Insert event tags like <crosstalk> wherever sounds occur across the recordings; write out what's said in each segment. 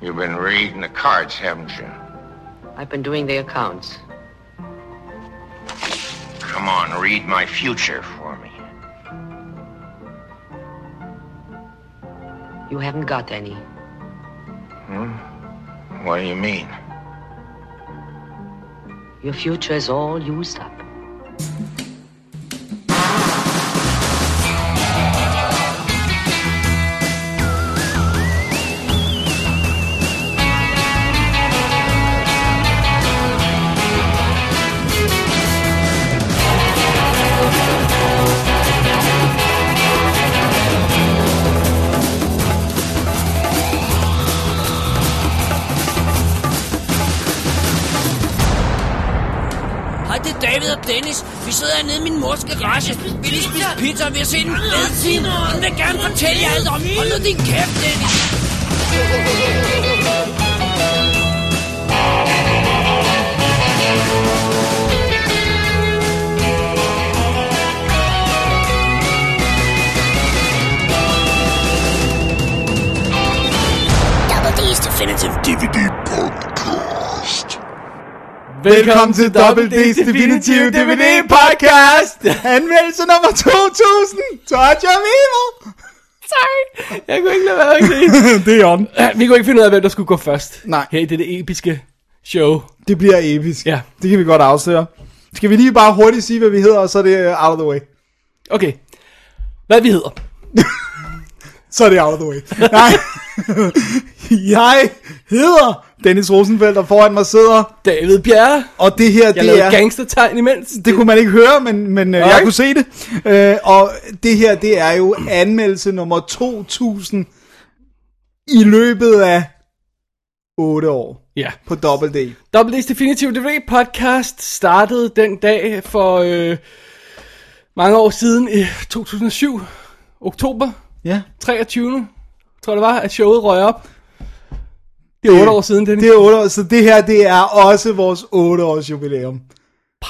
You've been reading the cards, haven't you? I've been doing the accounts. Come on, read my future for me. You haven't got any. Hmm? What do you mean? Your future is all used up. Sidder hernede i min mors garage. Vi lige spise pizza, og vi har set en fed film. Hun vil gerne fortælle jer alt om. Hold nu din kæft, Dennis. Double D's Definitive DVD Podcast. Velkommen til Double D's Definitive DVD Podcast. Anmeldelse nummer 2000. Touch of Evil. Sorry. Jeg kunne ikke lade være at. <laughs> Det er on. Vi kunne ikke finde ud af, hvem der skulle gå først. Nej. Her i det episke show. Det bliver episk. Ja. Det kan vi godt afsløre. Skal vi lige bare hurtigt sige, hvad vi hedder, og så er det uh, out of the way. Okay. Hvad vi hedder? <laughs> Så er det out of the way. Nej. <laughs> Jeg hedder Dennis Rosenfeldt, og foran mig sidder, David Bjerre. og det her, Jeg det er... gangstertegn imens. Det kunne man ikke høre, men, men øh, jeg Nej. kunne se det. Øh, og det her, det er jo anmeldelse nummer 2000 i løbet af 8 år Ja. på Double D. Double D's Definitive DVD podcast startede den dag for øh, mange år siden i 2007. Oktober Ja, 23. Tror det var, at showet røg op. Det er 8 år siden, Dennis. det er 8 år, så det her, det er også vores 8 års jubilæum.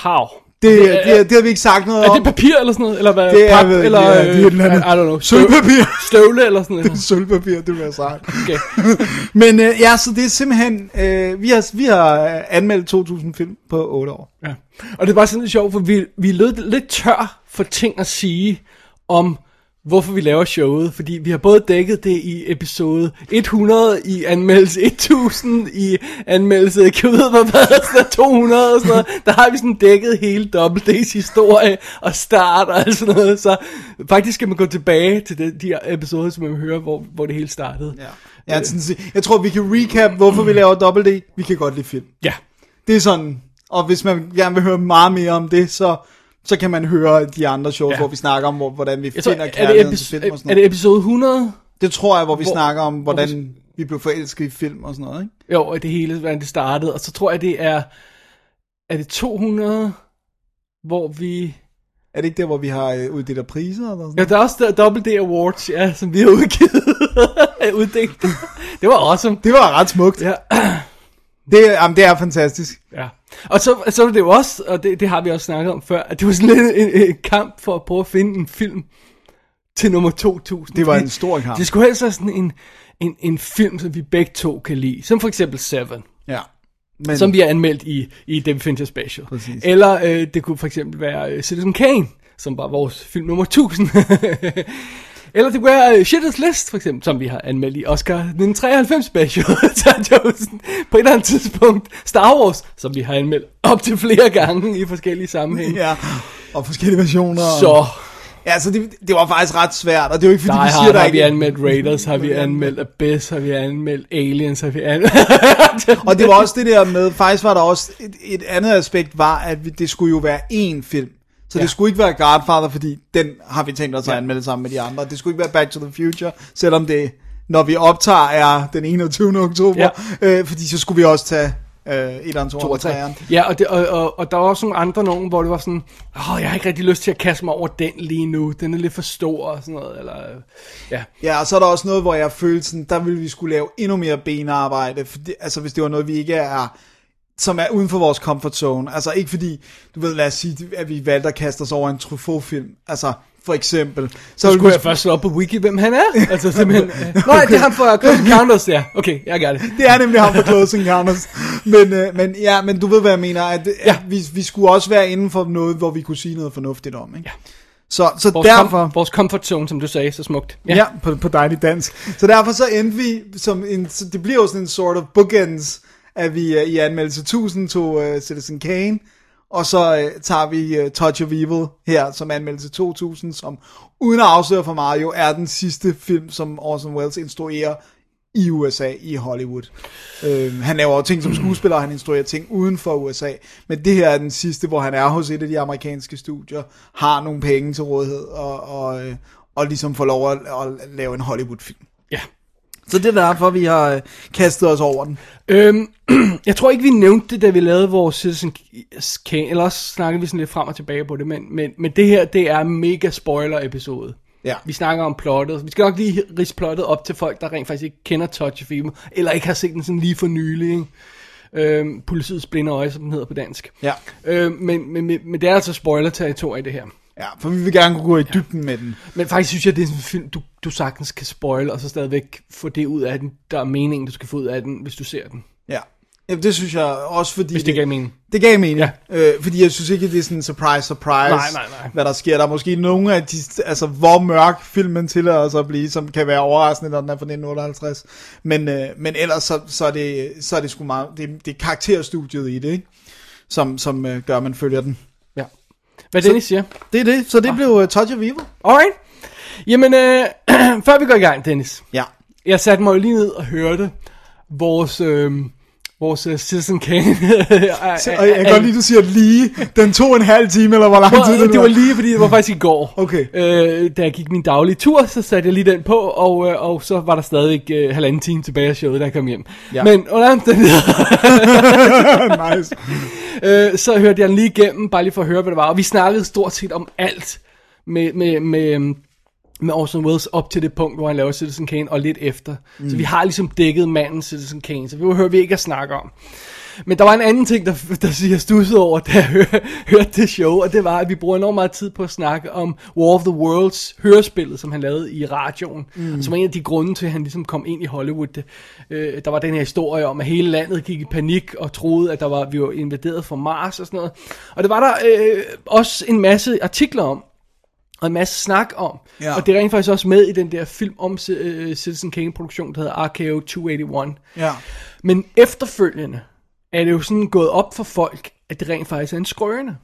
Pow. Det, det, det, det har vi ikke sagt noget Er om. det papir eller sådan noget? Eller hvad? Det er, Pap, ved- eller, ja, det er et eller andet. I don't know. Sølvpapir. <laughs> Støvle eller sådan noget. Sølvpapir, det vil jeg sagt. Okay. <laughs> Men øh, ja, så det er simpelthen, øh, vi, har, vi har øh, anmeldt 2000 film på 8 år. Ja. Og det var sådan lidt sjovt, for vi, vi lød lidt tør for ting at sige om, hvorfor vi laver showet. Fordi vi har både dækket det i episode 100, i anmeldelse 1000, i anmeldelse, jeg kan vide, hvad hvad sådan er 200 og sådan noget. Der har vi sådan dækket hele Double D's historie og start og alt sådan noget. Så faktisk skal man gå tilbage til de, de episoder, som man hører, hvor, hvor det hele startede. Ja. Ja, sådan, jeg tror, vi kan recap, hvorfor vi laver Double D. Vi kan godt lide film. ja. Det er sådan, og hvis man gerne vil høre meget mere om det, så, så kan man høre de andre shows, Ja. hvor vi snakker om, hvor, hvordan vi Jeg tror, finder er, det kærligheden til film og sådan er noget. det episode 100? Det tror jeg, hvor vi Hvor- snakker om, hvordan hvor vi blev forelsket i film og sådan noget, ikke? Jo, og det hele, hvordan det startede. Og så tror jeg, det er... Er det 200, hvor vi... Er det ikke der, hvor vi har øh, uddelt priser eller sådan Ja, der er også der Double D Awards, ja, som vi har udgivet. <laughs> uddelt. Det var awesome. Det var ret smukt. Ja, Det, jamen, det er fantastisk. ja. Og så, så var det jo også, og det, det har vi også snakket om før, at det var sådan lidt en, en kamp for at prøve at finde en film til nummer 2000. Det var en stor kamp. Det skulle helst være sådan en, en, en film, som vi begge to kan lide. Som for eksempel Seven. Ja. Men, som vi har anmeldt i, i Definitive Special. Præcis. Eller øh, det kunne for eksempel være øh, Citizen Kane, som var vores film nummer 1000. <laughs> Eller det kunne være uh, Schindler's List, for eksempel, som vi har anmeldt i Oscar 1993 Special. <laughs> Så Josen. På et eller andet tidspunkt Star Wars, som vi har anmeldt op til flere gange i forskellige sammenhænge. Ja, og forskellige versioner. Så Ja, så det, det var faktisk ret svært, og det er jo ikke fordi, Die vi siger, Hard der har vi anmeldt, Raiders har vi anmeldt, Abyss har vi anmeldt, Aliens har vi anmeldt. Og det var også det der med, faktisk var der også et, et andet aspekt, var, at vi, det skulle jo være én film. Så ja. Det skulle ikke være Godfather, fordi den har vi tænkt os at anmelde sammen med de andre. Det skulle ikke være Back to the Future, selvom det, når vi optager, er den 21. oktober. Ja. Øh, fordi så skulle vi også tage øh, 1, 2 og 3. Ja, og, det, og, og, og der var også nogle andre nogen, hvor det var sådan, åh, jeg har ikke rigtig lyst til at kaste mig over den lige nu, den er lidt for stor og sådan noget, eller, øh, ja. Ja, og så er der også noget, hvor jeg følte sådan, der ville vi skulle lave endnu mere benarbejde, fordi, altså hvis det var noget, vi ikke er, som er uden for vores comfort zone. Altså ikke fordi, du ved, lad os sige, at vi valgte at kaste os over en Truffaut-film. Altså, for eksempel. Så skulle jeg først slå op på wiki, hvem han er. <laughs> Altså simpelthen... Øh, Nej, det er ham fra Close Encounters, ja. Okay, jeg gør det. Det er nemlig ham på Close Encounters. Men, øh, men, ja, men du ved, hvad jeg mener. At. Ja. at vi, vi skulle også være inden for noget, hvor vi kunne sige noget fornuftigt om. Ikke? Ja. Så, så Vores, derfor... com- vores comfort zone, som du sagde, så smukt. Ja, ja på, på dejligt dansk. Så derfor så endte vi som en, så det bliver jo sådan en sort of bookends, at vi uh, i anmeldelse 1000 tog uh, Citizen Kane, og så uh, tager vi uh, Touch of Evil her som anmeldelse 2000, som uden at afsløre for meget jo er den sidste film, som Orson Welles instruerer i USA, i Hollywood. Uh, han laver jo ting som skuespiller, og han instruerer ting uden for USA, men det her er den sidste, hvor han er hos et af de amerikanske studier, har nogle penge til rådighed, og, og, øh, og ligesom får lov at, at lave en Hollywood-film. ja. Så det er derfor, vi har øh, kastet os over den. Øhm, <clears throat> jeg tror ikke, vi nævnte det, da vi lavede vores Citizen Kane, eller også snakkede vi sådan lidt frem og tilbage på det, men, men, men det her, det er mega spoiler episode. Ja. Vi snakker om plottet. Vi skal nok lige ridse plottet op til folk, der rent faktisk ikke kender Touch of Evil, eller ikke har set den sådan lige for nylig. Ikke? Øhm, politiets blinde øje, som den hedder på dansk. Ja. Øhm, men, men, men, men det er altså spoiler-territorium i det her. Ja, for vi vil gerne kunne gå i dybden med den. Men faktisk synes jeg, det er sådan en film, du, du sagtens kan spoil, og så stadigvæk få det ud af den, der er meningen, du skal få ud af den, hvis du ser den. Ja. ja det synes jeg også, fordi... Hvis det gav mening. Det gav mening. Ja. Ja. Øh, fordi jeg synes ikke, det er sådan en surprise, surprise, Nej, nej, nej. hvad der sker. Der er måske nogle af de, altså hvor mørk filmen tillader sig at blive, som kan være overraskende, når den er fra 1958. Men, øh, men ellers så, så, er det, så er det sgu meget, det, det er karakterstudiet i det, ikke? Som, som øh, gør, at man følger den. Hvad Dennis siger. Det er det, så det blev uh, Touch of Evil. Alright. Jamen, øh, <clears throat> før vi går i gang, Dennis. Ja. Jeg satte mig jo lige ned og hørte vores, øh, vores uh, Citizen Kane. <laughs> Så, og jeg kan godt lide, du siger lige, den to og en halv time, eller hvor lang tid det, det var lige, fordi det var faktisk i går. Okay. Øh, da jeg gik min daglige tur, så satte jeg lige den på, og, øh, og så var der stadig øh, halvanden time tilbage af showet, da jeg kom hjem. Ja. Men under omstændigheder, <laughs> nice. øh, så hørte jeg den lige igennem, bare lige for at høre, hvad det var. Og vi snakkede stort set om alt med, med, med, øhm, med Orson Welles op til det punkt, hvor han laver Citizen Kane, og lidt efter. Mm. Så vi har ligesom dækket manden Citizen Kane, så vi hører vi ikke at snakke om. Men der var en anden ting, der, <laughs> der siger stusset over, da jeg hør, <laughs> hørte det show, og det var, at vi bruger enormt meget tid på at snakke om War of the Worlds hørespillet, som han lavede i radioen, mm. som var en af de grunde til, at han ligesom kom ind i Hollywood. Det, øh, der var den her historie om, at hele landet gik i panik og troede, at der var, vi var invaderet fra Mars og sådan noget. Og det var der øh, også en masse artikler om, og en masse snak om. Ja. Og det er rent faktisk også med i den der film om uh, Citizen Kane-produktion, der hedder RKO 281. Ja. Men efterfølgende er det jo sådan gået op for folk, at det rent faktisk er en skrøne.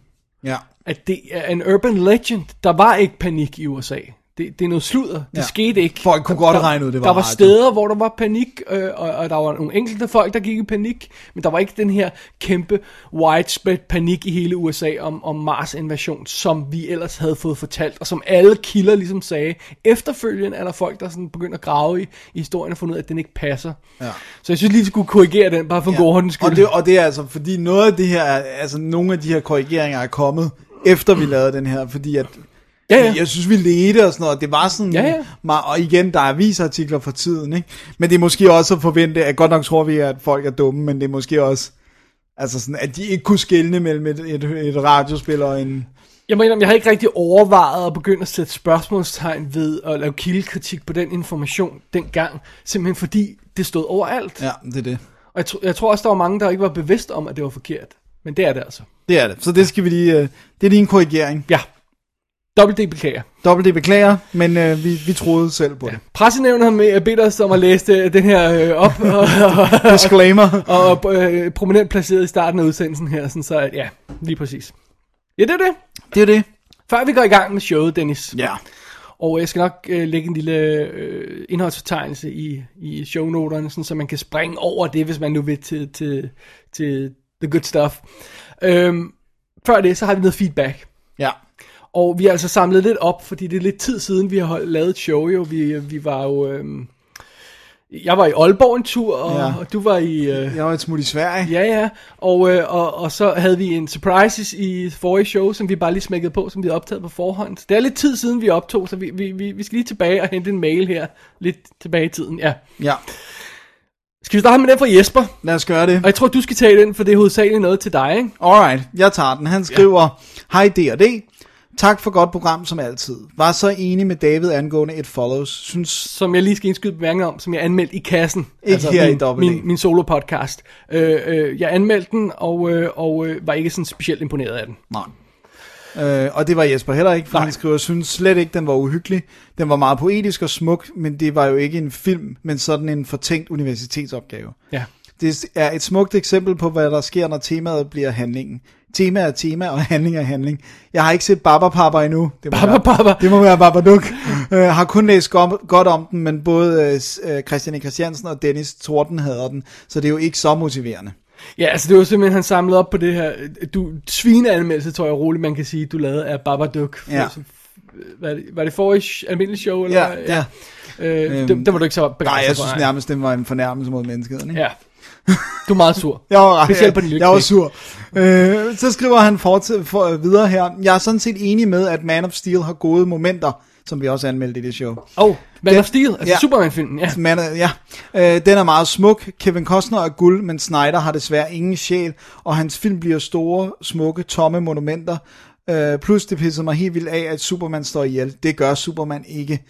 Ja. At det er en urban legend. Der var ikke panik i USA. Det, det er noget sludder. Det Ja. skete ikke. Folk kunne godt der, regne ud, det var Der var radio. steder, hvor der var panik, øh, og, og der var nogle enkelte folk, der gik i panik, men der var ikke den her kæmpe widespread panik i hele USA om, om Mars-invasion, som vi ellers havde fået fortalt, og som alle kilder ligesom sagde. Efterfølgende er der folk, der sådan begynder at grave i, i historien og fundet ud af, at den ikke passer. Ja. Så jeg synes lige, vi skulle korrigere den, bare for ja. god ordens skyld. Og det, og det er altså, fordi noget af det her, er- altså nogle af de her korrigeringer er kommet, efter vi lavede den her, fordi at, Ja, ja. jeg synes vi ledte og sådan noget, det var sådan, Ja, ja. meget- og igen, der er avisartikler fra tiden, ikke? Men det er måske også at forvente, at godt nok tror vi, at folk er dumme, men det er måske også, altså sådan, at de ikke kunne skelne mellem et, et, et radiospil og en, Jeg mener, jeg har ikke rigtig overvejet at begynde at sætte spørgsmålstegn ved at lave kildekritik på den information dengang, simpelthen fordi det stod overalt. ja, det er det. Og jeg, tro, jeg tror også, der var mange, der ikke var bevidst om, at det var forkert. Men det er det altså. Det er det. Så det skal vi lige, øh, det er lige en korrigering. Ja. Dobbelt D beklager. Dobbelt det beklager, men øh, vi, vi troede selv på det. Pressenævnet har med, bedt os om at læse det- den her øh, op, og, og, Disclaimer. og, og øh, prominent placeret i starten af udsendelsen her, sådan så ja, lige præcis. Ja, det er det. Det er det. Før vi går i gang med showet, Dennis. Ja. Og jeg skal nok øh, lægge en lille øh, indholdsfortegnelse i, i shownoterne, sådan, så man kan springe over det, hvis man nu vil til, til, til the good stuff. Øhm, før det, så har vi noget feedback. Ja. Og vi har altså samlet lidt op, fordi det er lidt tid siden, vi har holdt, lavet et show jo. Vi, vi var jo... Øhm, jeg var i Aalborg en tur, og, Ja. ja. og du var i... Øh, Jeg var et smut i Sverige. Ja, ja, og, øh, og, og så havde vi en surprises i forrige show, som vi bare lige smækkede på, som vi havde optaget på forhånd. Det er lidt tid siden, vi optog, så vi, vi, vi, vi skal lige tilbage og hente en mail her, lidt tilbage i tiden, ja. Ja. Skal vi starte med den fra Jesper? Lad os gøre det. Og jeg tror, du skal tage den, for det er hovedsageligt noget til dig, ikke? Alright, jeg tager den. Han skriver, Hej D&D. Tak for godt program som altid. Var så enig med David angående It Follows. Synes som jeg lige skal indskyde bemærkning om, som jeg anmeldte i kassen. Altså Ikke her i min, Double A. min, min solo-podcast. Øh, øh, jeg anmeldte den, og, øh, og øh, var ikke sådan specielt imponeret af den. Nej. Øh, og det var Jesper heller ikke, for Nej. han skriver, synes slet ikke, den var uhyggelig. Den var meget poetisk og smuk, men det var jo ikke en film, men sådan en fortænkt universitetsopgave. Ja. Det er et smukt eksempel på, hvad der sker, når temaet bliver handlingen. Tema er tema, og handling er handling. Jeg har ikke set Baba Papa endnu. Det må Baba være, Baba. Det må være Babadook. uh, har kun læst godt, godt om den, men både uh, Christian E. Christiansen og Dennis Thornton hader den, så det er jo ikke så motiverende. Ja, altså det var simpelthen, han samlede op på det her, du, svineanmeldelse, tror jeg roligt, man kan sige, du lavede af Babadook. Ja. Var det, var det forrige almindelige show? Eller? Ja, ja. Øh, Øhm, det, det, var du ikke så Nej, begejstret jeg for, synes nærmest, den var en fornærmelse mod menneskeheden. Ikke? Ja. Du er meget sur. Jeg var, ret- Specielt på den lille jeg var sur. Øh, så skriver han fortsat, for, øh, videre her. Jeg er sådan set enig med, at Man of Steel har gode momenter, som vi også anmeldte i det show. Oh, Man Den- of Steel, altså ja. Superman-filmen, ja. Man, ja, øh, den er meget smuk. Kevin Costner er guld, men Snyder har desværre ingen sjæl, og hans film bliver store, smukke, tomme monumenter. Øh, plus det pissede mig helt vildt af, at Superman står ihjel. Det gør Superman ikke.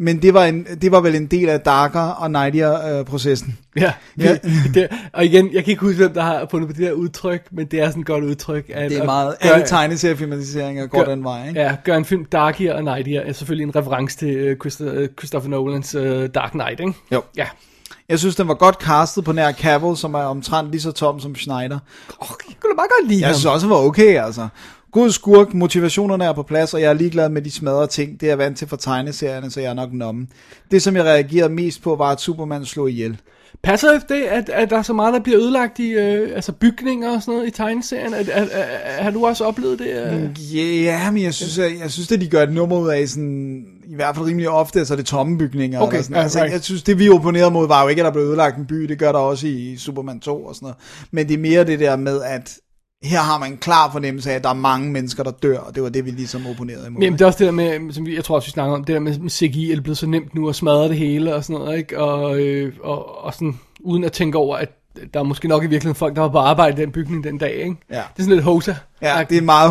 Men det var, en, det var vel en del af Darker og Nightier-processen. Ja, Ja. <laughs> det, det, og igen, jeg kan ikke huske, hvem der har fundet på det der udtryk, men det er sådan et godt udtryk. At, det er at meget... gøre- Alle tegneseriefilmatiseringer går den vej, ikke? Ja, gør en film Darkier og Nightier er selvfølgelig en reference til uh, Christopher, Nolans uh, Dark Knight, ikke? Jo. Ja. Jeg synes, den var godt castet på nær Cavill, som er omtrent lige så tom som Schneider. Oh, jeg kunne da meget godt lide Jeg ham. synes også, det var okay, altså. God skurk, motivationerne er på plads, og jeg er ligeglad med de smadrede ting. Det er jeg vant til fra tegneserierne, så jeg er nok nommen. Det, som jeg reagerede mest på, var, at Superman slog ihjel. Passer det, at, at der er så meget, der bliver ødelagt i øh, altså bygninger og sådan noget i tegneserien? At, at, at, at, har du også oplevet det? Øh? Ja, yeah, men jeg synes, jeg, jeg synes, at de gør et nummer ud af sådan, i hvert fald rimelig ofte, altså det tomme bygninger. Okay, eller sådan. altså, right. jeg synes, det vi opponerede mod, var jo ikke, at der blev ødelagt en by. Det gør der også i Superman 2 og sådan noget. Men det er mere det der med, at her har man en klar fornemmelse af, at der er mange mennesker, der dør, og det var det, vi ligesom opponerede imod. Jamen, det er også det der med, som vi, jeg tror også, vi snakker om, det der med, med CGI er blevet så nemt nu at smadre det hele og sådan noget, ikke? Og, øh, og, og sådan, uden at tænke over, at der er måske nok i virkeligheden folk, der var på arbejde i den bygning den dag, ikke? Ja. Det er sådan lidt hosa. Ja, det er meget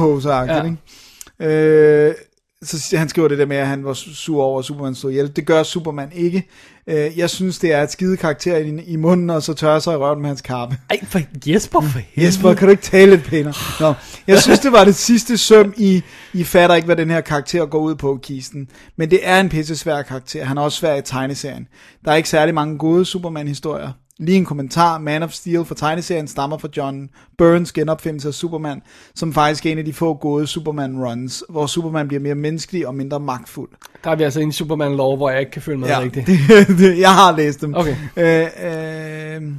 Ja. ja. ikke? Øh, så han skriver det der med, at han var sur over, at Superman stod ihjel. Det gør Superman ikke. Øh, jeg synes, det er et skide karakter i, i munden, og så tørrer sig i røven med hans kappe. Ej, for Jesper for helvede. Jesper, kan du ikke tale lidt pænere? Nå, jeg synes, det var det sidste søm i, I fatter ikke, hvad den her karakter går ud på, Kisten. Men det er en pisse svær karakter. Han er også svær i tegneserien. Der er ikke særlig mange gode Superman-historier. Lige en kommentar. Man of Steel for tegneserien stammer fra John Burns genopfindelse af Superman, som faktisk er en af de få gode Superman-runs, hvor Superman bliver mere menneskelig og mindre magtfuld. Der er vi altså inde i Superman Law, hvor jeg ikke kan følge med Ja, rigtigt. <laughs> det, det, jeg har læst dem. Okay. Øh, øh,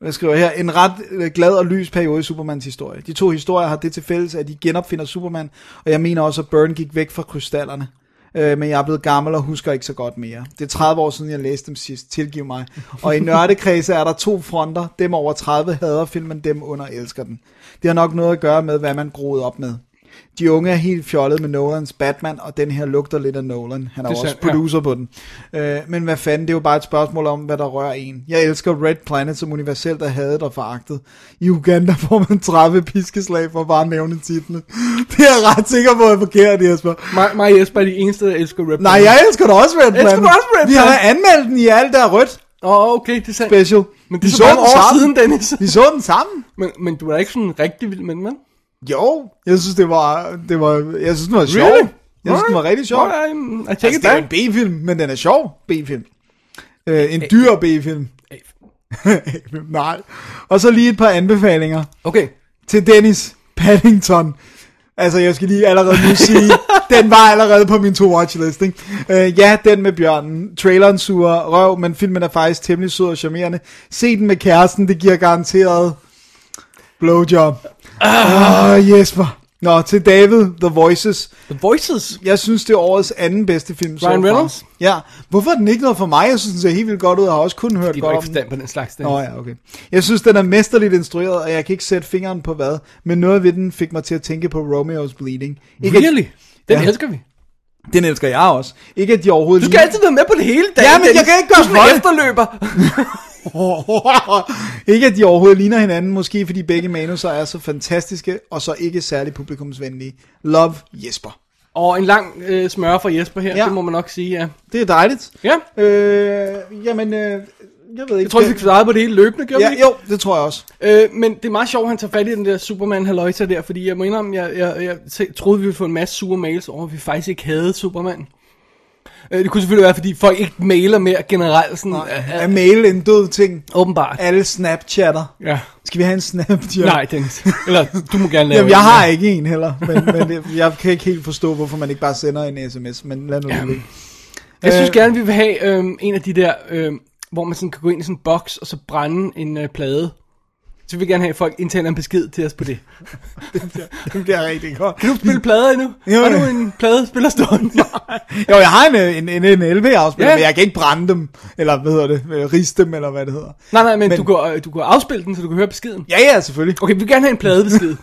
hvad skriver her? En ret øh, glad og lys periode i Supermans historie. De to historier har det til fælles, at de genopfinder Superman, og jeg mener også, at Byrne gik væk fra krystallerne. Øh, men jeg er blevet gammel og husker ikke så godt mere. Det er 30 år siden, jeg læste dem sidst. Tilgiv mig. Og i nørdekredse er der to fronter. Dem over 30 hader filmen, dem under elsker den. Det har nok noget at gøre med, hvad man groede op med. De unge er helt fjollet med Nolans Batman, og den her lugter lidt af Nolan. Han er, er også sandt, ja. producer på den. Øh, men hvad fanden, det er jo bare et spørgsmål om, hvad der rører en. Jeg elsker Red Planet, som universelt er hadet og foragtet. I Uganda <laughs> får man 30 piskeslag for bare at nævne titlen. <laughs> Det er jeg ret sikker på er forkert, Jesper. Mig, mig Jesper er de eneste, der elsker Rip Nej, jeg elsker da også Red Elsker Planet. du også Red Vi har Planet? anmeldt den i alt der rødt Åh, oh, okay, det er sandt. special. Men det er Vi så mange den år sammen. siden, Dennis. Vi så den sammen. Men, men du er ikke sådan rigtig vild med den? Jo, jeg synes, det var, det var, jeg synes, den var sjov. Really? Jeg synes, den var rigtig sjov. I take Altså, det er en B-film, men den er sjov B-film. Øh, en dyr B-film. <laughs> Nej. Og så lige et par anbefalinger Okay. til Dennis Paddington. Altså, jeg skal lige allerede nu sige, <laughs> den var allerede på min to-watch-list, ikke? Øh, ja, den med bjørnen. Traileren suger røv, men filmen er faktisk temmelig sød og charmerende. Se den med kæresten, det giver garanteret blowjob. Ah, Jesper. Nå, til David, The Voices. The Voices. Jeg synes, det er årets anden bedste film. Ryan. Reynolds? Ja. Hvorfor er den ikke noget for mig? Jeg synes, den ser helt vildt godt ud. Jeg har også kun hørt godt ikke forstand på den slags. Den. Nå ja, okay. Jeg synes, den er mesterligt instrueret, og jeg kan ikke sætte fingeren på hvad, men noget ved den fik mig til at tænke på Romeo's Bleeding. Ikke Really? Den Ja. elsker vi. Den elsker jeg også. Ikke at de overhovedet Du skal altid være med på det hele dag. Ja, men jeg kan ikke gøre for det. efterløber. <laughs> <laughs> ikke at de overhovedet ligner hinanden, måske fordi begge manuser er så fantastiske, og så ikke særlig publikumsvenlige. Love Jesper. Og en lang øh, smør fra Jesper her, Ja. det må man nok sige, ja. Det er dejligt. Ja, Øh, jamen, øh, jeg ved ikke. jeg tror, vi fik svaret på det hele løbende, gjorde ja, vi ikke? Jo, det tror jeg også. Øh, men det er meget sjovt, at han tager fat i den der Superman halløjsa der, fordi jeg må indrømme, jeg, jeg, jeg troede, vi ville få en masse sure mails over, at vi faktisk ikke havde Superman. Øh, det kunne selvfølgelig være, fordi folk ikke mailer mere generelt, sådan, øh, Er mail en død ting? åbenbart. Alle snapchatter. Ja. Skal vi have en snapchat? Nej, Dennis. Eller, du må gerne lave Jamen, jeg en, har ja. ikke en heller, men, men det- jeg kan ikke helt forstå, hvorfor man ikke bare sender en sms, men lad nu det. Jeg synes Øh, gerne, vi vil have øh, en af de der, øh, hvor man sådan kan gå ind i sådan en boks, og så brænde en øh, plade. Så vi vil gerne have, at folk indsender en besked til os på det. <laughs> Det bliver rigtig godt. Kan du spille plader endnu? Jo, Har du en pladespiller stående? <laughs> Jo, jeg har en, en, en, en LP-afspiller, Ja. men jeg kan ikke brænde dem, eller hvad hedder det, øh, riste dem, eller hvad det hedder. nej, nej, men, Men- men... Du, kan, øh, du kan afspille den, så du kan høre beskeden. Ja, ja, selvfølgelig. Okay, vi vil gerne have en pladebesked.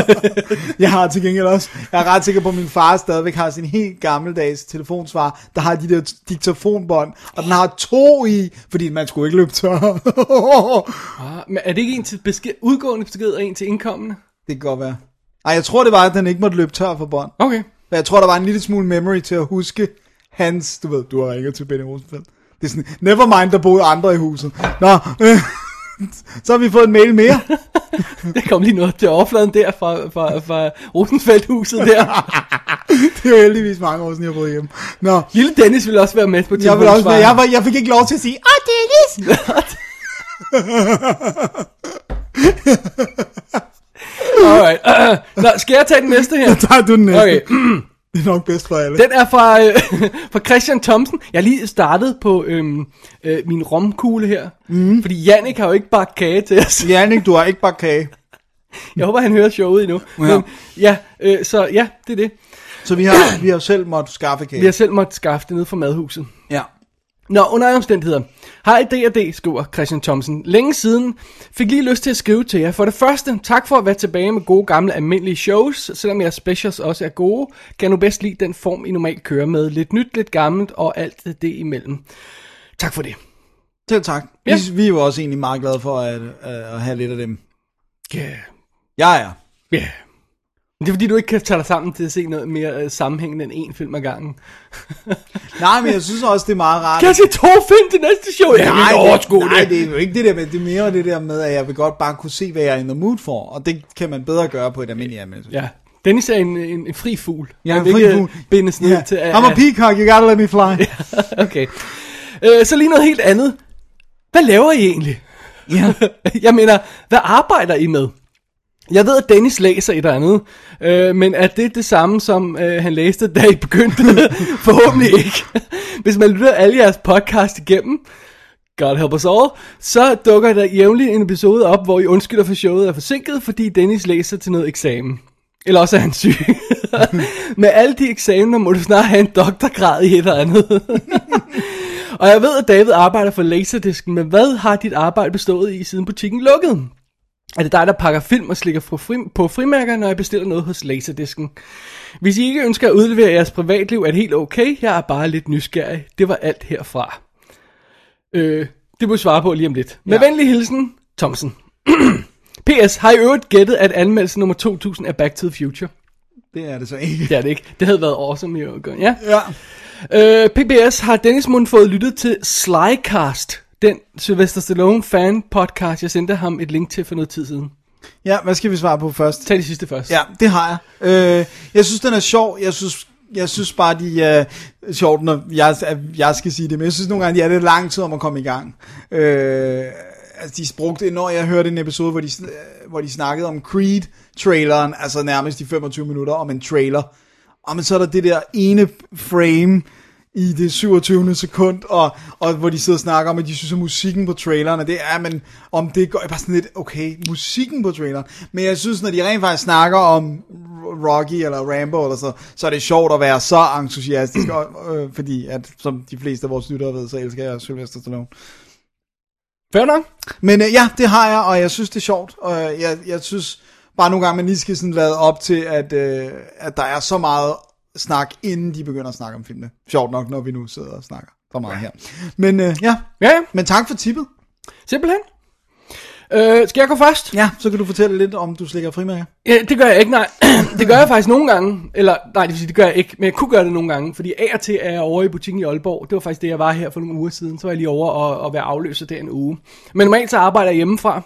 <laughs> Jeg har til gengæld også, jeg er ret sikker på, at min far stadigvæk har sin helt gammeldags telefonsvar, der har de der diktafonbånd, og den har to i, fordi man skulle ikke løbe tør. ah, men er det ikke en til besked, udgående besked og en til indkommende? det kan godt være. Ej, jeg tror det var, at den ikke måtte løbe tør for bånd. Okay. Men jeg tror, der var en lille smule memory til at huske hans, du ved, du har ringet til Benny Rosenfeldt. Det er sådan, never mind, der boede andre i huset. Nå, øh, <laughs> så har vi fået en mail mere. <laughs> Der kom lige noget til overfladen der fra, fra, fra Rosenfeldt-huset der. <laughs> Det er jo heldigvis mange år siden, jeg har boet hjem. Nå, Lille Dennis ville også være med på jeg, vil også, jeg, var, jeg fik ikke lov til at sige, åh, Dennis! <laughs> Alright. <clears throat> Nå, skal jeg tage den næste her? <laughs> Så tager du den næste. Okay. <clears throat> Det er nok bedst for alle. Den er fra, øh, <laughs> fra Christian Thomsen. Jeg har lige startet på øhm, øh, min romkugle her. Mm. Fordi Jannik har jo ikke bare kage til os. Jannik, du har ikke bare kage. Jeg håber, han hører showet endnu. Ja. Men ja, øh, så ja, det er det. Så vi har, <clears throat> vi har selv måttet skaffe kage. Vi har selv måttet skaffe det ned fra madhuset. Ja. Nå, under alle omstændigheder. Hej D&D, skriver Christian Thomsen. Længe siden fik lige lyst til at skrive til jer. For det første, tak for at være tilbage med gode gamle almindelige shows. Selvom jeres specials også er gode, kan jeg nu bedst lide den form, I normalt kører med. Lidt nyt, lidt gammelt og alt det imellem. Tak for det. Selv tak. Ja. Vi, vi er jo også egentlig meget glade for at, at, have lidt af dem. Ja, yeah. Jeg er. ja. Yeah. Det er fordi, du ikke kan tage dig sammen til at se noget mere uh, sammenhængende end én film ad gangen. <laughs> Nej, men jeg synes også, det er meget rart. Kan jeg se to film til næste show? Jeg nej, kan ikke det, nej, det. er jo ikke det der med, det er mere det der med, at jeg vil godt bare kunne se, hvad jeg er in the mood for, og det kan man bedre gøre på et almindeligt anmeldelse. Ja, Dennis er en, en, en fri fugl. Han en fri fugl. bindes ned Ja. til... I'm a peacock, you gotta let me fly. <laughs> okay. Øh, så lige noget helt andet. Hvad laver I egentlig? Ja. <laughs> jeg mener, hvad arbejder I med? Jeg ved, at Dennis læser et eller andet, øh, men er det det samme, som øh, han læste, da I begyndte? <laughs> Forhåbentlig ikke. <laughs> Hvis man lytter alle jeres podcast igennem, God help us all, så dukker der jævnligt en episode op, hvor I undskylder for showet er forsinket, fordi Dennis læser til noget eksamen. Eller også er han syg. <laughs> Med alle de eksamener må du snart have en doktorgrad i et eller andet. Og jeg ved, at David arbejder for Laserdisken, men hvad har dit arbejde bestået i, siden butikken lukkede? Er det dig, der pakker film og slikker på, fri, på frimærker, når jeg bestiller noget hos Laserdisken? Hvis I ikke ønsker at udlevere jeres privatliv, er det helt okay. Jeg er bare lidt nysgerrig. Det var alt herfra. Øh, det må jeg svare på lige om lidt. Med Ja. venlig hilsen, Thomsen. <clears throat> P.S. Har I øvrigt gættet, at anmeldelse nummer 2000 er Back to the Future? Det er det så ikke. Det er det ikke. Det havde været awesome i år. Ja. Ja. Øh, PBS har Dennis Mund fået lyttet til Slycast, den Sylvester Stallone fan podcast, jeg sendte ham et link til for noget tid siden. ja, hvad skal vi svare på først? Tag det sidste først. Ja, det har jeg. Øh, jeg synes, den er sjov. Jeg synes, jeg synes bare, de er sjovt, når jeg, jeg skal sige det. Men jeg synes nogle gange, de er lidt lang tid om at komme i gang. Øh, altså, de brugte, når jeg hørte en episode, hvor de, sn- hvor de snakkede om Creed-traileren, altså nærmest de 25 minutter om en trailer. Og men så er der det der ene frame i det 27. sekund, og, og hvor de sidder og snakker om, at de synes, at musikken på traileren, og det er, men om det går, bare sådan lidt, okay, musikken på traileren, men jeg synes, når de rent faktisk snakker om Rocky eller Rambo eller så, så er det sjovt at være så entusiastisk, og, øh, fordi at, som de fleste af vores lyttere ved, så elsker jeg Sylvester Stallone. Fair nok. Men øh, ja, det har jeg, og jeg synes, det er sjovt, og jeg, jeg synes bare nogle gange, man lige skal sådan lade op til, at, øh, at der er så meget snak, inden de begynder at snakke om filmene. Sjovt nok, når vi nu sidder og snakker for meget her. Men øh, ja, Ja, ja. men tak for tippet. Simpelthen. Øh, skal jeg gå først? Ja, så kan du fortælle lidt om, du slikker frimærker. Ja, det gør jeg ikke, nej. <clears throat> det gør jeg faktisk nogle gange. Eller, nej, det vil sige, det gør jeg ikke. Men jeg kunne gøre det nogle gange. Fordi af og til er jeg over i butikken i Aalborg. Det var faktisk det, jeg var her for nogle uger siden. Så var jeg lige over og, og være afløser der en uge. Men normalt så arbejder jeg hjemmefra.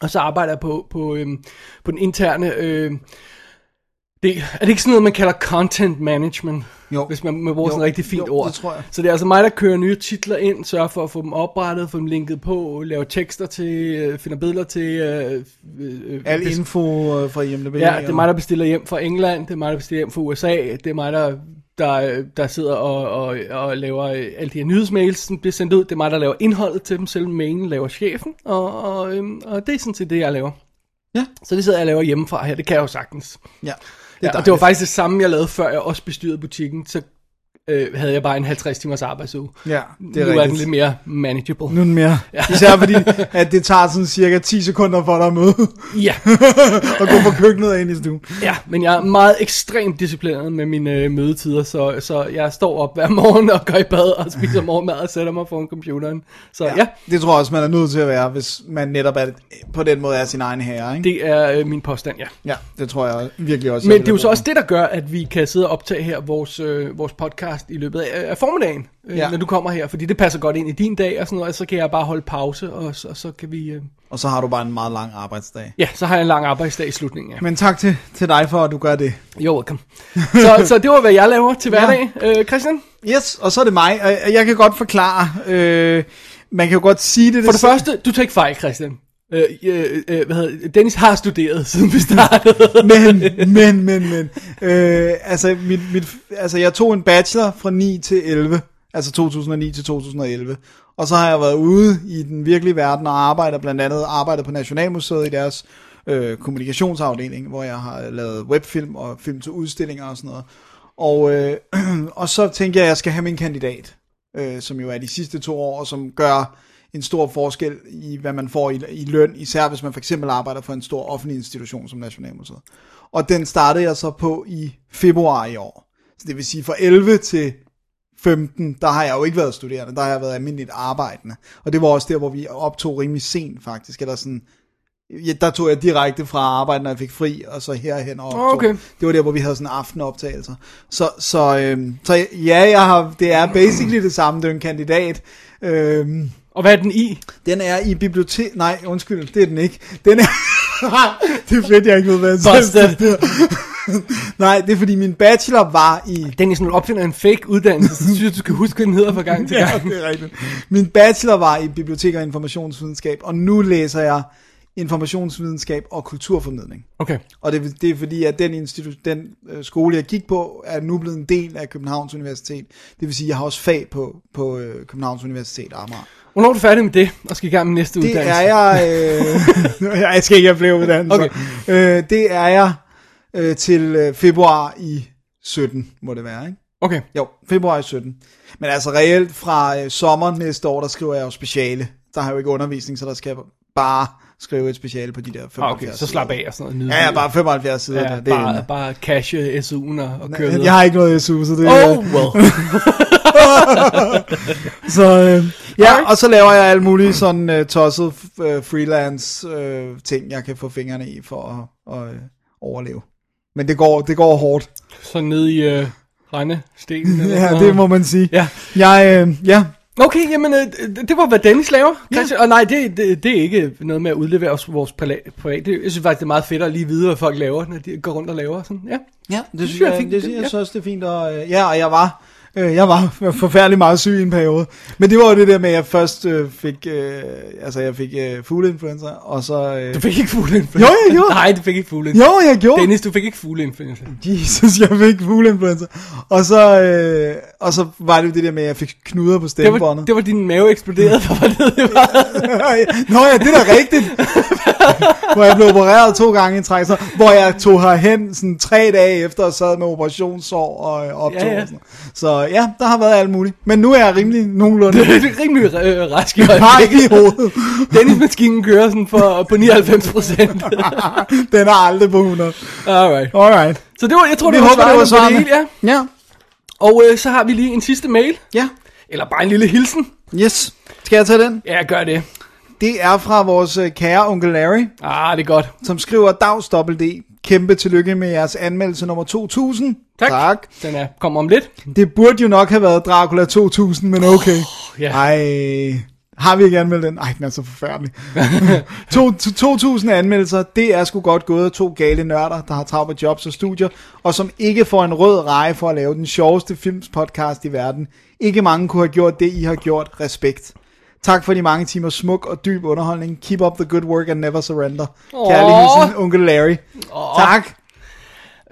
Og så arbejder jeg på, på, øhm, på den interne... Øh, det, er det ikke sådan noget, man kalder content management? Jo. Hvis man, man bruger Jo. sådan et rigtig fint Jo, ord. det tror jeg. Så det er altså mig, der kører nye titler ind, sørger for at få dem oprettet, få dem linket på, laver tekster til, øh, finder billeder til... Øh, øh, Al bes- info øh, fra IMDb. Ja, det er mig, der bestiller hjem fra England, det er mig, der bestiller hjem fra USA, det er mig, der, der, der sidder og, og, og laver øh, alle de her nyhedsmails, som bliver sendt ud. Det er mig, der laver indholdet til dem, selv mailen laver chefen, og, og, øhm, og det er sådan set det, jeg laver. Ja. Så det sidder jeg og laver hjemmefra her, det kan jeg jo sagtens. Ja, Det, ja, og det var faktisk det samme, jeg lavede, før jeg også bestyrede butikken, så øh, havde jeg bare en 50 timers arbejdsuge. Ja, Det er nu er den rigtigt. lidt mere manageable. Nu er den mere. Ja. <laughs> Især fordi, at det tager sådan cirka 10 sekunder for dig at møde Ja. <laughs> og gå fra køkkenet og ind i stuen. Ja, men jeg er meget ekstremt disciplineret med mine øh, mødetider, så, så jeg står op hver morgen og går i bad og spiser morgenmad og sætter mig foran computeren. Så ja, ja Det tror jeg også, man er nødt til at være, hvis man netop er, på den måde er sin egen herre. Ikke? det er øh, min påstand, ja. Ja, det tror jeg virkelig også. Men det er jo så også det, der gør, at vi kan sidde og optage her vores, øh, vores podcast i løbet af, af formiddagen, øh, Ja. ja. når du kommer her, fordi det passer godt ind i din dag og sådan noget, og så kan jeg bare holde pause, og så, og så kan vi... Øh, Og så har du bare en meget lang arbejdsdag. ja, så har jeg en lang arbejdsdag i slutningen, ja. Men tak til, til dig for, at du gør det. You're welcome. <laughs> så, så det var, hvad jeg laver til hverdag. Øh, Christian? Yes, og så er det mig, og jeg- kan godt forklare, øh, man kan jo godt sige det. For det første, du tager ikke fejl, Christian. Øh, øh, øh, hvad hedder? Dennis har studeret, siden vi startede. <laughs> men, men, men, men. Øh, altså, mit, mit, altså, jeg tog en bachelor fra 9 til 11. Altså 2009 til 2011. Og så har jeg været ude i den virkelige verden og arbejder blandt andet arbejdet på Nationalmuseet i deres øh, kommunikationsafdeling, hvor jeg har lavet webfilm og film til udstillinger og sådan noget. Og, øh, <clears throat> og så tænkte jeg, at jeg skal have min kandidat, øh, som jo er de sidste to år, og som gør en stor forskel i, hvad man får i, i løn, især hvis man for eksempel arbejder for en stor offentlig institution som Nationalmuseet. Og den startede jeg så på i februar i år. Så det vil sige fra 11 til 15, der har jeg jo ikke været studerende, der har jeg været almindeligt arbejdende. Og det var også der, hvor vi optog rimelig sent faktisk, eller sådan, ja, der tog jeg direkte fra arbejde, når jeg fik fri, og så herhen og optog. Okay. Det var der, hvor vi havde sådan aftenoptagelser. Så, så, øhm, så ja, jeg har, det er basically det samme, det er en kandidat. Øhm, og hvad er den i? den er i bibliotek... Nej, undskyld, det er den ikke. Den er... <laughs> det er fedt, jeg ikke ved, hvad jeg Nej, det er fordi min bachelor var i... Dennis, når du opfinder en fake uddannelse, så synes jeg, du skal huske, hvad den hedder fra gang til Ja, gang. det er rigtigt. Min bachelor var i bibliotek og informationsvidenskab, og nu læser jeg informationsvidenskab og kulturformidling. Okay. Og det, det er fordi, at den, institu- den øh, skole, jeg gik på, er nu blevet en del af Københavns Universitet. Det vil sige, at jeg har også fag på, på øh, Københavns Universitet Amager. Hvornår er du færdig med det, og skal i gang med næste Det uddannelse? er jeg... Øh, <laughs> jeg skal ikke have flere uddannelser. Okay. Øh, det er jeg øh, til øh, februar i 17, må det være, ikke? Okay. Jo, februar i 17. Men altså reelt fra øh, sommer næste år, der skriver jeg jo speciale. Der har jeg jo ikke undervisning, så der skal jeg bare skrive et speciale på de der 75 Ah, okay, så slap af og sådan noget. Ja, ja, bare 75 sider. Ja, der, det er bare, inde. bare cashe SU'en og, og køre jeg har ikke noget SU, så det Oh, well. <laughs> Så øh, ja, og så laver jeg alle mulige sådan øh, tosset øh, freelance øh, ting, jeg kan få fingrene i for at, øh, overleve. Men det går, det går hårdt. så ned i regnestenen. <laughs> eller Ja, sådan det noget. må man sige. Ja. Jeg, øh, ja, Okay, jamen, øh, det- det var, hvad Dennis laver. Christian, og nej, det, det, det er ikke noget med at udlevere os vores private. Jeg synes faktisk, det er meget fedt at lige vide, hvad folk laver, når de går rundt og laver sådan. Ja. ja det, synes synes jeg jeg, fint. det, det, jeg Ja. synes også, det er fint. Og, ja, og jeg var, øh, jeg var forfærdelig meget syg i en periode. Men det var jo det der med, at jeg først øh, fik, øh, altså jeg fik øh, fugleinfluenza, og så... Øh, Du fik ikke fugleinfluenza. Jo, jeg gjorde. <laughs> Nej, du fik ikke fugleinfluenza. jo, jeg gjorde. Dennis, du fik ikke fugleinfluenza. Jesus, jeg fik fugleinfluenza. Og så, øh, og så var det jo det der med, at jeg fik knuder på Det var, stemmebåndet. det var din mave eksploderede, for hvad det var. <laughs> Nå ja, det er da rigtigt. <laughs> hvor jeg blev opereret to gange i træk, så, hvor jeg tog herhen sådan tre dage efter og sad med operationssår og øh, optog. Ja, ja. Og sådan. Så ja, der har været alt muligt. Men nu er jeg rimelig nogenlunde Det er rimelig øh, rask i <laughs> øjeblikket. i hovedet. Dennis-maskinen kører sådan for, på 99 procent. Den er aldrig på 100. Alright. Alright. Så det var, jeg tror, Vi det var håber, det var hele, ja. Ja. Og øh, så har vi lige en sidste mail. Ja. Eller bare en lille hilsen. Yes. Skal jeg tage den? Ja, gør det. det er fra vores øh, kære onkel Larry, Ah, det er godt. som skriver, Dags D. Kæmpe tillykke med jeres anmeldelse nummer 2000. Tak. tak. Den er, kommer om lidt. Det burde jo nok have været Dracula 2000, men okay. ja. Ej, har vi ikke anmeldt den? Ej, den er så forfærdelig. <laughs> to, to, 2000 anmeldelser, det er sgu godt gået af to gale nørder, der har travlt med jobs og studier, og som ikke får en rød reje for at lave den sjoveste filmspodcast i verden. Ikke mange kunne have gjort det, I har gjort. Respekt. Tak for de mange timer smuk og dyb underholdning. Keep up the good work and never surrender. Kærlig hilsen, onkel Larry. Tak.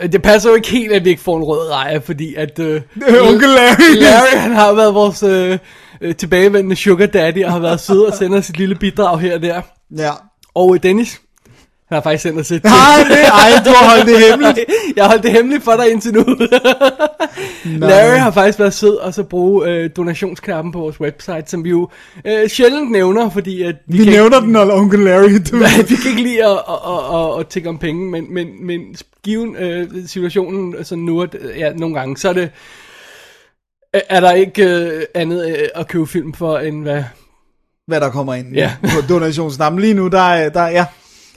Øh, Det passer jo ikke helt, at vi ikke får en rød reje, fordi at... Øh, <laughs> onkel Larry. Larry, han har været vores øh, øh, tilbagevendende sugar daddy, og har været sød og sender sit lille bidrag her og der. Ja. Og øh, Dennis, han har faktisk sendt os et... Ej, det, ej, du har holdt det hemmeligt. <laughs> Jeg har holdt det hemmeligt for dig indtil nu. Larry har faktisk været sød og så bruge øh, donationsknappen på vores website, som vi jo øh, sjældent nævner, fordi at Vi kan nævner den, når onkel Larry <laughs> du. vi kan ikke lide at, at, at, at, at tænke om penge, men, men, men given øh, situationen sådan nu, at, øh, ja, nogle gange, så er det, øh, er der ikke øh, andet øh, at købe film for, end hvad, hvad der kommer ind Ja. <laughs> på donationssnappen. Lige nu, der, er- der, ja,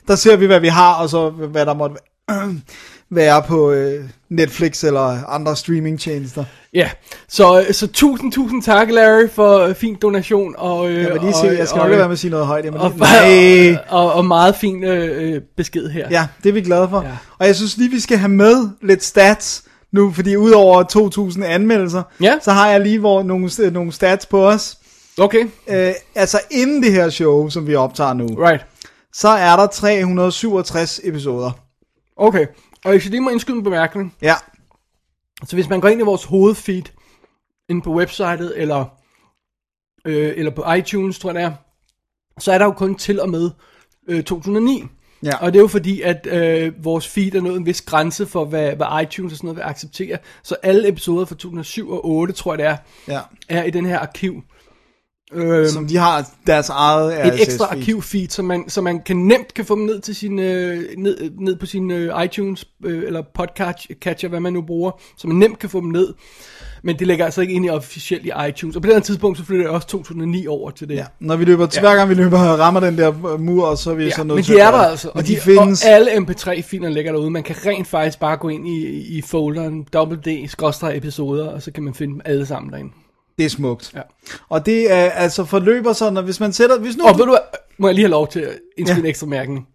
der ser vi, hvad vi har, og så hvad der måtte <clears throat> være på øh, Netflix eller andre streamingtjenester. ja, så, øh, så tusind, tusind tak, Larry, for øh, fin donation, og, øh, Jeg lige og, se, jeg skal og, nok lade være med at sige noget højt. Jeg og, lige, nej. <laughs> og, og meget fin øh, øh, besked her. Ja, det er vi glade for. Ja. Og jeg synes lige, vi skal have med lidt stats nu, fordi udover 2000 anmeldelser, Ja. så har jeg lige hvor, nogle, nogle stats på os. Okay, Øh, altså inden det her show, som vi optager nu, right. så er der 367 episoder. Okay, og hvis jeg lige må indskyde en bemærkning, Ja, Så hvis man går ind i vores hovedfeed, inde på websitet, eller, øh, eller på iTunes, tror jeg det er, så er der jo kun til og med øh, 2009. Ja. Og det er jo fordi, at øh, vores feed er nået en vis grænse for, hvad, hvad iTunes og sådan noget vil acceptere. Så alle episoder fra 2007 og 8, tror jeg det er, ja. er i den her arkiv. Øh, Som de har deres eget et ekstra RSS-feed. arkivfeed, så man, så man kan nemt kan få dem ned til sin øh, ned, ned på sin øh, iTunes øh, eller podcast catcher, hvad man nu bruger, så man nemt kan få dem ned. Men det ligger altså ikke ind i officielt i iTunes. Og på det her tidspunkt, så flytter jeg også 2009 over til det. Ja, når vi løber, ja. hver gang vi løber rammer den der øh, mur, og så er vi Ja, så nødt men til de er der altså, og, de, de, findes. og alle mp3-filer ligger derude. Man kan rent faktisk bare gå ind i, i folderen WD-episoder, og så kan man finde dem alle sammen derinde. Det er smukt. Ja. Og det er altså forløber sådan, at hvis man sætter... Hvis nu Og ved du må jeg lige have lov til at indskyde ja. en ekstra mærkning?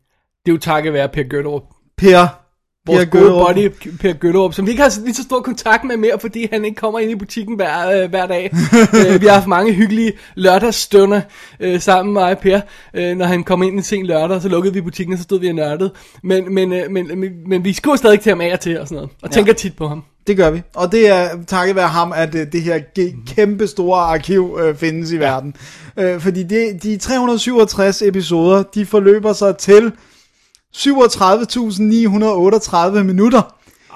Det er jo takket være Per Gøtterup. Per, Vores Per gode buddy Per Gøllerup, som vi ikke har lige så stor kontakt med mere, fordi han ikke kommer ind i butikken hver, øh, hver dag. <laughs> øh, vi har haft mange hyggelige lørdagsstunder øh, sammen med mig Per. Øh, når han kom ind en sen lørdag, så lukkede vi butikken, og så stod vi og nørdede. Men, men, øh, men, men, men vi skriver stadig til ham af og til og sådan noget, og ja. tænker tit på ham. Det gør vi. Og det er takket være ham, at øh, det her ge- kæmpe store arkiv øh, findes i verden. Øh, fordi det, de 367 episoder, de forløber sig til 37.938 minutter,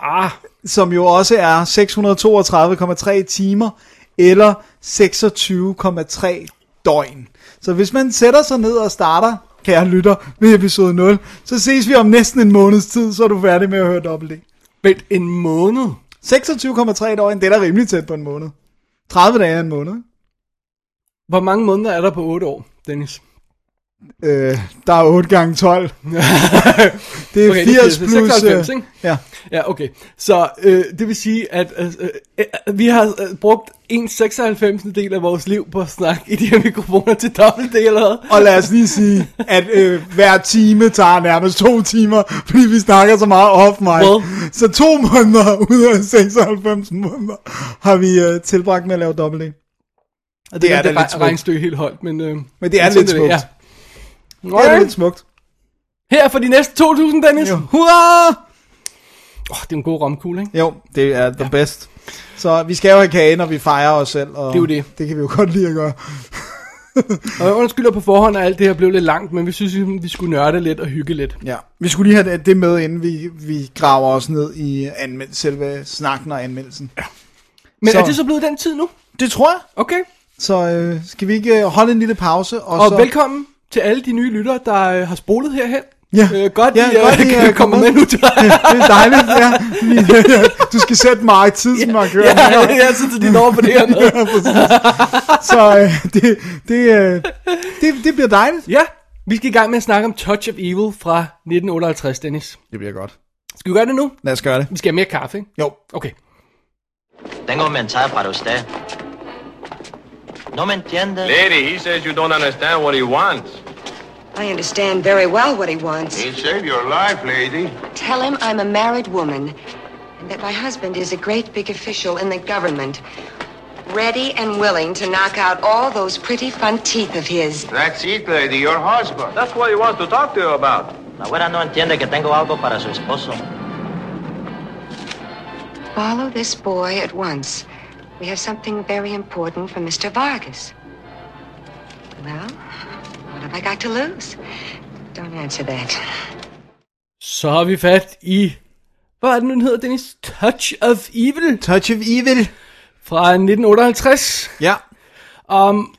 Ah, som jo også er 632,3 timer, eller 26,3 døgn. Så hvis man sætter sig ned og starter, kære lytter, med episode 0, så ses vi om næsten en måneds tid, så er du færdig med at høre dobbelt D. vent en måned. 26,3 døgn, det er da rimelig tæt på en måned. 30 dage er en måned. Hvor mange måneder er der på 8 år, Dennis? Øh, der er 8 gange 12. <laughs> det er Okay, 80 det plus... 96, øh, ikke? Ja, Ja, okay. Så øh, det vil sige, at øh, øh, vi har øh, brugt en 96. del af vores liv på at snakke i de her mikrofoner til dobbelt eller hvad? og lad os lige sige, at øh, hver time tager nærmest to timer, fordi vi snakker så meget off mig. Well. Så to måneder ud af 96 måneder har vi øh, tilbragt med at lave dobbelt D. Og det er da det lidt smukt. regnstykke helt holdt, men... Øh, Men det er sådan lidt smukt. Ja. Det er lidt smukt. Her for de næste 2.000, Dennis. Jo. Åh, Hurra! oh, det er en god romkugle, ikke? Jo, det er the best. Så vi skal jo have kage, når vi fejrer os selv. Og Det er jo det. Det kan vi jo godt lide at gøre. Og jeg undskylder på forhånd, at alt det her blev lidt langt, men vi synes, vi skulle nørde lidt og hygge lidt. Ja. Vi skulle lige have det- med, inden vi, vi graver os ned i anmeld- selve snakken og anmeldelsen. Men Så- er det så blevet den tid nu? Det tror jeg. Okay. Så øh, skal vi ikke øh, holde en lille pause? Og, Og så... velkommen til alle de nye lyttere, der øh, har spolet herhen. Øh, godt, ja, I, godt, øh, <laughs> I kan er komme kommet. med nu. det er dejligt, ja. <laughs> Du skal sætte mig tidsmarkøren. ja, ja, så de når på det her med. <laughs> Ja, præcis. Så øh, det, det, øh, det, det bliver dejligt. Ja, vi skal i gang med at snakke om Touch of Evil fra 1958, Dennis. Det bliver godt. Skal vi gøre det nu? Lad os gøre det. Vi skal have mere kaffe, ikke? Jo. Okay. Tengo un mensaje para usted. ¿No me entiende? Lady, he says you don't understand what he wants. I understand very well what he wants. He'll save your life, lady. Tell him I'm a married woman and that my husband is a great big official in the government, ready and willing to knock out all those pretty front teeth of his. That's it, lady, your husband. That's what he wants to talk to you about. La güera no entiende que tengo algo para su esposo. Follow this boy at once. We have something very important for Mr. Vargas. Well, what have I got to lose? Don't answer that. Så har vi fat i... Hvad er det nu, den hedder, Dennis? Touch of Evil Touch of Evil. fra 1958. Ja. Um,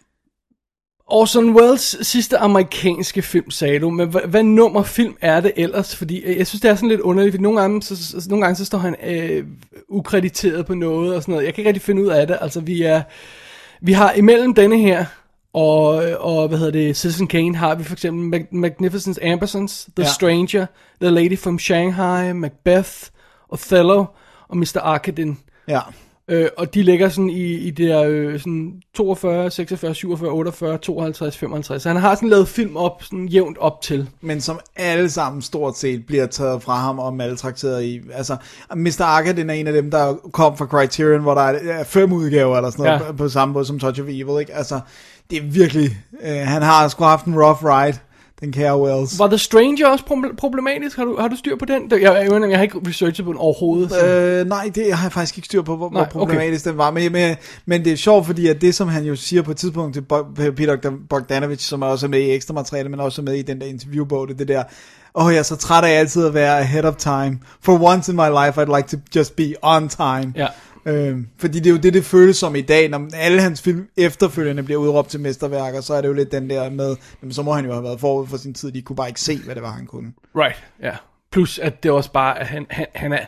Orson Welles sidste amerikanske film, sagde du, men hvad, hvad nummer film er det ellers? Fordi øh, jeg synes, det er sådan lidt underligt, fordi nogle gange, så, nogle gange så står han øh, ukrediteret på noget og sådan noget. Jeg kan ikke rigtig finde ud af det. Altså, vi er, vi har imellem denne her og, og hvad hedder det, Citizen Kane, har vi for eksempel Mag- Magnificent Ambersons, The Ja. Stranger, The Lady from Shanghai, Macbeth, Othello og Mr. Arkadin. Ja. Øh, og de ligger sådan i, i det der øh, sådan 42, 46, 47, 48, 52, 55. Så han har sådan lavet film op, sådan jævnt op til. men som alle sammen stort set bliver taget fra ham og maltrakteret i. Altså, Mr. Arkadin er en af dem, der kom fra Criterion, hvor der er fem udgaver eller sådan noget, ja. på, på samme måde som Touch of Evil, ikke? Altså, det er virkelig, øh, han har sgu haft en rough ride, den kære Wells. Var The Stranger også proble- problematisk? Har du, har du styr på den? Jeg, jeg, jeg, jeg har ikke researchet på den overhovedet. Så. Øh, nej, det har jeg faktisk ikke styr på, hvor, Nej, hvor problematisk den var. Men, men, men det er sjovt, fordi at det, som han jo siger på et tidspunkt til Peter Bogdanovich, som er også med i ekstra materiale, men også med i den der interviewbog, det, det der, åh, oh, jeg er så træt af altid at være ahead of time. For once in my life, I'd like to just be on time. Ja. Øh, fordi det er jo det, det føles som i dag, når alle hans film efterfølgende bliver udråbt til mesterværker, så er det jo lidt den der med, jamen, så må han jo have været forud for sin tid, de kunne bare ikke se, hvad det var, han kunne. Right, ja. Plus at det også bare, at han, han, han er...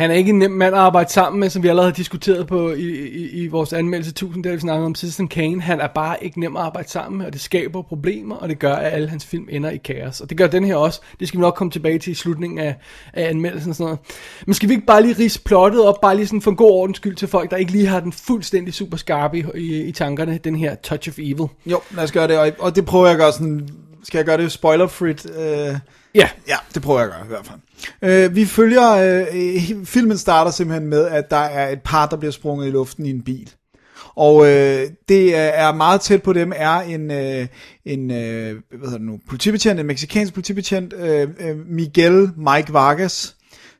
Han er ikke en nem mand at arbejde sammen med, som vi allerede har diskuteret på i, i, i vores anmeldelse 1000, der vi snakkede om Citizen Kane. Han er bare ikke nem at arbejde sammen med, og det skaber problemer, og det gør, at alle hans film ender i kaos. Og det gør den her også. Det skal vi nok komme tilbage til i slutningen af, af anmeldelsen og sådan noget. Men skal vi ikke bare lige rise plottet op, bare lige sådan for en god ordens skyld til folk, der ikke lige har den fuldstændig super skarpe i, i, i tankerne, den her Touch of Evil. Jo, lad os gøre det, og, og det prøver jeg at gøre sådan, skal jeg gøre det spoiler-frit? Øh, Ja, Ja, det prøver jeg at gøre i hvert fald. Øh, vi følger, øh, filmen starter simpelthen med, at der er et par, der bliver sprunget i luften i en bil. Og øh, det er- meget tæt på dem, er en, øh, en øh, hvad hedder det nu, politibetjent, en meksikansk politibetjent, øh, øh, Miguel Mike Vargas,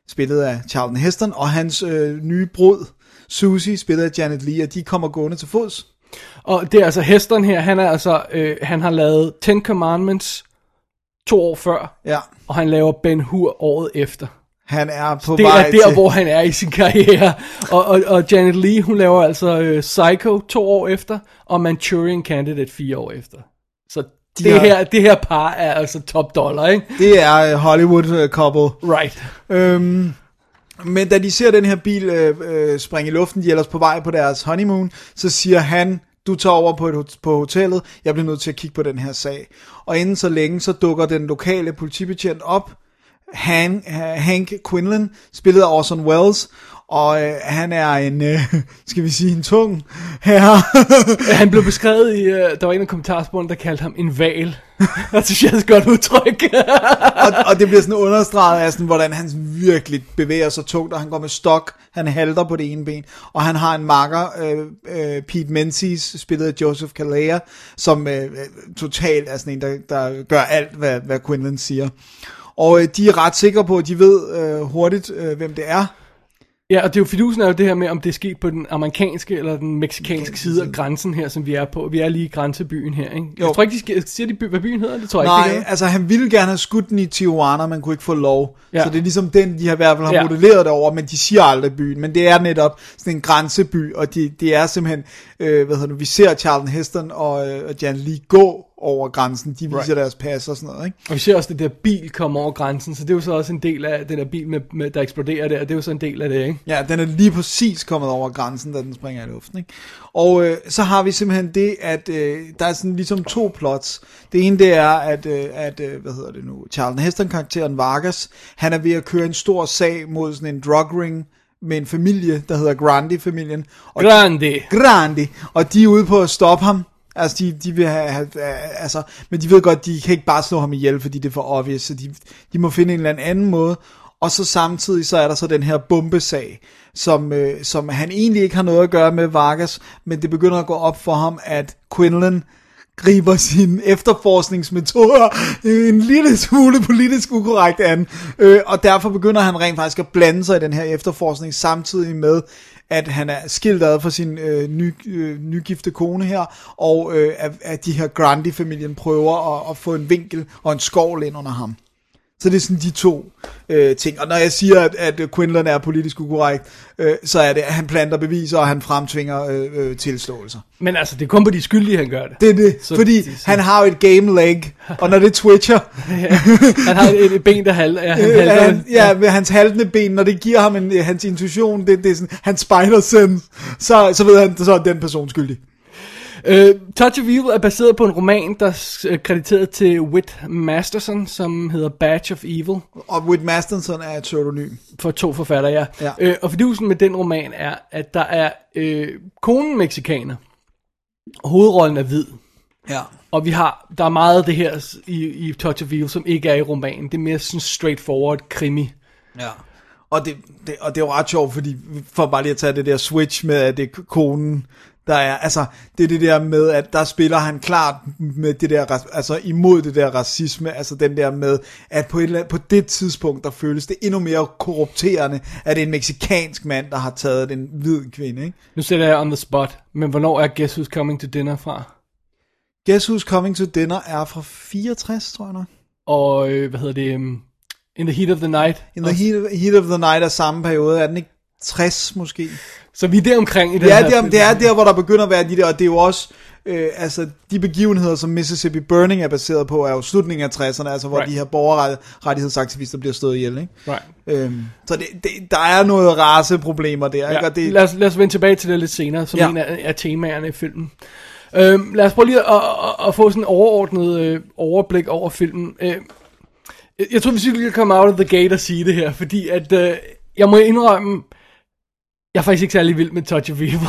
spillet af Charlton Heston, og hans øh, nye brud, Susie, spillet af Janet Leigh, og de kommer gående til fods. Og det er altså Heston her, han er altså, øh, han har lavet Ten Commandments to år før, Ja, og han laver Ben Hur året efter. han er på Det vej er der, til... hvor han er i sin karriere. Og, og, og Janet Leigh, hun laver altså øh, Psycho to år efter, og Manchurian Candidate fire år efter. Så De det, har- her, det her par er altså top dollar, ikke? Det er øh, Hollywood øh, couple. Right. Øhm, men da de ser den her bil øh, øh, springe i luften, de er ellers på vej på deres honeymoon, så siger han, du tager over på, et, på hotellet, jeg bliver nødt til at kigge på den her sag. Og inden så længe, så dukker den lokale politibetjent op, Hank, Hank Quinlan, spillet af Orson Welles, og øh, han er en, øh, <laughs> skal vi sige, en tung herre. <laughs> Han blev <laughs> beskrevet i, uh, der var en af kommentarsporene, der kaldte ham en val. Det synes jeg er et godt udtryk. og, og det bliver sådan understreget af, sådan, hvordan han virkelig bevæger sig tungt, og han går med stok, han halter på det ene ben, og han har en makker, øh, øh, Pete Menzies, spillet af Joseph Kalea, som øh, øh, totalt er sådan en, der, der gør alt, hvad, hvad Quinlan siger. Og øh, de er ret sikre på, at de ved øh, hurtigt, øh, hvem det er. Ja, og det er jo fidusen er jo det her med, om det er sket på den amerikanske eller den meksikanske side af grænsen her, som vi er på. Vi er lige i grænsebyen her, ikke? Jo. Jeg tror ikke, de skal, siger de, by- hvad byen hedder? Det tror jeg Nej, ikke, de gør. altså han ville gerne have skudt den i Tijuana, men kunne ikke få lov. Ja. Så det er ligesom den, de har i hvert fald har Ja. modelleret over, men de siger aldrig byen. Men det er netop sådan en grænseby, og de, det er simpelthen, øh, hvad hedder det, vi ser Charlton Heston og, øh, og Jan Lee gå over grænsen. De viser right. Deres pas og sådan noget, ikke? Og vi ser også, at det der bil komme over grænsen, så det er jo så også en del af den der bil, med, med, der eksploderer der, det er jo så en del af det, ikke? Ja, den er lige præcis kommet over grænsen, da den springer i luften. Ikke? Og øh, så har vi simpelthen det, at øh, der er sådan ligesom to plots. Det ene det er, at, øh, at øh, hvad hedder det nu, Charlton Heston-karakteren Vargas, han er ved at køre en stor sag mod sådan en drug ring med en familie, der hedder Grandi-familien. Og Grande. Grandi. Og de er ude på at stoppe ham. Altså, de, de vil have, have, altså, men de ved godt, de kan ikke bare slå ham ihjel, fordi det er for obvious, så de, de må finde en eller anden måde. Og så samtidig, så er der så den her bombesag, som, øh, som han egentlig ikke har noget at gøre med Vargas, men det begynder at gå op for ham, at Quinlan griber sine efterforskningsmetoder en lille smule politisk ukorrekt an, øh, og derfor begynder han rent faktisk at blande sig i den her efterforskning, samtidig med, at han er skilt ad fra sin øh, ny, øh, nygifte kone her, og øh, at, at de her Grandi-familien prøver at, at få en vinkel og en skovl ind under ham. Så det er sådan de to øh, ting. Og når jeg siger, at, at Quinlan er politisk ukorrekt, øh, så er det, at han planter beviser, og han fremtvinger øh, øh, tilståelser. Men altså, det er kun på de skyldige, han gør det. Det er det, Så fordi det- så- han har jo et game leg, og når det twitcher, <laughs> Han har et, et ben, der halter. Ja, han øh, halter. han, ja, med hans haltende ben, når det giver ham en, øh, hans intuition, det, det er sådan, hans spider sense, så, så ved han, så er den person skyldig. Øh, Touch of Evil er baseret på en roman, der er krediteret til Whit Masterson, som hedder Badge of Evil, Og Whit Masterson er et pseudonym. for to forfattere, ja. Ja. Øh, og fordusen med den roman er, at der er øh, konen mexikaner, hovedrollen er hvid. Ja. Og vi har, der er meget af det her i, i Touch of Evil, som ikke er i romanen. Det er mere sådan straightforward krimi. Ja. Og det, det, og det er jo ret sjovt, fordi for bare lige at tage det der switch med, at det er konen, der er, altså, det er det der med, at der spiller han klart med det der, altså imod det der racisme, altså den der med, at på, et, på det tidspunkt, der føles det endnu mere korrupterende, at det er en meksikansk mand, der har taget den hvid kvinde, ikke? Nu sætter jeg on the spot, men hvornår er Guess Who's Coming to Dinner fra? Guess Who's Coming to Dinner er fra 64, tror jeg nok. Og øh, hvad hedder det? Um, In the Heat of the Night. In the heat of, heat of the Night er samme periode, er den ikke 60 måske? Så vi er der omkring i den Ja, her det er, film. det er der, hvor der begynder at være de der, og det er jo også, øh, altså de begivenheder, som Mississippi Burning er baseret på, er jo slutningen af 60'erne, altså hvor Right. de her borgerrettighedsaktivister bliver stået ihjel, ikke? Right. Øhm, så det, det, der er noget raceproblemer der, ikke? Ja, Og det, lad, os, lad os vende tilbage til det lidt senere, som Ja. en af, af temaerne i filmen. Øhm, lad os prøve lige at, at, at få sådan en overordnet øh, overblik over filmen. Øh, jeg- tror, vi skal lige komme out of the gate og sige det her, fordi at, øh, jeg må indrømme, jeg er faktisk ikke særlig vild med Touch of Evil.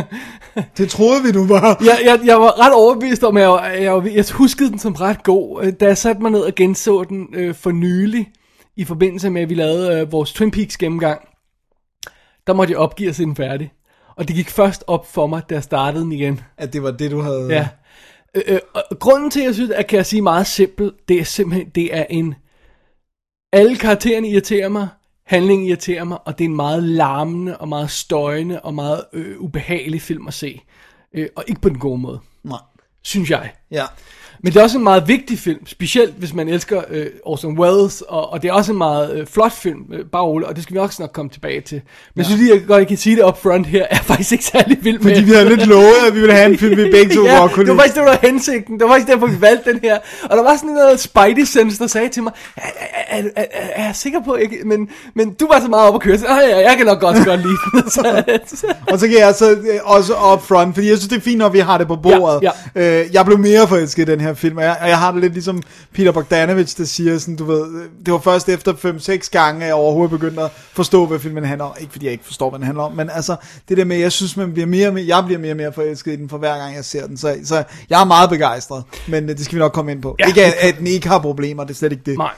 <laughs> det troede vi nu var. jeg, jeg, jeg var ret overbevist om, at jeg, jeg, var- jeg huskede den som ret god. Øh, Da jeg satte mig ned og genså den øh, for nylig, i forbindelse med, at vi lavede øh, vores Twin Peaks gennemgang, der måtte jeg opgive at se den færdig. Og det gik først op for mig, da jeg startede den igen. At det var det, du havde... Ja. Øh, øh, og grunden til, at jeg synes, at kan jeg sige meget simpelt, det er simpelthen, det er en... Alle karaktererne irriterer mig, handlingen irriterer mig, og det er en meget larmende og meget støjende og meget øh, ubehagelig film at se. Øh, og ikke på den gode måde, Nej. synes jeg. Ja. Men det er også en meget vigtig film, specielt hvis man elsker øh, Orson Welles, og, og det er også en meget øh, flot film, øh, bare roligt, og det skal vi også nok komme tilbage til. Men jeg synes lige, jeg godt kan sige det up front her, er faktisk ikke særlig vild med. Fordi vi havde lidt lovet, at vi ville have en film, vi begge to <laughs> ja, godt kunne det var faktisk det, der var hensigten. Det var faktisk derfor, vi valgte den her. Og der var sådan noget spidey sense, der sagde til mig, er, er, er, er, jeg sikker på, ikke? Men, men du var så meget op at køre, så "Ah, ja, jeg kan nok godt godt lide den. så, <laughs> så, Og så kan jeg så øh, også up front, fordi jeg synes, det er fint, når vi har det på bordet. Ja, Øh, jeg blev mere forelsket i den her film, og jeg, og jeg har det lidt ligesom Peter Bogdanovich, der siger sådan, du ved, det var først efter 5-6 gange, at jeg overhovedet begyndte at forstå, hvad filmen handler om. Ikke fordi jeg ikke forstår, hvad den handler om, men altså, det der med, jeg synes, man bliver mere, mere, jeg bliver mere og mere forelsket i den, for hver gang jeg ser den. Så, så jeg er meget begejstret, men øh, det skal vi nok komme ind på. Ja. Ikke at, at den ikke har problemer, det er slet ikke det. Nej.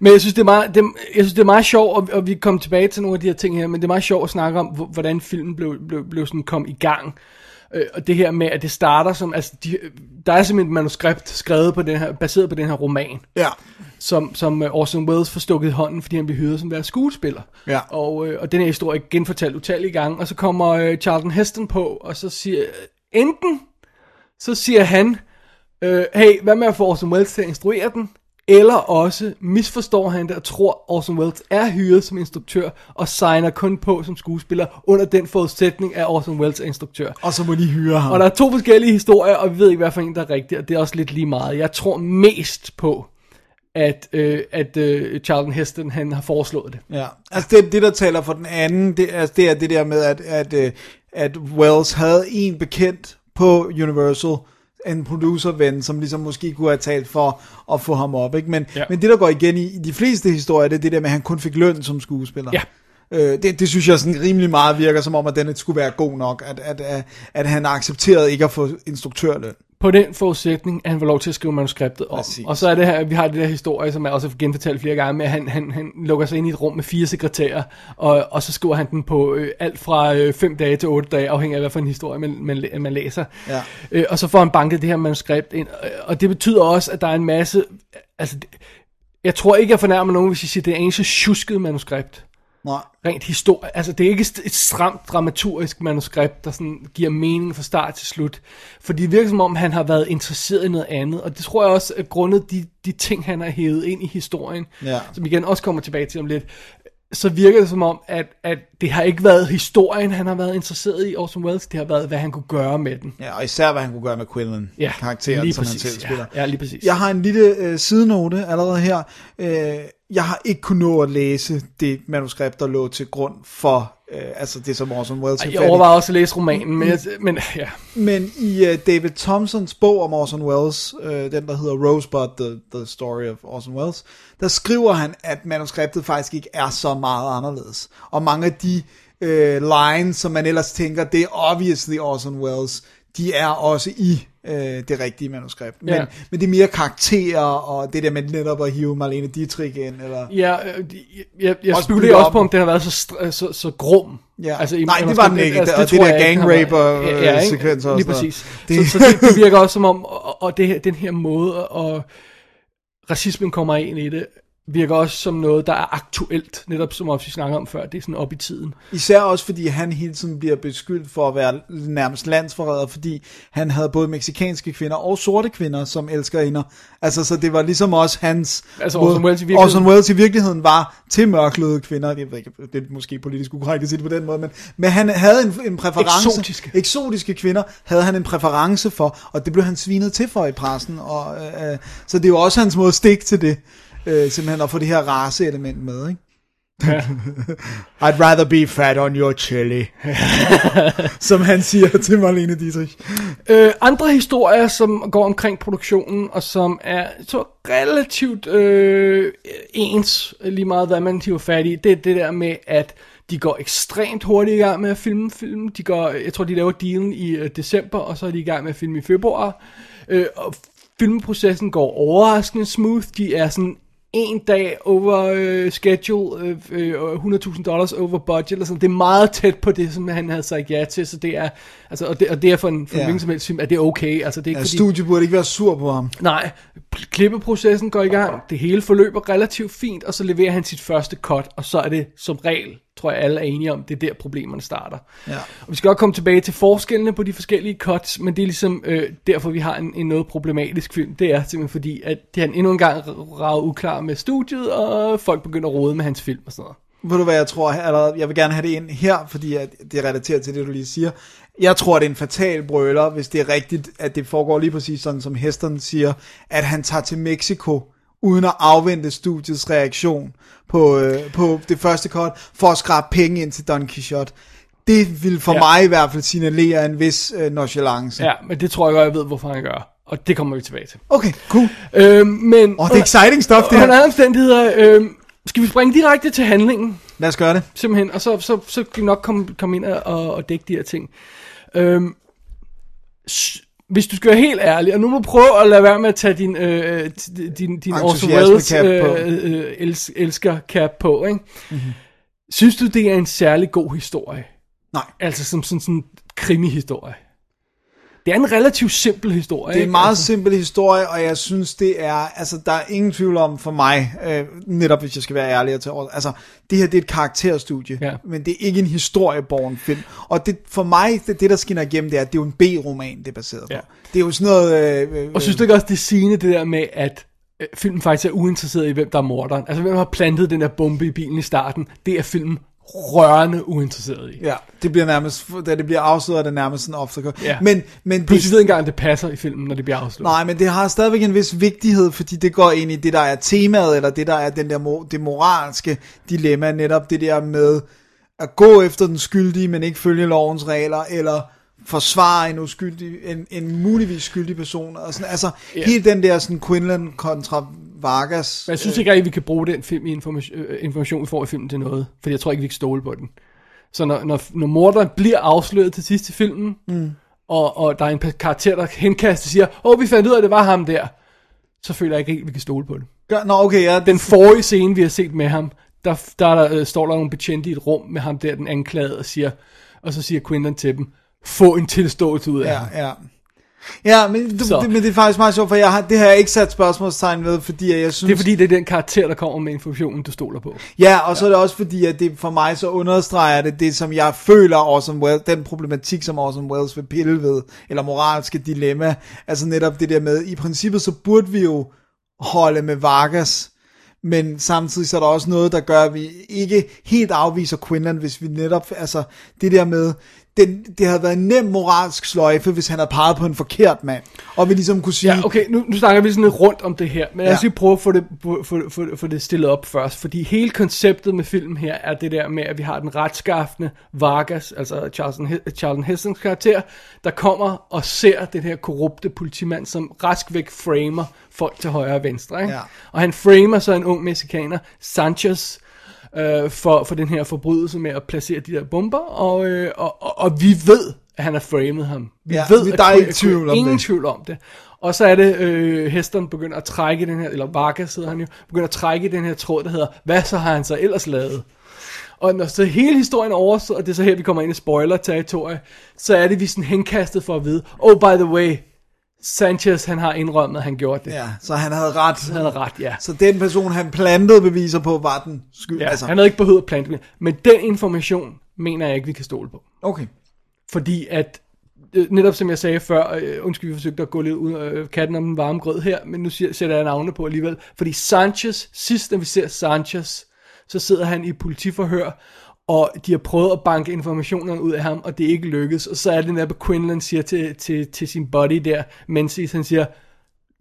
Men jeg synes, det er meget, det, jeg synes, det er meget sjovt, og, og vi kommer tilbage til nogle af de her ting her, men det er meget sjovt at snakke om, hvor- hvordan filmen blev, blev, blev sådan kom i gang. Øh, og det her med, at det starter som, altså, de, der er simpelthen et manuskript skrevet på den her, baseret på den her roman, Ja. som, som øh, Orson Welles får stukket i hånden, fordi han bliver hyret som deres skuespiller. Ja. Og, øh, og den her historie er genfortalt utallige gange, og så kommer øh, Charlton Heston på, og så siger, enten, så siger han, øh, hey, hvad med at få Orson Welles til at instruere den, Eller også misforstår han det og tror, Orson Welles er hyret som instruktør, og signer kun på som skuespiller under den forudsætning, at Orson Welles er instruktør. Og så må de hyre ham. Og der er to forskellige historier, og vi ved ikke, hvad for en, der er rigtig, og det er også lidt lige meget. Jeg tror mest på, at, øh, at øh, Charlton Heston, han har foreslået det. Ja, altså det, det der taler for den anden, det, altså det er det der med, at, at, øh, at Wells havde en bekendt på Universal, en producerven, som ligesom måske kunne have talt for at få ham op, ikke? Men, Ja. men det der går igen i, i de fleste historier, det er det der med, at han kun fik løn som skuespiller. Ja. Øh, det, det synes jeg sådan rimelig meget virker som om, at den skulle være god nok, at, at, at, at han accepterede ikke at få instruktørløn. På den forudsætning, at han får lov til at skrive manuskriptet om. Præcis. Og så er det her, vi har det der historie, som jeg også har genfortalt flere gange, med at han, han, han lukker sig ind i et rum med fire sekretærer, og, og så skriver han den på øh, alt fra øh, fem dage til otte dage, afhængig af, hvad for en historie man, man, man læser. Ja. Øh, og så får han banket det her manuskript ind, øh, og det betyder også, at der er en masse... Altså, jeg tror ikke, jeg fornærmer nogen, hvis jeg siger, at det er en så tjusket manuskript. Nej. Rent historie. Altså, det er ikke et stramt dramaturgisk manuskript, der sådan giver mening fra start til slut. For det virker som om, han har været interesseret i noget andet. Og det tror jeg også er grundet de, de ting, han har hævet ind i historien. Ja. Som igen også kommer tilbage til om lidt. Så virker det som om, at, at det har ikke været historien, han har været interesseret i, Orson Welles. Det har været, hvad han kunne gøre med den. Ja, og især hvad han kunne gøre med Quinlan, Ja, karakteren, lige som præcis. han selv spiller. Ja, ja, lige præcis. Jeg har en lille øh, sidenote allerede her. Øh, jeg har ikke kunnet nå at læse det manuskript, der lå til grund for øh, altså det, som Orson Welles har Jeg overvejer også at læse romanen, men, jeg, men ja. Men i uh, David Thompsons bog om Orson Welles, uh, den der hedder Rosebud, the, the Story of Orson Welles, der skriver han, at manuskriptet faktisk ikke er så meget anderledes. Og mange af de uh, lines, som man ellers tænker, det er obviously Orson Welles, de er også i uh, det rigtige manuskript. Men, Ja. men det er mere karakterer, og det der med netop at hive Marlene Dietrich ind, eller... Ja, øh, de- jeg, jeg Også spekulerer også på, om den har været så, str- så, så grum. Ja. Altså, Nej, det var den ikke. og det tror der jeg ikke, gang den har rape været. og Ja, øh, og Lige præcis. Det- Så, så det, det virker <laughs> også som om, og, og det her, den her måde, og racismen kommer ind i det, virker også som noget, der er aktuelt, netop som også vi snakker om før, det er sådan op i tiden. Især også fordi han hele tiden bliver beskyldt for at være nærmest landsforræder, fordi han havde både meksikanske kvinder og sorte kvinder som elskerinder. Altså, så det var ligesom også hans... Altså, Orson Welles i virkeligheden- Orson Welles i virkeligheden var til mørkløde kvinder. Jeg ved ikke, det er måske politisk ukorrekt at sige det på den måde, men, men han havde en, en præference... Eksotiske. Eksotiske kvinder havde han en præference for, og det blev han svinet til for i pressen. Og, øh, øh, så det er jo også hans måde at stikke til det. Øh, simpelthen at få det her race-element med, ikke? <laughs> I'd rather be fat on your chili. <laughs> Som han siger til Marlene Dietrich. Øh, andre historier, som går omkring produktionen, og som er så relativt øh, ens, lige meget hvad man hiver fat i, det er det der med, at de går ekstremt hurtigt i gang med at filme film. De går, jeg tror, de laver dealen i øh, december, og så er de i gang med at filme i februar. Øh, og filmprocessen går overraskende smooth. De er sådan en dag over øh, schedule, øh, øh, 100.000 dollars over budget, eller sådan. det er meget tæt på det, som han havde sagt ja til, så det er, altså, og, det, og det er for en, for en Ja. hvilken som helst film, at det er okay, altså det er ikke Ja, fordi, studiet burde ikke være sur på ham. nej, klippeprocessen går i gang, det hele forløber relativt fint, og så leverer han sit første cut, og så er det som regel, tror jeg alle er enige om, det er der problemerne starter. Ja. Og vi skal også komme tilbage til forskellene på de forskellige cuts, men det er ligesom øh, derfor, vi har en, en noget problematisk film. Det er simpelthen fordi, at det han endnu en gang rager uklar med studiet, og folk begynder at rode med hans film og sådan noget. Ved du hvad jeg tror allerede? Jeg vil gerne have det ind her, fordi at det relaterer til det, du lige siger. Jeg tror, det er en fatal brøler, hvis det er rigtigt, at det foregår lige præcis sådan, som Heston siger, at han tager til Mexico uden at afvente studiets reaktion på, øh, på det første cut, for at skrabe penge ind til Don Quixote. Det vil for Ja. mig i hvert fald signalere en vis øh, nonchalance. Ja, men det tror jeg godt, jeg ved, hvorfor han gør. Og det kommer vi tilbage til. Okay, cool. Øh, men... Åh, det er exciting stuff, det her. Under omstændigheder, øh, skal vi springe direkte til handlingen? Lad os gøre det. Simpelthen, og så, så, så kan vi nok komme, komme ind og, og dække de her ting. Øhm, hvis du skal være helt ærlig, og nu må du prøve at lade være med at tage din, øh, t- din, din Orson Welles øh, øh, els, elsker cap på, ikke? Mm-hmm. Synes du, det er en særlig god historie? Nej. Altså som sådan sådan en krimi-historie. Det er en relativt simpel historie. Det er en meget altså, simpel historie, og jeg synes, det er, altså, der er ingen tvivl om for mig, øh, netop hvis jeg skal være ærlig til altså, det her, det er et karakterstudie, Ja. men det er ikke en historieborgen film, og det, for mig, det, det der skinner igennem, det er, at det er jo en B-roman, det er baseret på. Ja. Det er jo sådan noget, øh, øh, Og synes du ikke også, det er sigende, det der med, at øh, filmen faktisk er uinteresseret i, hvem der er morderen. Altså, hvem har plantet den der bombe i bilen i starten, det er filmen rørende uinteresseret i. Ja, det bliver nærmest, da det bliver afsløret, er det nærmest sådan off. Ja. Men, men Pludselig ved ikke engang, det passer i filmen, når det bliver afsløret. Nej, men det har stadigvæk en vis vigtighed, fordi det går ind i det, der er temaet, eller det, der er den der det moralske dilemma, netop det der med at gå efter den skyldige, men ikke følge lovens regler, eller forsvare en uskyldig, en, en muligvis skyldig person, og sådan, altså, Ja. yeah. helt den der sådan Quinlan kontra Vargas. Men jeg synes ikke rigtig, vi kan bruge den film i information, øh, information, vi får i filmen til noget. For jeg tror ikke, vi kan stole på den. Så når, når, når morderen bliver afsløret til sidst i filmen, mm. og, og der er en karakter, der henkaster og siger, åh, vi fandt ud af, at det var ham der, så føler jeg ikke helt, vi kan stole på det. Gør, nå, okay, ja, Den forrige scene, vi har set med ham, der, der, er der øh, står der nogle betjente i et rum med ham der, den anklagede, og, siger, og så siger Quinlan til dem, få en tilståelse ud af Ja, ham. ja. Ja, men, du, det, men det er faktisk meget sjovt, for jeg har, det har jeg ikke sat spørgsmålstegn ved, fordi jeg synes... Det er fordi, det er den karakter, der kommer med informationen, du stoler på. Ja, og så er det også fordi, at det for mig så understreger det, det som jeg føler, Orson Welles, den problematik, som Orson Welles vil pille ved, eller moralske dilemma, altså netop det der med, i princippet så burde vi jo holde med Vargas, men samtidig så er der også noget, der gør, at vi ikke helt afviser Quinlan, hvis vi netop, altså det der med, den, det havde været en nem moralsk sløjfe, hvis han havde peget på en forkert mand, og vi ligesom kunne sige, Ja, okay, nu, nu snakker vi sådan lidt rundt om det her, men lad os Ja. lige prøve at få det, få, få, få, det stillet op først, fordi hele konceptet med filmen her er det der med, at vi har den retskaffende Vargas, altså Charlton, Charlton Hestons karakter, der kommer og ser den her korrupte politimand, som rask væk framer folk til højre og venstre, ikke? Ja. og han framer så en ung mexikaner, Sanchez, øh, for, for den her forbrydelse med at placere de der bomber, og, øh, og, og, og vi ved, at han har framet ham. Vi Ja, ved, vi- at der er ikke tvivl om ingen det. tvivl om det. Og så er det, øh, Heston begynder at trække den her, eller Vargas hedder han jo, begynder at trække den her tråd, der hedder, hvad så har han så ellers lavet? Og når så hele historien er overstået, og det er så her, vi kommer ind i spoiler-territorie, så er det, vi sådan henkastet for at vide, oh, by the way, Sanchez, han har indrømmet, at han gjorde det. ja, så han havde ret. Han havde ret, ja. Så den person, han plantede beviser på, var den skyld. ja altså. Han havde ikke behøvet at plante det. Men den information, mener jeg ikke, vi kan stole på. Okay. Fordi at, øh, netop som jeg sagde før, øh, undskyld, vi forsøgte at gå lidt ud af øh, katten om den varme grød her, men nu siger, sætter jeg navne på alligevel. Fordi Sanchez, sidst når vi ser Sanchez, så sidder han i politiforhør, og de har prøvet at banke informationerne ud af ham, og det er ikke lykkedes. Og så er det netop, Quinlan siger til, til, til sin buddy der, Menzies, han siger,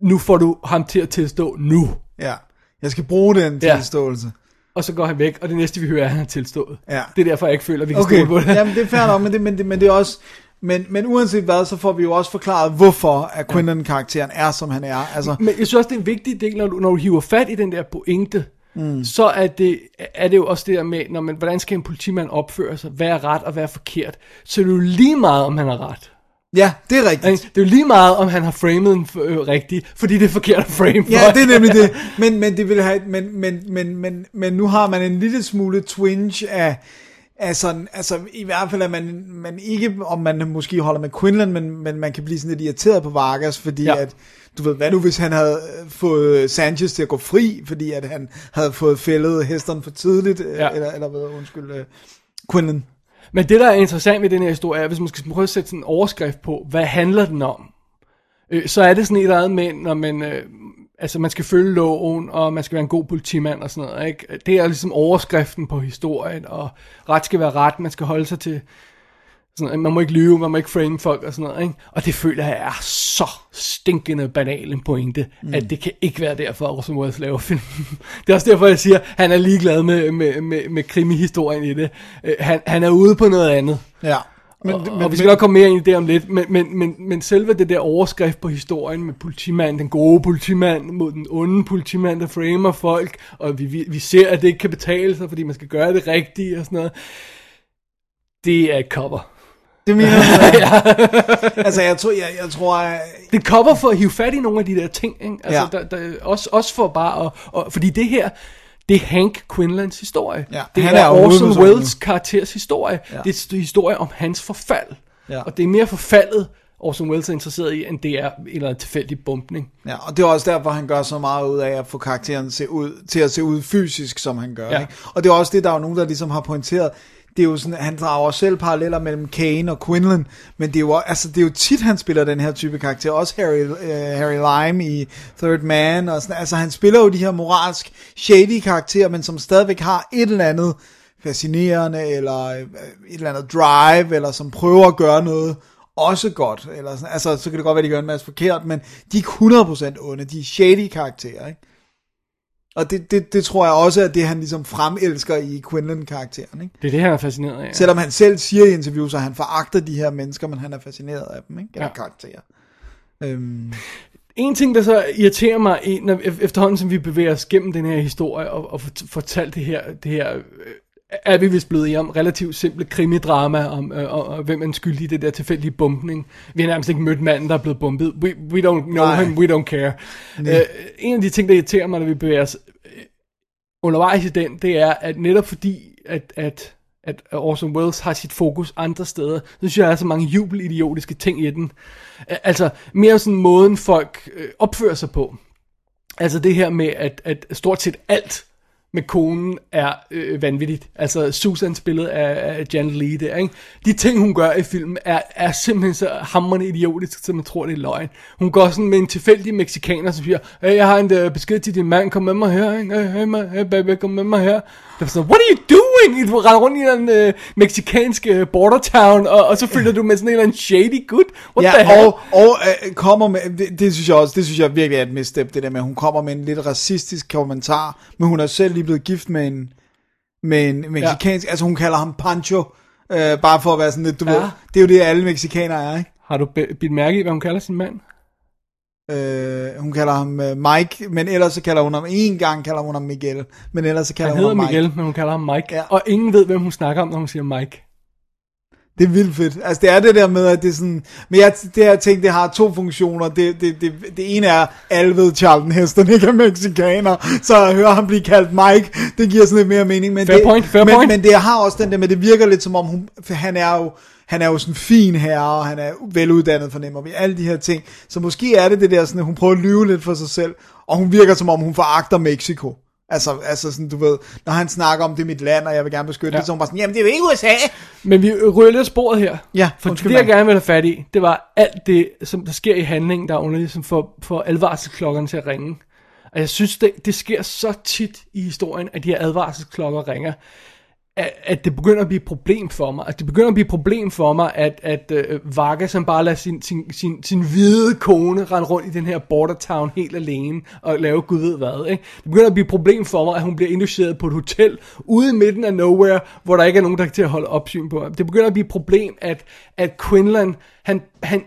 nu får du ham til at tilstå nu. Ja. Jeg skal bruge den Ja. tilståelse. Og så går han væk, og det næste vi hører er, at han har tilstået. Ja. Det er derfor, jeg ikke føler, at vi kan Okay, stole på det. jamen det er fair nok, men det, men, det, men det er også... Men, men uanset hvad, så får vi jo også forklaret, hvorfor at Quinlan-karakteren er, som han er. Altså, Men jeg synes også, det er en vigtig del, når du, når du hiver fat i den der pointe, mm. så er det, er det jo også det der med, når man, hvordan skal en politimand opføre sig, hvad er ret og hvad er forkert. Så det er jo lige meget, om han har ret. ja, det er rigtigt. Ikke? Det er jo lige meget, om han har framet en øh, rigtig, fordi det er forkert at frame Ja, folk. det er nemlig det. <laughs> Men, men, det vil have, men, men, men, men, men nu har man en lille smule twinge af, af sådan, altså i hvert fald, at man, man ikke, om man måske holder med Quinlan, men, men man kan blive sådan lidt irriteret på Vargas, fordi Ja. ja. at, du ved, hvad nu hvis han havde øh, fået Sanchez til at gå fri, fordi at han havde fået fældet hesteren for tidligt, Ja. ja. eller, eller hvad, undskyld, øh, Quinlan. Men det, der er interessant ved den her historie, er, hvis man skal prøve at sætte sådan en overskrift på, hvad handler den om? Øh, så er det sådan et eller andet med, når man, øh, altså man skal følge loven, og man skal være en god politimand og sådan noget, ikke? Det er ligesom overskriften på historien, og ret skal være ret, man skal holde sig til, sådan, man må ikke lyve, man må ikke frame folk og sådan noget, ikke? Og det føler jeg er så stinkende banal en pointe, mm. at det kan ikke være derfor, at Orson Welles laver film. <laughs> det er også derfor, jeg siger, at han er ligeglad med, med, med, med krimihistorien i det. Øh, Han, han er ude på noget andet. Ja. Men, og, og vi skal nok komme mere ind i det om lidt, men, men, men, men selve det der overskrift på historien med politimanden, den gode politimand mod den onde politimand, der framer folk, og vi, vi, vi ser, at det ikke kan betale sig, fordi man skal gøre det rigtige og sådan noget, det er et cover. Det mener <laughs> jeg. altså, jeg tror, jeg, jeg tror, at, Det er et cover for at hive fat i nogle af de der ting, ikke? Altså, Ja. der, der, også, også for bare at, og, fordi det her, det er Hank Quinlans historie. Ja, det han er, er Orson. Welles karakters historie. Ja. Det er historie om hans forfald. Ja. Og det er mere forfaldet, Orson Welles er interesseret i, end det er en eller anden tilfældig bumpning. Ja, og det er også derfor, han gør så meget ud af at få karakteren se ud, til at se ud fysisk, som han gør. Ja. Ja. Ikke? Og det er også det, der er nogen, der ligesom har pointeret det er jo sådan, han drager selv paralleller mellem Kane og Quinlan, men det er jo, altså, det er jo tit, han spiller den her type karakter. Også Harry, uh, Harry Lime i Third Man, og sådan, altså han spiller jo de her moralsk shady karakterer, men som stadigvæk har et eller andet fascinerende, eller øh, et eller andet drive, eller som prøver at gøre noget også godt. Eller sådan, altså, så kan det godt være, at de gør en masse forkert, men de er 100% onde. De er shady karakterer, ikke? Og det, det, det tror jeg også er det, han ligesom fremelsker i Quinlan-karakteren, ikke? Det er det, han er fascineret af. Selvom han selv siger i interviews, at han foragter de her mennesker, men han er fascineret af dem, ikke? Eller Ja. karakterer. Øhm, En ting, der så irriterer mig, når, ef- efterhånden som vi bevæger os gennem den her historie og, og fort- fortalt det her, det her øh, er vi vist blevet i om relativt simple krimidrama om, øh, og, og hvem er skyldig i det der tilfældige bumpning. Vi har nærmest ikke mødt manden, der er blevet bumpet. We, we don't know Nej. him, we don't care. Øh, en af de ting, der irriterer mig, når vi bevæger os øh, undervejs i den, det er, at netop fordi, at, at, at Orson Welles har sit fokus andre steder, så synes jeg, der er så mange jubelidiotiske ting i den. Altså, mere sådan måden folk øh, opfører sig på. Altså det her med, at, at stort set alt med konen er øh, vanvittigt. Altså Susan spillet af, af Janet Leigh der, ikke? De ting, hun gør i filmen, er, er simpelthen så hammerende idiotisk, som man tror, det er løgn. Hun går sådan med en tilfældig mexikaner, som siger, hey, jeg har en øh, besked til din mand, kom med mig her, ikke? Hey, hey, hey baby, kom med mig her. Det er sådan, what are you doing? Du render rundt i en uh, mexikansk uh, border town, og, og så følger du med sådan en eller anden shady gut. What the ja, hell? og, og øh, kommer med, det, det, synes jeg også, det synes jeg virkelig er et misstep, det der med, at hun kommer med en lidt racistisk kommentar, men hun er selv lige blevet gift med en, med en mexikansk, ja. altså hun kalder ham Pancho, øh, bare for at være sådan lidt, du Ja. ved, det er jo det, alle mexikanere er, ikke? Har du bidt mærke i, hvad hun kalder sin mand? Øh, hun kalder ham øh, Mike, men ellers så kalder hun ham, en gang kalder hun ham Miguel, men ellers så kalder Han hun hedder ham Mike. Miguel, men hun kalder ham Mike. Ja. Og ingen ved, hvem hun snakker om, når hun siger Mike. Det er vildt fedt. Altså det er det der med, at det er sådan... Men jeg, det her ting, det har to funktioner. Det, det, det, det ene er, alle ved Charlton Heston ikke er mexikaner. Så at høre ham blive kaldt Mike, det giver sådan lidt mere mening. Men Fair det, point, fair men, point. Men det har også den der med, det virker lidt som om, hun, han er jo... Han er jo sådan en fin herre, og han er veluddannet, fornemmer vi. Alle de her ting. Så måske er det det der, sådan, at hun prøver at lyve lidt for sig selv, og hun virker som om, hun foragter Mexico. Altså, altså sådan, du ved, når han snakker om, det er mit land, og jeg vil gerne beskytte ja. Det, så hun bare sådan, jamen det er jo ikke USA. Men vi ryger lidt sporet her. Ja, For undskyld det, jeg gerne vil have fat i, det var alt det, som der sker i handlingen, der er underligt, som får, får advarselsklokkerne til at ringe. Og jeg synes, det, det sker så tit i historien, at de her advarselsklokker ringer, at, at det begynder at blive et problem for mig. At det begynder at blive et problem for mig, at, at uh, Vargas som bare lader sin, sin, sin, sin hvide kone rende rundt i den her border town helt alene og lave gud ved hvad. Ikke? Det begynder at blive et problem for mig, at hun bliver indlogeret på et hotel ude i midten af nowhere, hvor der ikke er nogen, der kan til at holde opsyn på ham. Det begynder at blive et problem, at, at Quinlan, han, han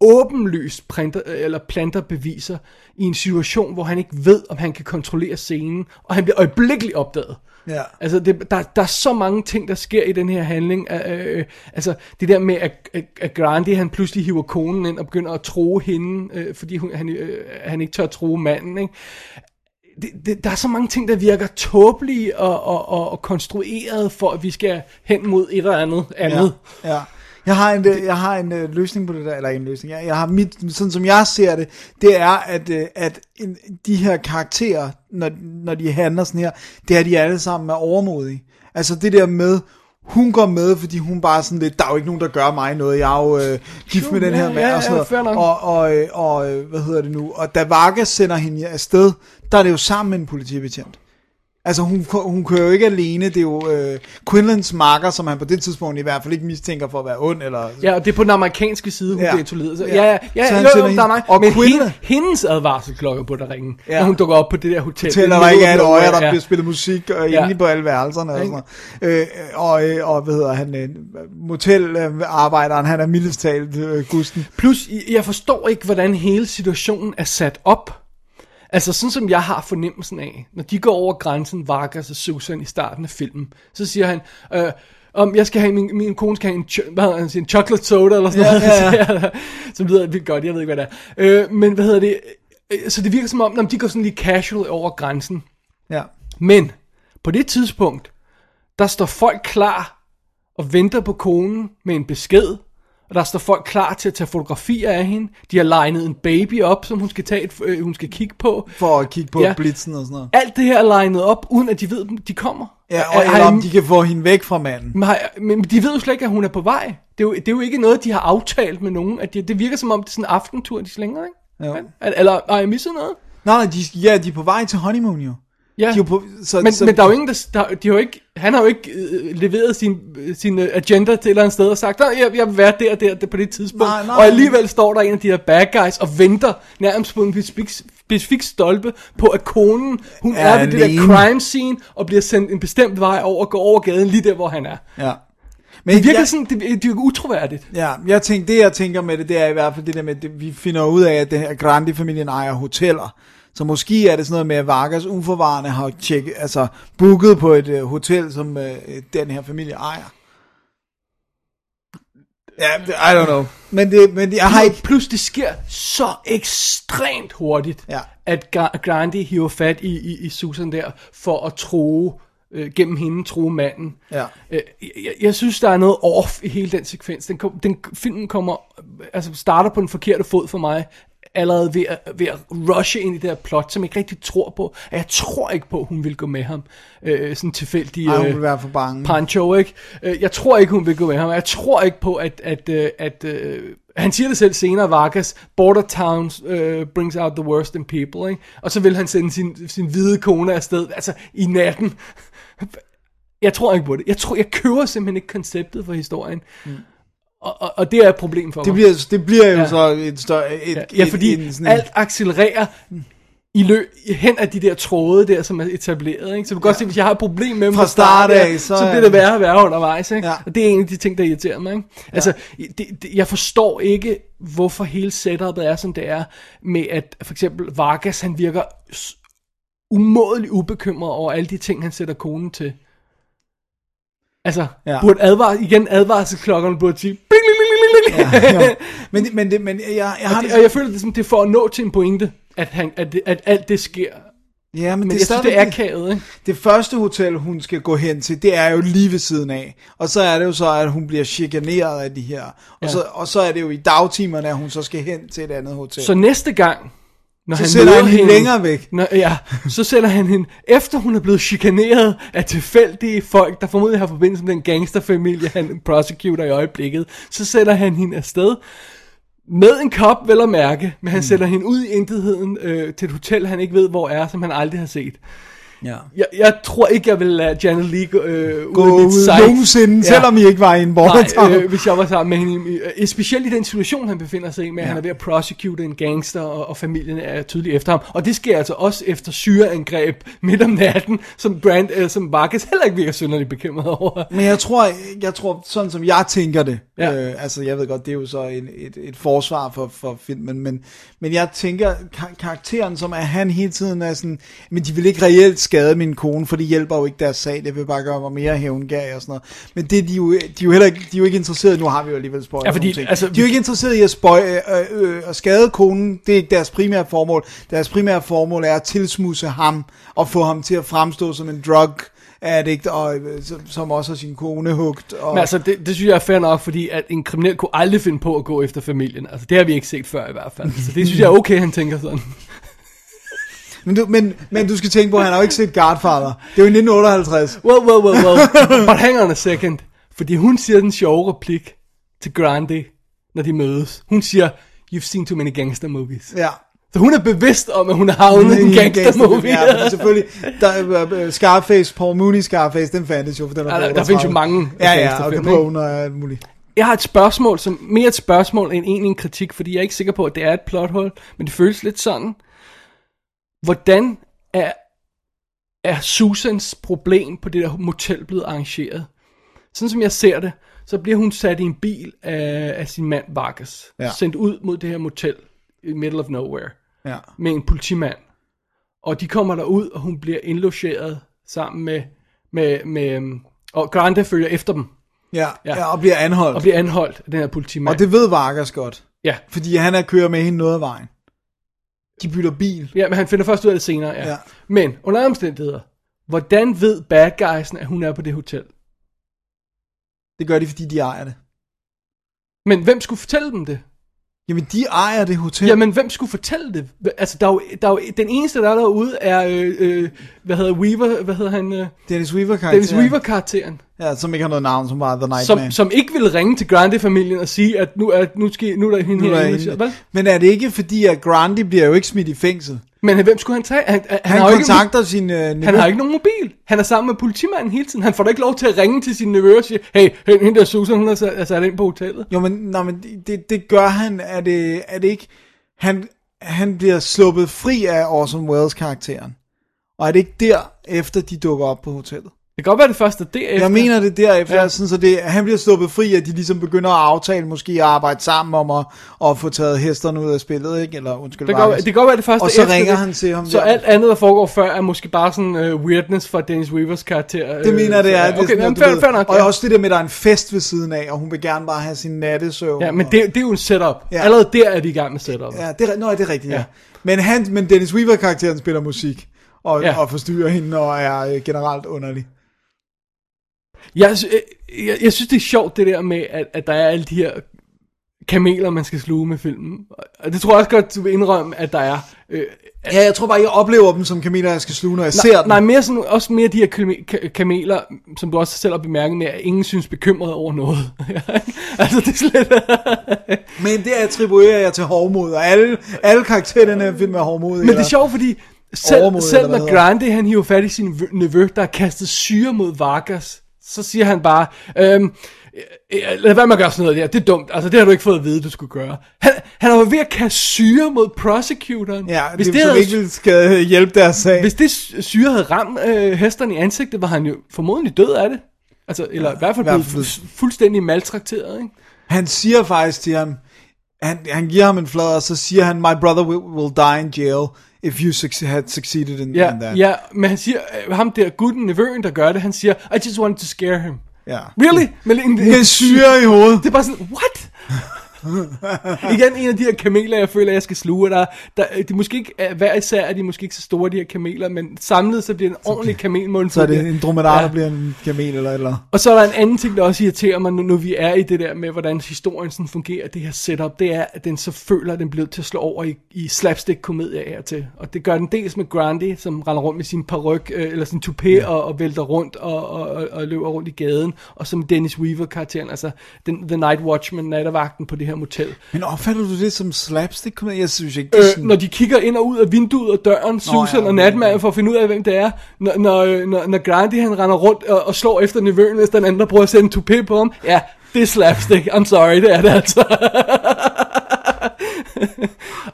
åbenlyst printer, eller planter beviser i en situation, hvor han ikke ved, om han kan kontrollere scenen, og han bliver øjeblikkeligt opdaget. Ja. Altså, det, der, der er så mange ting, der sker i den her handling. Øh, øh, altså, det der med, at, at, at Grandi, han pludselig hiver konen ind og begynder at tro hende, øh, fordi hun, han, øh, han ikke tør at tro manden, ikke? Det, det, der er så mange ting, der virker tåbelige og, og, og, og konstrueret for, at vi skal hen mod et eller andet andet. Ja, ja. Jeg har en, øh, jeg har en uh, løsning på det der, eller en løsning. Jeg, jeg har mit, sådan som jeg ser det, det er, at, uh, at en, de her karakterer, når, når de handler sådan her, det er de alle sammen er overmodige. Altså det der med, hun går med, fordi hun bare sådan lidt, der er jo ikke nogen, der gør mig noget, jeg er jo øh, gift med den her mand, ja, og sådan noget. Og, og, øh, og, øh, hvad hedder det nu, og da Vargas sender hende afsted, der er det jo sammen med en politibetjent. Altså hun, hun kører jo ikke alene, det er jo øh, Quinlans marker, som han på det tidspunkt i hvert fald ikke mistænker for at være ond, eller... Ja, og det er på den amerikanske side, hun Ja. ja. bliver. Så, Ja. ja, ja, ja, Så han jo, jo, hende- der er mig. og Men Quinlan- hende, hendes advarselsklokke på der ringen, Ja. ja. når hun dukker op på det der hotel. Det der ikke er et øje, der nowhere, bliver spillet musik og Ja. inde på alle værelserne og sådan noget. Øh, og, øh, og hvad hedder han, øh, motelarbejderen, han er mildest talt øh, gusten. Plus, jeg forstår ikke, hvordan hele situationen er sat op. Altså, sådan som jeg har fornemmelsen af, når de går over grænsen, Vargas og Susan i starten af filmen, så siger han, øh, om jeg skal have, min, min kone skal have en, ch- hvad han, siger, en chocolate soda, eller sådan Ja, noget, ja, ja. <laughs> som lyder vildt godt, jeg ved ikke, hvad det er. Øh, men hvad hedder det, øh, så det virker som om, når de går sådan lige casual over grænsen, Ja. men på det tidspunkt, der står folk klar og venter på konen med en besked, og der står folk klar til at tage fotografier af hende. De har legnet en baby op, som hun skal, tage et, øh, hun skal kigge på. For at kigge på ja. Blitzen og sådan noget. Alt det her er legnet op, uden at de ved, de kommer. Ja, og, har eller om de kan få hende væk fra manden. Men, har, men de ved jo slet ikke, at hun er på vej. Det er jo, det er jo ikke noget, de har aftalt med nogen. At de, det virker som om, det er sådan en aftentur, de slænger, ikke? Jo. Eller, eller har jeg misset noget? Nej, nej, de, ja, de er på vej til honeymoon jo. Ja. De er jo på, så, Men, så, men der er jo ingen, der, der de har jo ikke, han har jo ikke øh, leveret sin, øh, sin øh, agenda til et eller andet sted og sagt, jeg, jeg vil være der der, der på det tidspunkt. Nej, nej. og alligevel står der en af de her bad guys og venter nærmest på en specifik, specifik stolpe på, at konen, hun Er er, ved det der crime scene og bliver sendt en bestemt vej over og går over gaden lige der, hvor han er. ja. Men Det virker jeg, sådan, det, det virker utroværdigt. Ja, jeg tænker, det jeg tænker med det, det er i hvert fald det der med, at vi finder ud af, at den her Grandi-familien ejer hoteller. Så måske er det sådan noget med, at Vargas uforvarende har tjekket, altså booket på et uh, hotel, som uh, den her familie ejer. Ja, det- I don't know. Men, det, men jeg har ikke... Plus det sker så ekstremt hurtigt, Ja. at Gra- Grandi hiver fat i, i, i Susan der, for at tro øh, gennem hende tro manden. Ja. Øh, jeg, jeg synes, der er noget off i hele den sekvens. Den, kom, den filmen kommer, øh, altså starter på den forkerte fod for mig, allerede ved at, ved at rushe ind i det her plot, som jeg ikke rigtig tror på. Jeg tror ikke på, at hun vil gå med ham. Øh, sådan tilfældig... Ej, hun øh, vil være for bange. Pancho, ikke? Øh, Jeg tror ikke, hun vil gå med ham. Jeg tror ikke på, at... at, øh, at øh, han siger det selv senere, Vargas, Border Towns uh, brings out the worst in people, ikke? Og så vil han sende sin, sin hvide kone afsted, altså i natten. Jeg tror ikke på det. Jeg, tror, jeg køber simpelthen ikke konceptet for historien. Mm. Og, og, og det er et problem for Det mig. bliver, det bliver jo Ja. så et større... Et, Ja, ja et- fordi en, sådan alt accelererer i lø hen af de der tråde der, som er etableret. Ikke? Så du kan godt se, hvis jeg har et problem med dem Fra start af, så, så er bliver det værre og værre undervejs. Ikke? Ja. Og det er en af de ting, der irriterer mig. Ikke? Altså, det, det, jeg forstår ikke, hvorfor hele setupet er, som det er, med at for eksempel Vargas, han virker umådeligt ubekymret over alle de ting, han sætter konen til. Altså, Ja. ja. burde advare, igen advarselsklokkerne burde sige, bling, bling, bling, bling, bling. ja. <laughs> Men, men, det, men jeg, jeg har Og, det, og jeg føler, det som, det er for at nå til en pointe, at, han, at, det, at alt det sker. Ja, men, Men det, jeg er synes, det er akavet, ikke? Det første hotel, hun skal gå hen til, det er jo lige ved siden af. Og så er det jo så, at hun bliver chikaneret af de her. Og, Ja. så, og så er det jo i dagtimerne, at hun så skal hen til et andet hotel. Så næste gang, når Så han møder han hende længere væk. Når, ja, så sætter han hende, efter hun er blevet chikaneret af tilfældige folk, der formodentlig har forbindelse med den gangsterfamilie, han prosecutor i øjeblikket, så sætter han hende afsted med en kop, vel at mærke, men han sætter hende ud i intetheden øh, til et hotel, han ikke ved, hvor er, som han aldrig har set. Ja. Jeg, jeg tror ikke, jeg vil lade Janet Leigh øh, Gå ud af mit sight. nogensinde, Ja. selvom I ikke var i en. Nej, øh, hvis jeg var sammen med hende. Øh, specielt i den situation, han befinder sig i, med at Ja. han er ved at prosecute en gangster, og, og familien er tydelig efter ham. Og det sker altså også efter syreangreb midt om natten, som, Brand, øh, som Vargas heller ikke virker synderligt bekymret over. Men jeg tror, jeg tror, sådan som jeg tænker det, ja. Ja. øh, altså jeg ved godt, det er jo så en, et, et forsvar for, for filmen, men, men jeg tænker, kar- karakteren som er han hele tiden er sådan, men de vil ikke reelt skade min kone, for det hjælper jo ikke deres sag, det vil bare gøre mig mere hævngag og sådan noget. Men det er de jo, de er jo heller ikke, de er jo ikke interesserede, nu har vi jo alligevel spoilet Ja, fordi, ting. altså, de er jo ikke interesserede i at, spøj, øh, øh, at skade konen, det er ikke deres primære formål. Deres primære formål er at tilsmuse ham, og få ham til at fremstå som en drug addict, og, øh, som- som også har sin kone hugt. Og, Men altså, det, det synes jeg er fair nok, fordi at en kriminel kunne aldrig finde på at gå efter familien. Altså, det har vi ikke set før i hvert fald. Så det synes jeg er okay, han tænker sådan. Men du, men, men du skal tænke på, at han har jo ikke set Godfather. Det er jo i 1958. Well, well, well, well. <laughs> But hang on a second. Fordi hun siger den sjove replik til Grande, når de mødes. Hun siger, you've seen too many gangster movies. Ja. Så hun er bevidst om, at hun har havnet i en gangster movie. Ja, selvfølgelig. Der, uh, Scarface, Paul Mooney Scarface, den fandtes jo. For den er Ja, der- der findes jo 38. mange Ja, ja, og Capone og alt muligt. Jeg har et spørgsmål, som mere et spørgsmål end egentlig en kritik, fordi jeg er ikke sikker på, at det er et plothul, men det føles lidt sådan. Hvordan er, er Susans problem på det der motel blevet arrangeret? Sådan som jeg ser det, så bliver hun sat i en bil af, af sin mand Vargas, Ja. sendt ud mod det her motel i middle of nowhere, Ja. med en politimand. Og de kommer derud, og hun bliver indlogeret sammen med, med, med øhm, og Grande følger efter dem, Ja, Ja. ja, og bliver anholdt. og bliver anholdt af den her politimand. Og det ved Vargas godt. Ja. Fordi han er kører med hende noget af vejen. De bytter bil. Ja, men han finder først ud af det senere, ja. Ja. Men under omstændigheder, hvordan ved bad guysen, at hun er på det hotel? Det gør de, fordi de ejer det. Men hvem skulle fortælle dem det? Jamen, de ejer det hotel. Jamen, hvem skulle fortælle det? Altså, der er jo, der er jo, den eneste, der er derude, er, øh, øh, hvad hedder Weaver, hvad hedder han? Øh, Dennis Weaver karakter. Dennis Weaver-karakteren. Ja, som ikke har noget navn, som bare The Nightman. Som, som ikke vil ringe til Grande-familien og sige, at nu er, nu skal, nu er der hende Nu er her. en- Hvad? Men er det ikke fordi, at Grandi bliver jo ikke smidt i fængsel? Men hvem skulle han tage? Han, han, Han, har jo ikke, kontakter sin øh, han har ikke nogen mobil. Han er sammen med politimanden hele tiden. Han får da ikke lov til at ringe til sin nevø og sige, hey, hende der Susan, hun er sat, er sat ind på hotellet. Jo, men, nej, men det, det gør han, er det, er det ikke... Han, han bliver sluppet fri af Orson Welles karakteren. Og er det ikke derefter, de dukker op på hotellet? Det kan godt være det første derefter. Jeg mener det derefter, Ja. ja. sådan, så det, han bliver sluppet fri, at de ligesom begynder at aftale, måske at arbejde sammen om at, at få taget hesterne ud af spillet, ikke? Eller undskyld, Det kan, det kan godt være det første Og så efter ringer det. han til ham Så der. alt andet, der foregår før, er måske bare sådan uh, weirdness fra Dennis Weavers karakter. Det mener jeg, det er. Det er Okay, sådan, jamen, at du fair, nok. Og ja. også det der med, at der er en fest ved siden af, og hun vil gerne bare have sin nattesøvn. Ja, men og- det, det er jo en setup. Ja. Allerede der er vi i gang med setup. Ja, det er, nå, det er rigtigt, ja. Ja. ja. Men, han, men Dennis Weaver-karakteren spiller musik, og, Ja. ja. og forstyrrer hende, og er øh, generelt underlig. Jeg, øh, jeg, jeg synes, det er sjovt, det der med, at, at der er alle de her kameler, man skal sluge med filmen. Og det tror jeg også godt, du vil indrømme, at der er. Øh, Ja, jeg tror bare, jeg oplever dem som kameler, jeg skal sluge, når jeg ser dem. nej, mere sådan, også mere de her kame- ka- kameler, som du også selv har bemærket med, at ingen synes bekymret over noget. <laughs> altså, det er slet... <laughs> Men det attribuerer jeg til hovmod, og alle, alle karaktererne er film med hovmod. Men det er sjovt, fordi selv, Overmod, selv når. Grande han hiver fat i sin nevø, der har kastet syre mod Vargas, så siger han bare, øhm, øh, øh, lad være med at gøre sådan noget der, det er dumt, altså det har du ikke fået at vide, du skulle gøre. Han, han var ved at kaste syre mod prosecutoren. Ja, hvis det, det, havde, ikke skal hjælpe deres sag. hvis det sy- syre havde ramt øh, hesterne i ansigtet, var han jo formodentlig død af det. Altså, eller i hvert fald blevet fu- fuldstændig maltrakteret, ikke? Han siger faktisk til ham, han, han giver ham en flad, og så siger han, my brother will, will die in jail, if you suc- had succeeded in, Ja, in that. ja, men han siger, øh, ham der gutten, nevøen, der gør det, han siger, I just wanted to scare him. ja. Really? Men en, Med syre i hovedet. Det er bare sådan, what? <laughs> <laughs> Igen en af de her kameler, jeg føler, jeg skal sluge. Der, der, de er måske ikke, øh, hver især er de måske ikke så store, de her kameler, men samlet så bliver en ordentlig kamelmund. Så er det en dromedar, Ja. der bliver en kamel eller eller. Og så er der en anden ting, der også irriterer mig, nu, nu vi er i det der med, hvordan historien sådan fungerer, det her setup, det er, at den så føler, at den bliver til at slå over i, i slapstick-komedier og til. Og det gør den dels med Grandi, som render rundt med sin paryk, øh, eller sin toupé, ja. og, og vælter rundt og, og, og, og løber rundt i gaden, og som Dennis Weaver-karakteren, altså den, The Night Watchman, nattevagten på det her motel. Men opfatter du det som slapstick? Jeg synes ikke, det er Øh, sådan... når de kigger ind og ud af vinduet og døren, Susan ja, og natmanden for at finde ud af, hvem det er. Når, når, når, når Grandi han render rundt og, og slår efter nevøen, hvis den anden der prøver at sætte en toupé på ham. Ja, det er slapstick. I'm sorry, det er det altså. <laughs>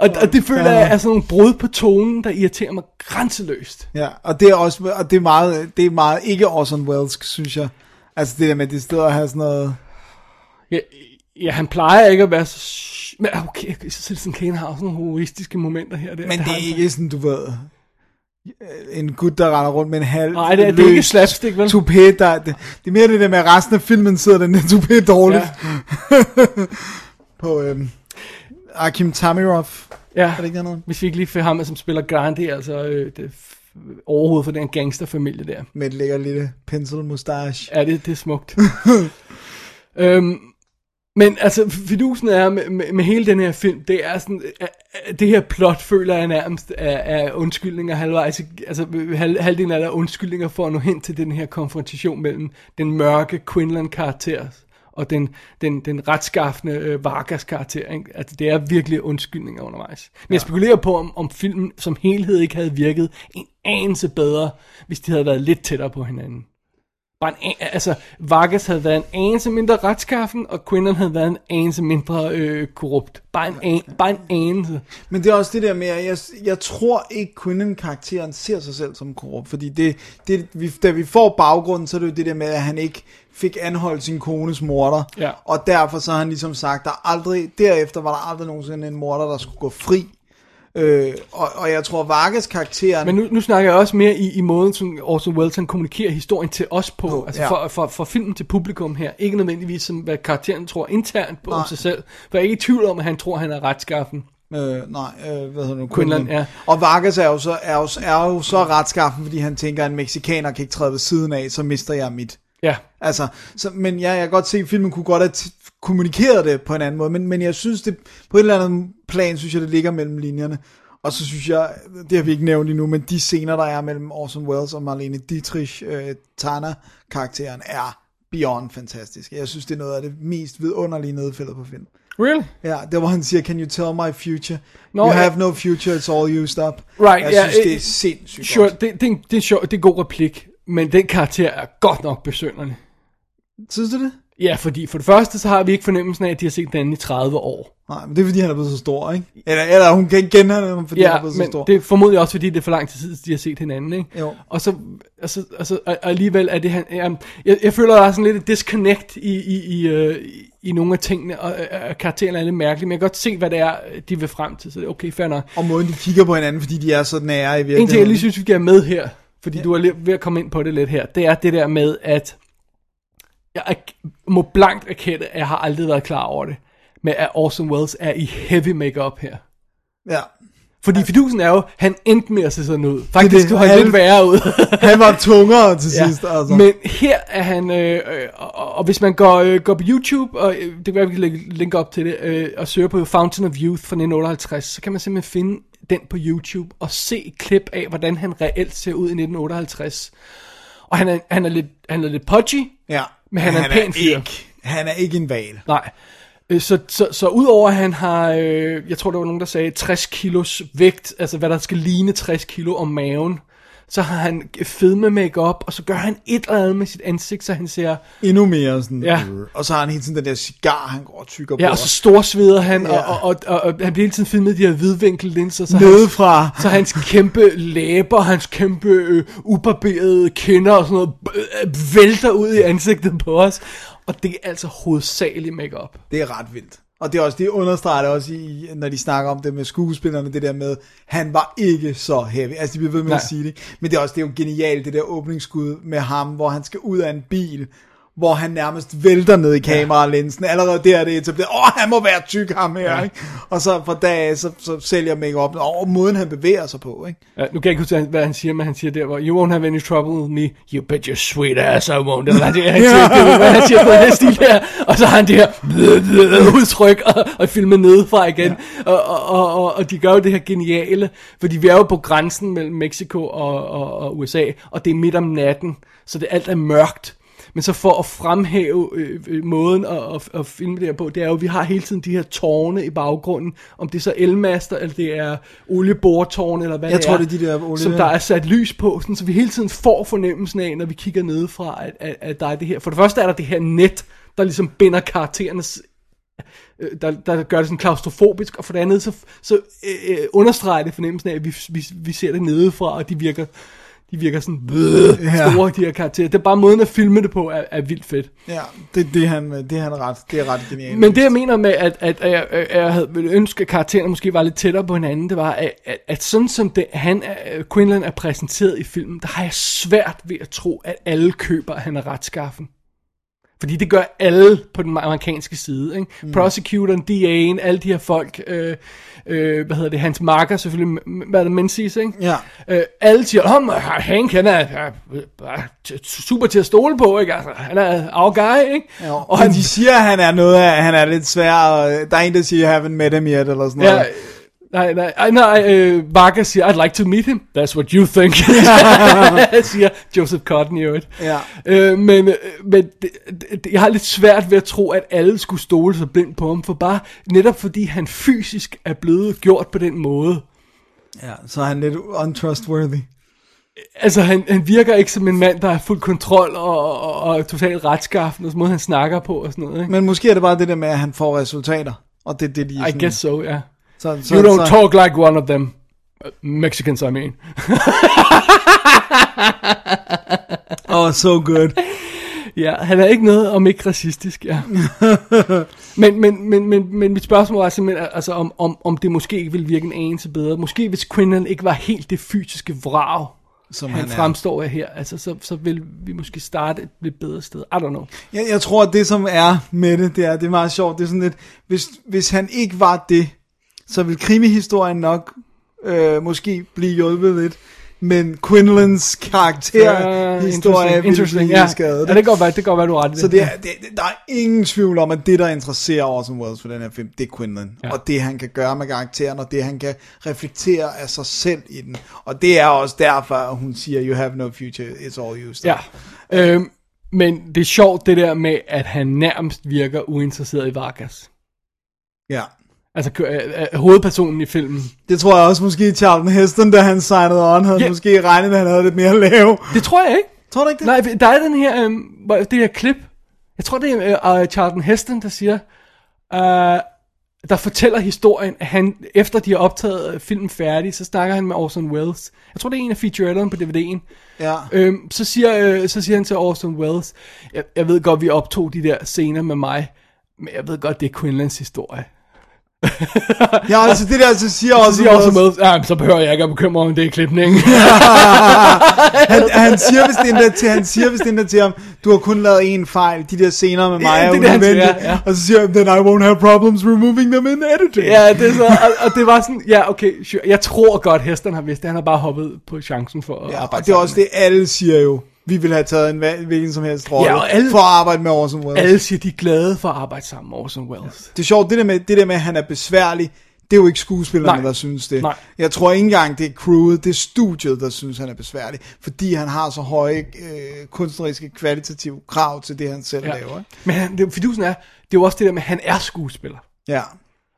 og, og det føler jeg er sådan nogle brud på tonen, der irriterer mig grænseløst. Ja, og det er også og det er meget, det er meget ikke Orson Welles, synes jeg. Altså det der med, at det stedet at have sådan noget... ja, han plejer ikke at være så... sh- Men okay, Citizen Kane har også nogle humoristiske momenter her. Der. Men det har er ikke sådan, du ved... En gut, der render rundt med en halv Nej, det er- det er ikke slapstick, vel? Toupé, der, det, det, er mere det der med, at resten af filmen sidder den der toupé dårligt. Ja. <laughs> på øhm, Akim Tamirov. Ja, Er det ikke noget? hvis vi ikke lige får ham, som spiller Grandi, altså øh, det overhovedet for den gangsterfamilie der. Med et lækker lille pencil mustache. Ja, det, det er smukt. <laughs> øhm, men altså, fidusen er med, med, med hele den her film, det er sådan, øh, øh, det her plot føler jeg nærmest er, er undskyldninger halvvejs, altså halv, halvdelen af det er undskyldninger for at nå hen til den her konfrontation mellem den mørke Quinlan karakter og den, den, den retskaffende øh, Vargas karakter. Ikke? Altså, det er virkelig undskyldninger undervejs. Men jeg spekulerer på, om, om filmen som helhed ikke havde virket en anelse bedre, hvis de havde været lidt tættere på hinanden. Bare en, altså, Vargas havde været en anelse mindre retskaffen, og Quinlan havde været en anelse mindre øh, korrupt. Bare en, an, bare en anelse. Men det er også det der med, at jeg, jeg tror ikke, Quinlan-karakteren ser sig selv som korrupt. Fordi det, det, vi, da vi får baggrunden, så er det jo det der med, at han ikke fik anholdt sin kones morder. Ja. Og derfor så har han ligesom sagt, der aldrig, derefter var der aldrig nogensinde en morder, der skulle gå fri. Øh, og, og jeg tror, Vargas karakteren... Men nu, nu snakker jeg også mere i, i måden, som Orson Welles han kommunikerer historien til os på. På, altså ja. for, for, for filmen til publikum her. Ikke nødvendigvis som, hvad karakteren tror internt på om sig selv. For jeg er ikke i tvivl om, at han tror, at han er retskaffen. Øh, nej, øh, hvad hedder det? Quinlan, ja. Og Vargas er jo, så, er, jo, er jo så retskaffen, fordi han tænker, at en mexikaner kan ikke træde ved siden af, så mister jeg mit. Ja. Altså, så, men ja, jeg kan godt se, at filmen kunne godt have t- kommunikeret det på en anden måde, men, men jeg synes det, på et eller andet plan, synes jeg, det ligger mellem linjerne. Og så synes jeg, det har vi ikke nævnt endnu, men de scener, der er mellem Orson Welles og Marlene Dietrich, øh, Tana-karakteren, er beyond fantastisk. Jeg synes, det er noget af det mest vidunderlige nedfældet på film. Really? Ja, der hvor han siger, can you tell my future? Nå, you have no future, it's all used up. Right, jeg ja, synes, det øh, er sindssygt Sure, godt. det, det, er en- det, er sjov, det er en god replik, men den karakter er godt nok besønderlig. Synes du det? Ja, fordi for det første, så har vi ikke fornemmelsen af, at de har set den anden i 30 år. Nej, men det er fordi, han er blevet så stor, ikke? Eller, eller hun kan ikke kende ham, fordi han er Ja, blevet så men stor. det er formodentlig også, fordi det er for lang tid siden, de har set hinanden, ikke? Jo. Og så, altså, altså, og og alligevel er det han, ja, jeg, jeg føler, der er sådan lidt et disconnect i, i, i, øh, i, i nogle af tingene, og øh, karakteren er lidt mærkelig, men jeg kan godt se, hvad det er, de vil frem til, så det er okay, fair nok. Og måden, de kigger på hinanden, fordi de er så nære i virkeligheden. En ting, jeg lige synes, vi have med her, fordi ja. du er ved at komme ind på det lidt her, det er det der med, at jeg er- må blankt erkende, at jeg har aldrig været klar over det, med at Orson Welles er i heavy makeup her. Ja. Fordi fidusen er jo, han endte med at se sådan ud. Faktisk det. han lidt værre ud. <laughs> Han var tungere til sidst, altså. Men her er han, øh, øh, og, og hvis man går, øh, går på YouTube, og øh, det kan være, vi kan lægge link op til det, øh, og søger på Fountain of Youth fra 1958, så kan man simpelthen finde den på YouTube, og se et klip af, hvordan han reelt ser ud i 1958. Og han er, han er, lidt, han er lidt pudgy, ja. men han er en pæn fyr. ikke, han er ikke en val. Nej. Øh, Så, så, så udover at han har, øh, jeg tror der var nogen der sagde 60 kilos vægt, altså hvad der skal ligne 60 kilo om maven, så har han fedme makeup og så gør han et eller andet med sit ansigt, så han ser, Endnu mere sådan. Ja. øh, Og så har han hele tiden den der cigar, han går og tykker ja, på. og så storsveder han, Ja. og, og, og, og, han bliver hele tiden filmet i de her hvidvinkellinser, så hans, Nedefra. så hans kæmpe læber, hans kæmpe øh, ubarberede kinder og sådan noget, øh, vælter ud i ansigtet på os, og det er altså hovedsageligt makeup. Det er ret vildt. Og det er også, det understreger det også, i, når de snakker om det med skuespillerne, det der med, han var ikke så heavy. Altså, de bliver ved med Nej. at sige det. Men det er også, det er jo genialt, det der åbningsskud med ham, hvor han skal ud af en bil, hvor han nærmest vælter ned i kameralinsen. Allerede der er det etableret, åh, han må være tyk ham her, ja. ikke? Og så fra dag af, så, så sælger make-up over måden, han bevæger sig på, ikke? Ja, nu kan jeg ikke huske, hvad han siger, men han siger der, hvor, you won't have any trouble with me, you bet your sweet ass I won't. Eller han han siger, det, hvad han siger på den stil her, og så har han det her udtryk, og, og filmet nedefra igen, ja. og, og, og, og, og, de gør jo det her geniale, fordi vi er jo på grænsen mellem Mexico og, og, og USA, og det er midt om natten, så det alt er mørkt. Men så for at fremhæve øh, øh, måden at, at, at filme det her på, det er jo, at vi har hele tiden de her tårne i baggrunden, om det er så elmaster, eller det er oliebortårne, eller hvad Jeg det tror, er, det er de der olie- som der er sat lys på, sådan, så vi hele tiden får fornemmelsen af, når vi kigger nedefra, at, at, at der er det her. For det første er der det her net, der ligesom binder karakterernes øh, der, der gør det sådan klaustrofobisk, og for det andet, så, så øh, øh, understreger det fornemmelsen af, at vi, vi, vi ser det nedefra, og de virker, de virker sådan øh, Ja. store, de her karakterer. Det er bare måden at filme det på, er, er vildt fedt. Ja, det, det, han, det er han ret, det er ret genialt. Men det jeg mener med, at, at, at jeg, at jeg havde ville ønske, at karaktererne måske var lidt tættere på hinanden, det var, at, at, at sådan som det, han er, Quinlan er præsenteret i filmen, der har jeg svært ved at tro, at alle køber, at han er retskaffen. Fordi det gør alle på den amerikanske side. Ikke? Mm. Prosecutoren, DA'en, alle de her folk, øh, øh, hvad hedder det, hans marker selvfølgelig, hvad er det, Menzies, ikke? Ja. Øh, alle siger, om Hank, han er, er, er super til at stole på, ikke? Altså, han er our guy, ikke? Ja, og han, de siger, at han er noget af, han er lidt svær, og der er en, der siger, haven't met him yet, eller sådan Ja, noget. Nej, nej, nej, øh, Vargas siger, I'd like to meet him. That's what you think, <laughs> siger Joseph Cotton i øvrigt. Ja. Øh, men øh, men det, det, jeg har lidt svært ved at tro, at alle skulle stole sig blind på ham, for bare netop fordi han fysisk er blevet gjort på den måde. Ja, så er han lidt untrustworthy. Altså, han, han virker ikke som en mand, der har fuld kontrol og, og, og totalt retskaffen, og måde, han snakker på og sådan noget, ikke? Men måske er det bare det der med, at han får resultater. Og det er det, de I sådan, guess so, ja. Så, så, You don't så, talk like one of them. Uh, Mexicans, I mean. <laughs> Oh, so good. Ja, han er ikke noget om ikke racistisk, ja. <laughs> men, men, men, men, men mit spørgsmål var simpelthen, altså, om, om, om det måske ikke ville virke en anelse bedre. Måske hvis Quinlan ikke var helt det fysiske vrag, Som han, han er. fremstår af her, altså, så, så vil vi måske starte et lidt bedre sted. I don't know. Jeg, jeg tror, at det som er med det, det er, det er meget sjovt. Det er sådan lidt, hvis, hvis han ikke var det, så ville krimihistorien nok øh, måske blive hjulpet lidt. men Quinlans karakter, Uh, interesting, vil interesting. blive Ja, skadet. ja, det godt være, det godt være, du ret Så det er, det, der er ingen tvivl om, at det, der interesserer Orson Welles for den her film, det er Quinlan. Ja. Og det, han kan gøre med karakteren, og det, han kan reflektere af sig selv i den. Og det er også derfor, at hun siger, you have no future, it's all you. Ja. Øhm, men det er sjovt det der med, at han nærmest virker uinteresseret i Vargas. ja. Altså kø- øh, øh, hovedpersonen i filmen. Det tror jeg også måske Charlton Heston, da han signede on, havde yeah. måske regnet med, at han havde lidt mere at lave. Det tror jeg ikke. Tror du ikke det? Nej, der er den her, hvor- det her klip. Jeg tror, det er øh, Charlton Heston, der siger, øh, der fortæller historien, at han, efter de har optaget øh, filmen færdig, så snakker han med Orson Welles. Jeg tror, det er en af featuretterne på DVD'en. Ja. Øhm, så, siger, øh, så siger han til Orson Welles, jeg, jeg ved godt, vi optog de der scener med mig, men jeg ved godt, det er Quinlans historie. <laughs> Ja, altså det der, så siger Så også, siger Orson Welles, ja, så behøver jeg ikke at bekymre om det i klipningen. <laughs> han, han siger vist endda til, han siger vist endda til ham, du har kun lavet en fejl, de der scener med mig Ja, er det er det, han siger, ja. Og så siger han, then I won't have problems removing them in editing. ja, det er så, og, og, det var sådan, ja, okay, sure. jeg tror godt, Heston har vidst det. Han har bare hoppet på chancen for at Ja, arbejde og det er også det, alle siger jo. Vi vil have taget en hvilken som helst rolle Ja, og alle- for at arbejde med Orson Welles. Alle siger, de er glade for at arbejde sammen med Orson Welles. Det er sjovt, det der, med, det der med, at han er besværlig, det er jo ikke skuespillerne, Nej. der synes det. Nej. Jeg tror ikke engang, det er crewet, det er studiet, der synes, han er besværlig. Fordi han har så høje øh, kunstneriske, kvalitative krav til det, han selv ja. laver. Men han, det, fidusen er, det er jo også det der med, at han er skuespiller. Ja,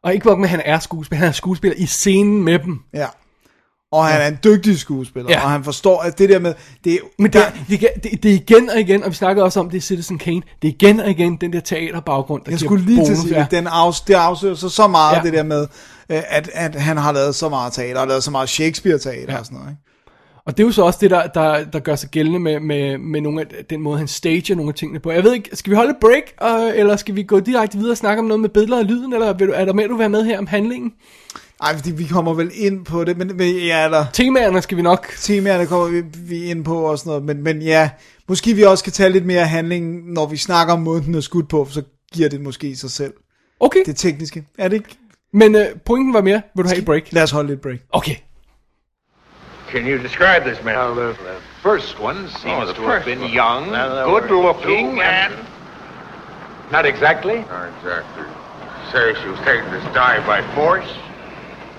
Og ikke bare med, at han er skuespiller, han er skuespiller i scenen med dem. ja. Og han er en dygtig skuespiller, Ja. ja. og han forstår, at det der med, det Men det, der, det, det, det, er igen og igen, og vi snakker også om det i Citizen Kane, det er igen og igen den der teaterbaggrund, der jeg skulle lige til at bonus, sige, ja. den afs, det afslører så, så meget Ja. ja. det der med, øh, at, at han har lavet så meget teater, og lavet så meget Shakespeare-teater Ja. og sådan noget. Ikke? Og det er jo så også det, der, der, der gør sig gældende med, med, med nogle af, den måde, han stager nogle af tingene på. Jeg ved ikke, skal vi holde et break, øh, eller skal vi gå direkte videre og snakke om noget med billeder og lyden, eller vil du, er der med, du vil være med her om handlingen? Ej, fordi vi kommer vel ind på det, men, men ja, der Temaerne skal vi nok... temaerne kommer vi, vi ind på og sådan noget, men, men ja, måske vi også kan tage lidt mere handling, når vi snakker om måden, den er skudt på, så giver det måske sig selv. Okay, Det tekniske, er det ikke? men øh, pointen var mere, vil du have et break? Lad os holde lidt break. Okay. Can you describe this man? Well, the, the first one seems the to have been one. young, Now, good looking, and... Not exactly. Not exactly. Say she was taken to die by force?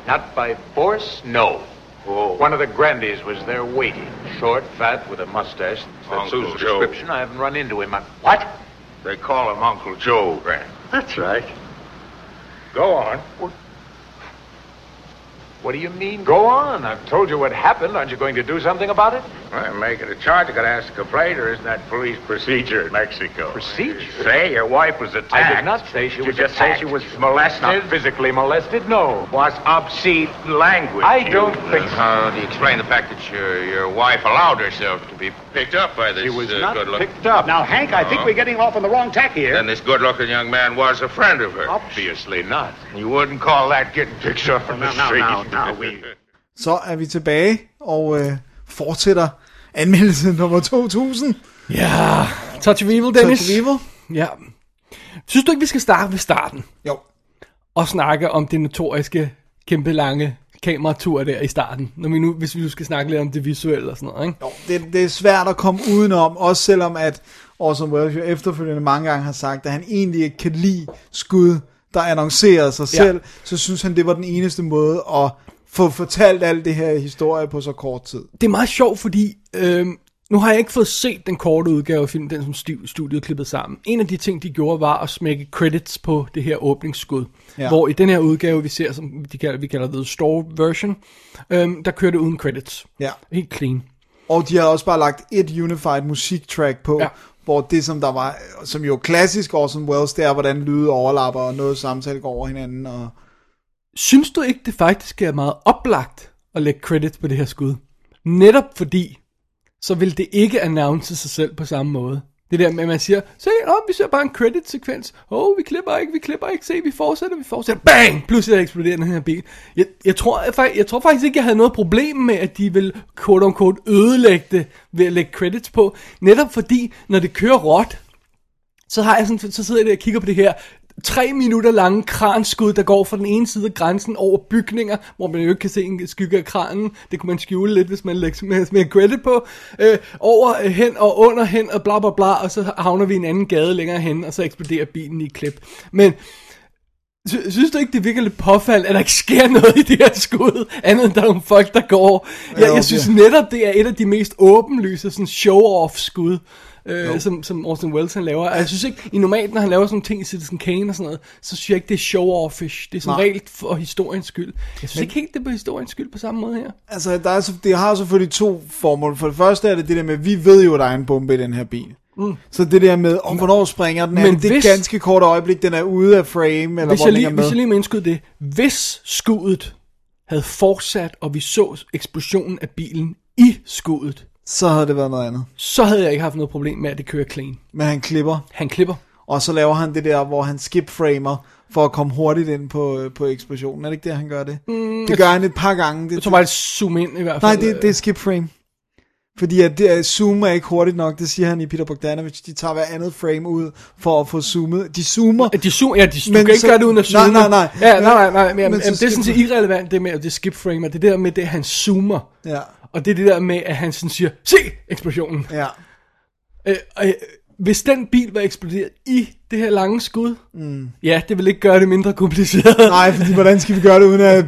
Not by force, no. Oh. One of the grandees was there waiting. Short, fat, with a mustache. That Uncle the Joe. description. I haven't run into him. I- What? They call him Uncle Joe, Grant. That's right. Go on. What do you mean? Go on. I've told you what happened. Aren't you going to do something about it? Well, make it a charge. I gotta ask a complaint, or isn't that police procedure in Mexico? Procedure? Say your wife was attacked. I did not say she Did was you just attacked. say she was molested? Not physically molested, no. was obscene language. I don't used. think so. How do you explain the fact that your your wife allowed herself to be picked up by this She was uh, not picked up. Now, Hank, I think we're getting off on the wrong tack here. Then this good-looking young man was a friend of hers. Obviously not. You wouldn't call that getting picked up Now, the now, street. now, now, we... <laughs> Så er vi tilbage og øh, fortsætter anmeldelse nummer 2000. Ja, Touch of Evil, Dennis. Touch of Evil. Ja. Synes du ikke, vi skal starte ved starten? Jo. Og snakke om det notoriske, kæmpe lange kameratur der i starten. Når vi nu, hvis vi nu skal snakke lidt om det visuelle og sådan noget, ikke? Jo, det, det er svært at komme udenom, også selvom at Orson Welles jo efterfølgende mange gange har sagt, at han egentlig ikke kan lide skud, der annoncerer sig Ja. selv, så synes han, det var den eneste måde at få fortalt alt det her historie på så kort tid. Det er meget sjovt, fordi øhm, nu har jeg ikke fået set den korte udgave af filmen, den som stu- studiet klippet sammen. En af de ting, de gjorde, var at smække credits på det her åbningsskud. Ja. Hvor i den her udgave, vi ser, som de kalder, vi kalder det store version, øhm, der kører det uden credits. Ja. Helt clean. Og de har også bare lagt et unified musiktrack på, Ja. hvor det som der var, som jo klassisk Orson Welles, det er, hvordan lyde overlapper, og noget samtale går over hinanden, og Synes du ikke, det faktisk er meget oplagt at lægge credits på det her skud? Netop fordi, så vil det ikke announce sig selv på samme måde. Det der med, at man siger, se, oh, vi ser bare en credit-sekvens. Åh, oh, vi klipper ikke, vi klipper ikke. Se, vi fortsætter, vi fortsætter. Bang! Pludselig eksploderer den her bil. Jeg, jeg, tror, jeg, jeg tror faktisk ikke, jeg havde noget problem med, at de vil quote unquote ødelægge det ved at lægge credits på. Netop fordi, når det kører råt, så har jeg sådan, så sidder jeg der og kigger på det her tre minutter lange kranskud, der går fra den ene side af grænsen over bygninger, hvor man jo ikke kan se en skygge af kranen. Det kunne man skjule lidt, hvis man lægger mere, mere credit på. Øh, over, øh, hen og under hen og bla bla bla, og så havner vi en anden gade længere hen, og så eksploderer bilen i klip. Men Sy- Synes du ikke, det virker lidt påfald, at der ikke sker noget i det her skud, andet end der er nogle folk, der går? Jeg, jeg synes netop, det er et af de mest åbenlyse sådan show-off skud, øh, som, som Orson Welles han laver. Og jeg synes ikke, i normalt, når han laver sådan nogle ting i Citizen Kane og sådan noget, så synes jeg ikke, det er show-offish. Det er som Nej. regel for historiens skyld. Jeg synes Men, ikke helt, det er på historiens skyld på samme måde her. Altså, der er, så- det har selvfølgelig to formål. For det første er det det der med, vi ved jo, at der er en bombe i den her bil. Mm. Så det der med, om hvornår springer den, er Men det, det hvis- ganske kort øjeblik, den er ude af frame, eller Hvis hvor jeg, den lige, ikke er hvis jeg med. lige må indskyde det. Hvis skuddet havde fortsat, og vi så eksplosionen af bilen i skuddet, Så havde det været noget andet. så havde jeg ikke haft noget problem med, at det kører clean. Men han klipper, Han klipper. og så laver han det der, hvor han skip-framer, for at komme hurtigt ind på, øh, på eksplosionen. Er det ikke det, han gør det? Mm, det gør han et par gange. Det, Jeg tror bare, det zoom ind i hvert nej, fald. det, det er skip-frame. Fordi at det, er- zoom er ikke hurtigt nok, det siger han i Peter Bogdanovich. De tager hver andet frame ud for at få zoomet. De zoomer, De zoom, ja, de, du Men kan ikke så- gøre det uden at nej, zoome. nej, nej. Ja, Men- nej, nej, nej. Men, men men det er sådan set irrelevant, det med, at det skip frame, det der med det, at han zoomer. ja, Og det er det der med, at han sådan siger, se eksplosionen. ja. Øh, og, øh, hvis den bil var eksploderet i det her lange skud, mm. ja, det vil ikke gøre det mindre kompliceret. Nej, fordi hvordan skal vi gøre det, uden at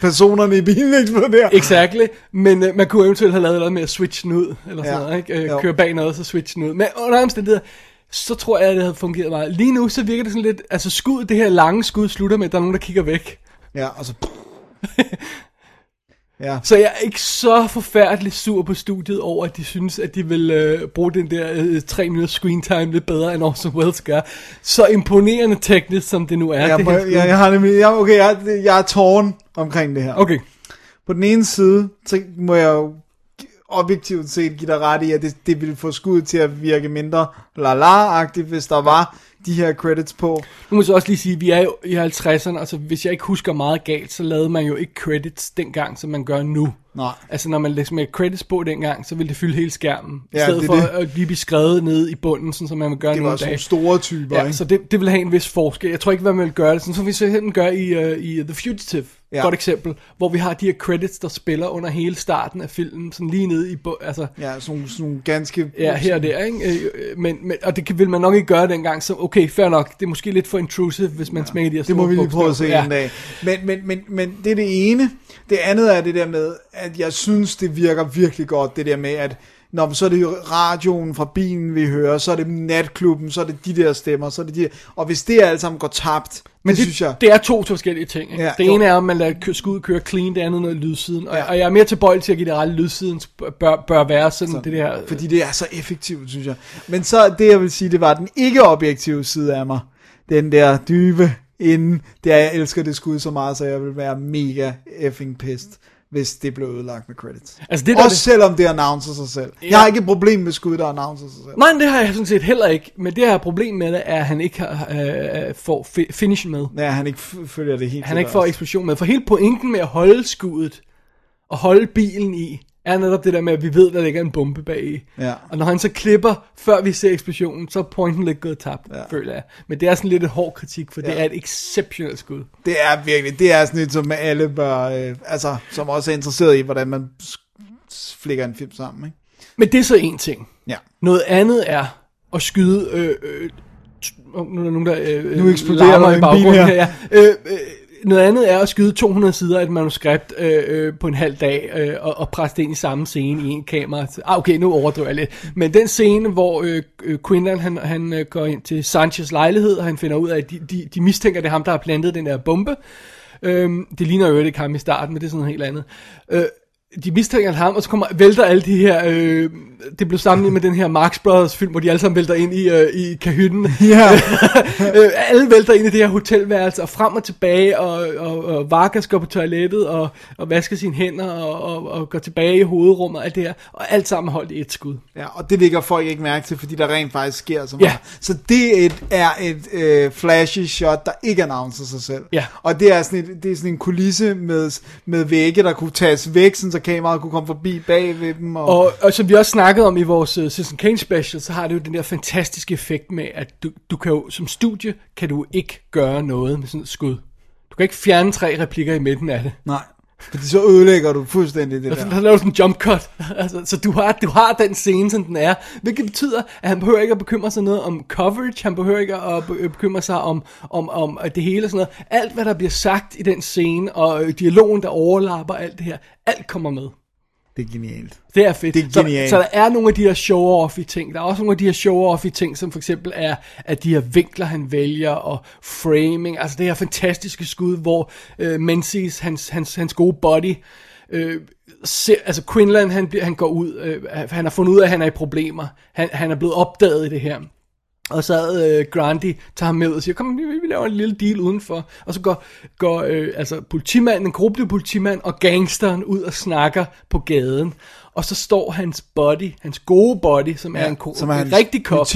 personerne i bilen eksploderer? Exactly, men øh, man kunne eventuelt have lavet noget med at switche den ud, eller sådan Ja. noget, ikke? Øh, Jo. køre bag noget, så switche den ud. Men under omstændigheder, så tror jeg, at det havde fungeret meget. Lige nu, så virker det sådan lidt, altså skud, det her lange skud slutter med, at der er nogen, der kigger væk. Ja, og så... <laughs> ja, Så jeg er ikke så forfærdeligt sur på studiet over, at de synes, at de vil øh, bruge den der øh, tre minutter screen time lidt bedre, end Orson Welles gør. Så imponerende teknisk, som det nu er. jeg, det jeg, skud. jeg har nemlig... Jeg, okay, jeg, jeg er tårn omkring det her. Okay. På den ene side, så må jeg jo objektivt set give dig ret i, at det, det ville få skuddet til at virke mindre la-la-agtigt, hvis der var de her credits på. Nu må jeg så også lige sige, at vi er jo i 50'erne, altså hvis jeg ikke husker meget galt, så lavede man jo ikke credits dengang, som man gør nu. Nej. Altså når man lægger med credits på dengang, så ville det fylde hele skærmen. I Ja, stedet det for det. at lige blive skrevet ned i bunden, sådan som man vil gøre Det nogle var sådan store typer, Ja, ikke? så det, det vil have en vis forskel. Jeg tror ikke, hvad man vil gøre det, sådan som vi så hen gør i, uh, i The Fugitive. Ja. Ja. Godt eksempel, hvor vi har de her credits, der spiller under hele starten af filmen, sådan lige nede i, altså, Ja, sådan nogle, ganske... ja, her og der, ikke? Øh, Men, men, og det vil man nok ikke gøre dengang, så okay, fair nok, det er måske lidt for intrusive, hvis man ja, smækker de her Det må vi lige prøve at se bogstaver. en dag. Men, men, men, men det er det ene. Det andet er det der med, at jeg synes, det virker virkelig godt, det der med, at når så er det jo radioen fra bilen, vi hører, så er det natklubben, så er det de der stemmer, så er det de Og hvis det alt sammen går tabt, Men det, det, synes jeg... det er to forskellige ting. Ikke? Ja, det jo. ene er, om man lader skuddet køre clean, det andet noget lydsiden. Og, Ja. og jeg er mere tilbøjelig til at give det rette lydsiden bør, bør være sådan, så, det der... Fordi det er så effektivt, synes jeg. Men så det, jeg vil sige, det var den ikke-objektive side af mig. Den der dybe inden. Det er, jeg elsker det skud så meget, så jeg vil være mega effing pissed, hvis det blev ødelagt med credits. Altså det der, Også det, selvom det annoncer sig selv. Ja. Jeg har ikke et problem med skud, der annoncer sig selv. nej, det har jeg sådan set heller ikke. Men det her problem med det, er, at han ikke har, øh, får fi- finish med. Ja, han ikke følger det helt Han ikke får eksplosion med. For hele pointen med at holde skuddet, og holde bilen i, er netop det der med, at vi ved, der ligger en bombe bag. Ja. Og når han så klipper, før vi ser eksplosionen, så er pointen lidt gået tabt, ja. føler jeg. Men det er sådan lidt et hård kritik, for ja. det er et exceptionelt skud. Det er virkelig, det er sådan et, som alle bør, øh, altså, som også er interesseret i, hvordan man flækker en film sammen, ikke? Men det er så en ting. Ja. Noget andet er at skyde... Øh, øh, nu er der nogen, der øh, Nu eksploderer der i en baggrunden her. her. Ja. Øh, øh, noget andet er at skyde 200 sider af et manuskript øh, øh, på en halv dag øh, og, og presse det ind i samme scene i en kamera. Ah, okay, nu overdriver jeg lidt. Men den scene, hvor øh, øh, Quinlan han, han øh, går ind til Sanchez lejlighed, og han finder ud af, at de, de, de mistænker, at det er ham, der har plantet den der bombe. Øhm, det ligner jo ikke ham i starten, men det er sådan noget helt andet. Øh, de mistænker ham, og så kommer, vælter alle de her, øh, det blev sammenlignet med den her Marx Brothers film, hvor de alle sammen vælter ind i, øh, i kahytten. Ja. <laughs> øh, alle vælter ind i det her hotelværelse, og frem og tilbage, og, og, og Vargas går på toilettet, og, og vasker sine hænder, og, og, og går tilbage i hovedrummet, og alt det her, og alt sammen holdt i et skud. Ja, og det lægger folk ikke mærke til, fordi der rent faktisk sker så meget. Ja. Så det er et, er et øh, flashy shot, der ikke annoncer sig selv. Ja. Og det er sådan, et, det er sådan en kulisse med, med vægge, der kunne tages væk, sådan, så kameraet kunne komme forbi bag ved dem. Og, Og, og som vi også snakkede om i vores uh, Citizen Kane special, så har det jo den der fantastiske effekt med, at du, du kan jo, som studie, kan du ikke gøre noget med sådan et skud. Du kan ikke fjerne tre replikker i midten af det. nej, fordi så ødelægger du fuldstændig det der. der laver sådan en jump cut. <laughs> altså, så du har, du har den scene, som den er. Hvilket betyder, at han behøver ikke at bekymre sig noget om coverage. Han behøver ikke at be- bekymre sig om, om, om det hele og sådan noget. Alt, hvad der bliver sagt i den scene, og dialogen, der overlapper alt det her, alt kommer med. Det er genialt. Det er fedt. Det er så, genialt. så der er nogle af de her show-off i ting. Der er også nogle af de her show-off i ting, som for eksempel er, at de her vinkler, han vælger, og framing. Altså det her fantastiske skud, hvor øh, Menzies, hans, hans, hans gode body, øh, ser, altså Quinlan, han, han går ud, øh, han har fundet ud af, at han er i problemer. Han, han er blevet opdaget i det her. Og så øh, Grandy tager ham med og siger, kom, vi, vi laver en lille deal udenfor. Og så går, går øh, altså politimanden, en gruppe politimand og gangsteren ud og snakker på gaden. Og så står hans body, hans gode body, som ja, er en, ko- som er en rigtig kop,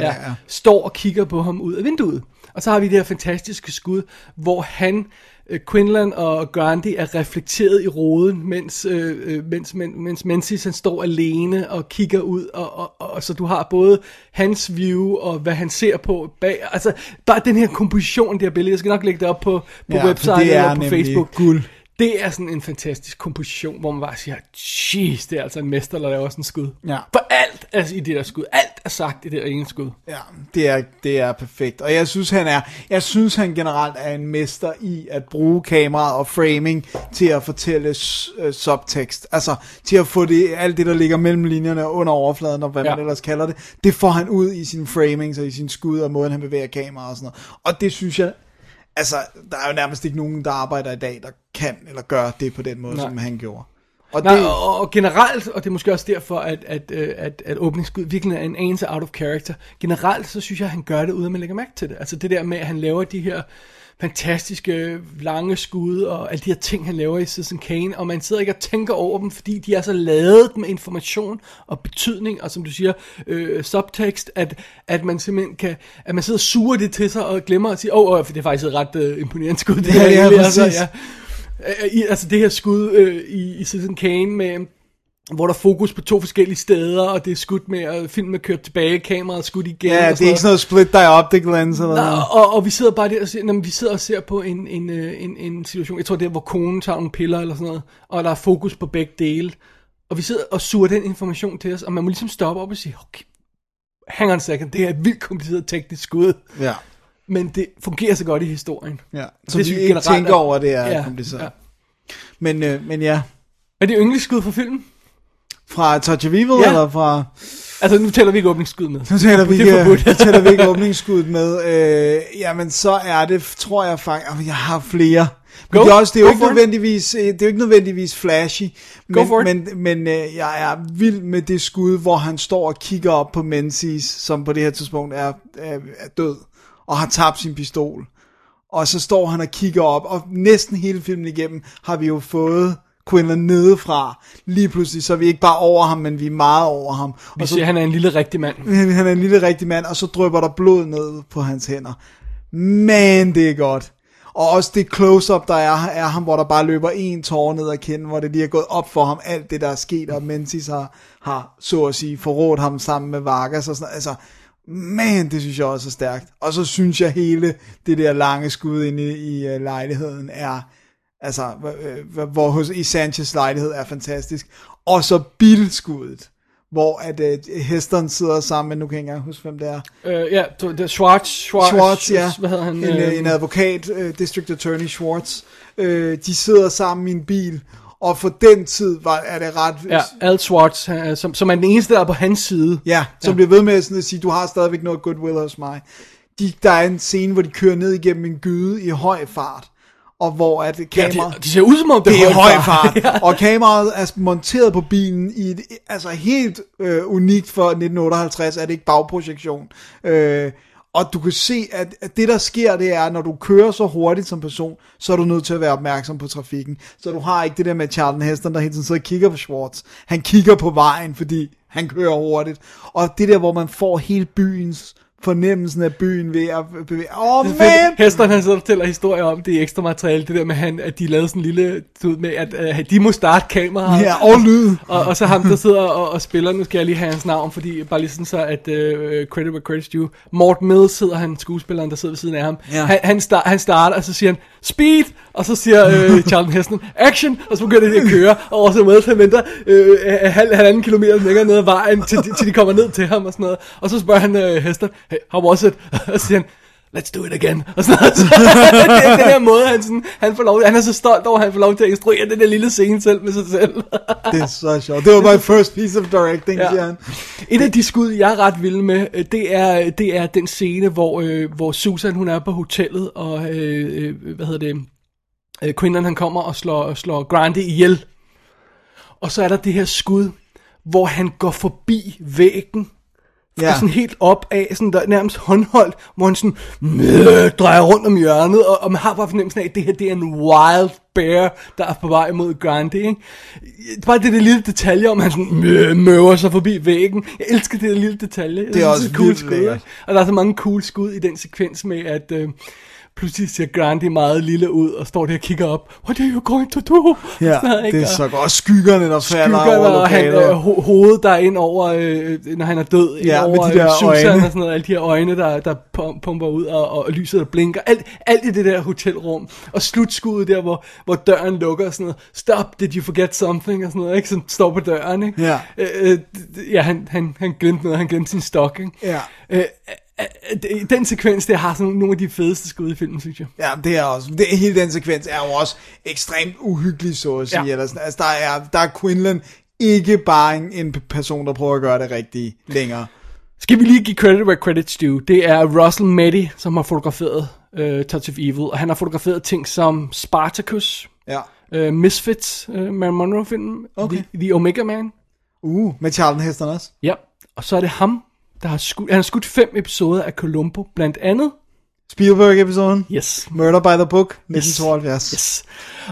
ja, ja, står og kigger på ham ud af vinduet. Og så har vi det her fantastiske skud, hvor han, Quinlan og Gandhi er reflekteret i roden, mens, øh, øh, mens, mens, mens Menzies han står alene og kigger ud, og, og, og, og så du har både hans view og hvad han ser på bag, altså bare den her komposition, det her billede, jeg skal nok lægge det op på, på Ja, website er eller på Facebook. guld. Det er sådan en fantastisk komposition, hvor man bare siger, jeez, det er altså en mester, der laver sådan en skud. Ja. For alt er i det der skud, alt er sagt i det der ene skud. Ja, det er, det er perfekt. Og jeg synes, han er, jeg synes, han generelt er en mester i at bruge kameraet og framing til at fortælle øh, subtekst. Altså, til at få det, alt det, der ligger mellem linjerne under overfladen, og hvad ja. Man ellers kalder det, det får han ud i sine framings og i sin skud og måden, han bevæger kameraet og sådan noget. Og det synes jeg, altså, der er jo nærmest ikke nogen, der arbejder i dag, der kan eller gør det på den måde, Nej. som han gjorde. Og Nej, det, og, og generelt, og det er måske også derfor, at, at, øh, at, at åbningsskud virkelig er en anelse out of character. Generelt, så synes jeg, at han gør det, uden at man lægger mærke til det. Altså det der med, at han laver de her fantastiske lange skud, og alle de her ting, han laver i Citizen Kane, og man sidder ikke og tænker over dem, fordi de er så ladet med information og betydning, og som du siger, øh, subtekst, at, at man simpelthen kan, at man sidder og suger det til sig, og glemmer at sige, åh, oh, oh, det er faktisk et ret øh, imponerende skud, det Ja, her ja, egentlig, præcis. ja. Øh, i, altså det her skud øh, i, i Citizen Kane med hvor der er fokus på to forskellige steder, og det er skudt med, og filmen er kørt tilbage, kameraet er skudt igen. ja, og det er ikke sådan noget split dioptic lens eller noget. og, og vi sidder bare der og ser, når vi sidder og ser på en, en, øh, en, en situation, jeg tror det er, hvor konen tager nogle piller eller sådan noget, og der er fokus på begge dele, og vi sidder og suger den information til os, og man må ligesom stoppe op og sige, okay, hang on a second, det er et vildt kompliceret teknisk skud, Ja, men det fungerer så godt i historien. ja. Det Så vi synes jeg ikke tænker er- over, det er Ja, kompliceret. ja. Men, øh, men ja, Er det yndlingsskud for filmen? Fra Touch of Evil, Ja. eller fra... Altså nu tæller vi ikke åbningsskud med. Nu tæller vi ikke, nu tæller vi ikke åbningsskuddet med. Øh, jamen, så er det, tror jeg faktisk... Jeg har flere. Men Go. det er, også, det er jo ikke nødvendigvis, øh, det er jo ikke nødvendigvis flashy. Men, men, men øh, jeg er vild med det skud, hvor han står og kigger op på Menzies, som på det her tidspunkt er, er, er død, og har tabt sin pistol. Og så står han og kigger op, og næsten hele filmen igennem har vi jo fået Quinlan nedefra. Lige pludselig, så er vi ikke bare over ham, men vi er meget over ham. Vi og så siger, han er en lille rigtig mand. <laughs> han er en lille rigtig mand, og så drypper der blod ned på hans hænder. Man, det er godt. Og også det close-up, der er, er ham, hvor der bare løber en tårer ned ad kinden, hvor det lige er gået op for ham, alt det, der er sket, og Menzies har, har så at sige, forrådt ham sammen med Vargas og sådan noget. Altså, man, det synes jeg også er stærkt. Og så synes jeg hele det der lange skud inde i, i uh, lejligheden er, altså, øh, øh, hvor hos, i Sanchez lejlighed er fantastisk. Og så bilskuddet, hvor at uh, Heston sidder sammen med, nu kan jeg ikke engang huske, hvem det er. Øh, ja, det er Schwartz, Schwartz, Schwartz, ja. Hvad hedder han? En, Øh, øh, en advokat, uh, District Attorney Schwartz. Uh, de sidder sammen i en bil, og for den tid var, er det ret... Ja, Al Schwartz, han som, som er den eneste, der er på hans side. Ja, som ja. bliver ved med sådan at sige, du har stadigvæk noget goodwill hos mig. De, der er en scene, hvor de kører ned igennem en gyde i høj fart, og hvor at Ja, kamera... det, det ser ud som om, det, det er høj høj fart, <laughs> ja. og kameraet er monteret på bilen i et, altså helt øh, unikt for 1958, er det ikke bagprojektion. Øh, og du kan se, at, at det der sker, det er, når du kører så hurtigt som person, så er du nødt til at være opmærksom på trafikken. Så du har ikke det der med Charlton Heston, der hele tiden sidder og kigger på Schwartz. Han kigger på vejen, fordi han kører hurtigt. Og det der, hvor man får hele byens fornemmelsen af byen ved at bevæge. Åh, oh, man! Heston han så fortæller historier om det i ekstra materiale, det der med, han, at de lavede sådan en lille, ved, med, at uh, de må starte kameraet. Ja, og lyd. Og, og så ham, der sidder og, og spiller, nu skal jeg lige have hans navn, fordi bare lige sådan så, at uh, credit where credit's due. Mort Mills sidder han, skuespilleren, der sidder ved siden af ham. Ja. Han, han, start, han starter, og så siger han, speed, og så siger øh, Charlton Heston, action, og så begynder de at køre, og også Mills, han venter øh, halv, halvanden kilometer længere ned ad vejen, til, til de kommer ned til ham og sådan noget. Og så spørger han øh, Heston, hey, how was it? <laughs> Og så siger han, let's do it again. Og sådan noget. <laughs> Så, det er den her måde, han, sådan, han får lov, han er så stolt over, at han får lov til at instruere den der lille scene selv med sig selv. <laughs> Det er så sjovt. Det var my first piece of directing, ja. siger han. Et af de skud, jeg er ret vild med, øh, det er, det er den scene, hvor, øh, hvor Susan hun er på hotellet, og øh, øh, hvad hedder det, øh, Quinlan han kommer og slår, slår Grande ihjel. Og så er der det her skud, hvor han går forbi væggen, ja. Ja. sådan helt op af, sådan der, nærmest håndholdt, hvor han sådan møh, drejer rundt om hjørnet, og, og man har bare fornemmelsen af, at det her det er en wild bear, der er på vej mod Grande, ikke? Bare det der lille detalje om, han sådan møh, møver sig forbi væggen. Jeg elsker det der lille detalje. Det er synes, også et cool skud, ikke? Og der er så mange cool skud i den sekvens med, at... Øh, pludselig ser Grande meget lille ud, og står der og kigger op. What are you going to do? Ja, Sådan ikke? det er Og- så godt. Og skyggerne, der falder skygger, over og han, lokalet. øh, ho- hovedet der er ind over, øh, når han er død, ind Ja, med over de der øh, Susan øjne. og sådan noget, alle de her øjne, der, der pum- pumper ud, og, og lyset der blinker, alt, alt i det der hotelrum, og slutskuddet der, hvor, hvor døren lukker og sådan noget, stop, did you forget something, og sådan noget, ikke, som står på døren, ikke? Ja. Øh, øh, ja, han, han, han glemte noget, han glemte sin stok, ikke? Ja. Øh, den sekvens, der har sådan nogle af de fedeste skud i filmen, synes jeg. Ja, det er også. Det, hele den sekvens er jo også ekstremt uhyggelig, så at sige. Ja. Ja. Eller sådan. Altså, der er, der er Quinlan ikke bare en, en person, der prøver at gøre det rigtigt længere. Skal vi lige give credit where credit's due. Det er Russell Meddy, som har fotograferet uh, Touch of Evil, og han har fotograferet ting som Spartacus, Ja. uh, Misfits, uh, Marilyn Monroe-filmen, Okay. The, The Omega Man. Uh, med Charlton Heston også. Ja, og så er det ham, der har skudt, han har skudt fem episoder af Columbo, blandt andet. Spielberg-episoden. Yes. Murder by the Book, 1972. Yes.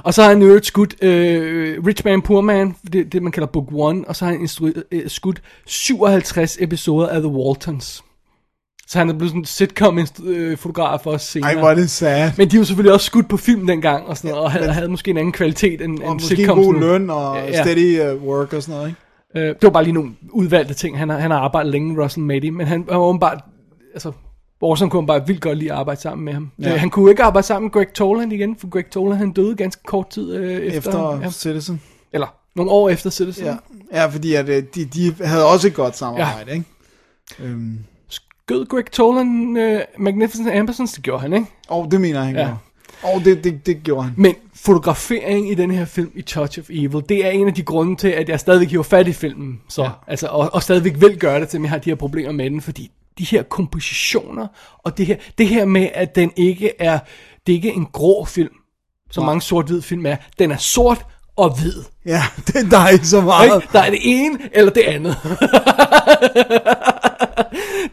Og så har han øvrigt skudt uh, Rich Man, Poor Man, det, det man kalder Book 1, og så har han uh, skudt 57 episoder af The Waltons. Så han er blevet sådan en sitcom-fotograf for os senere. Ej, hvor er det sad. Men de var selvfølgelig også skudt på film dengang, og, sådan noget, og havde, havde måske en anden kvalitet end, Og end måske en sitcoms god løn og Ja. steady uh, work og sådan noget, ikke? Øh, det var bare lige nogle udvalgte ting. Han har, han har arbejdet længe, Russell Meddy, men han var åbenbart, altså, Orson kunne bare vildt godt lide at arbejde sammen med ham. Ja. Ja. Han kunne ikke arbejde sammen med Greg Toland igen, for Greg Toland han døde ganske kort tid øh, efter, Efter ja, Citizen. eller nogle år efter Citizen. Ja. ja, fordi at, øh, de, de havde også et godt samarbejde, ja. ikke? Øhm, Skød Greg Toland øh, Magnificent Ambersons? Det gjorde han, ikke? og det mener han Ja. Og det, det, det gjorde han. Men fotografering i den her film, i Touch of Evil, det er en af de grunde til, at jeg stadigvæk hiver fat i filmen. Så, ja. altså, og, og stadigvæk vil gøre det, til jeg har de her problemer med den, fordi de her kompositioner, og det her, det her med, at den ikke er, det er ikke en grå film, som Nej. mange sort-hvid film er. Den er sort og hvid. Ja, <laughs> det der er ikke så meget. Ikke? Der er det ene eller det andet. <laughs>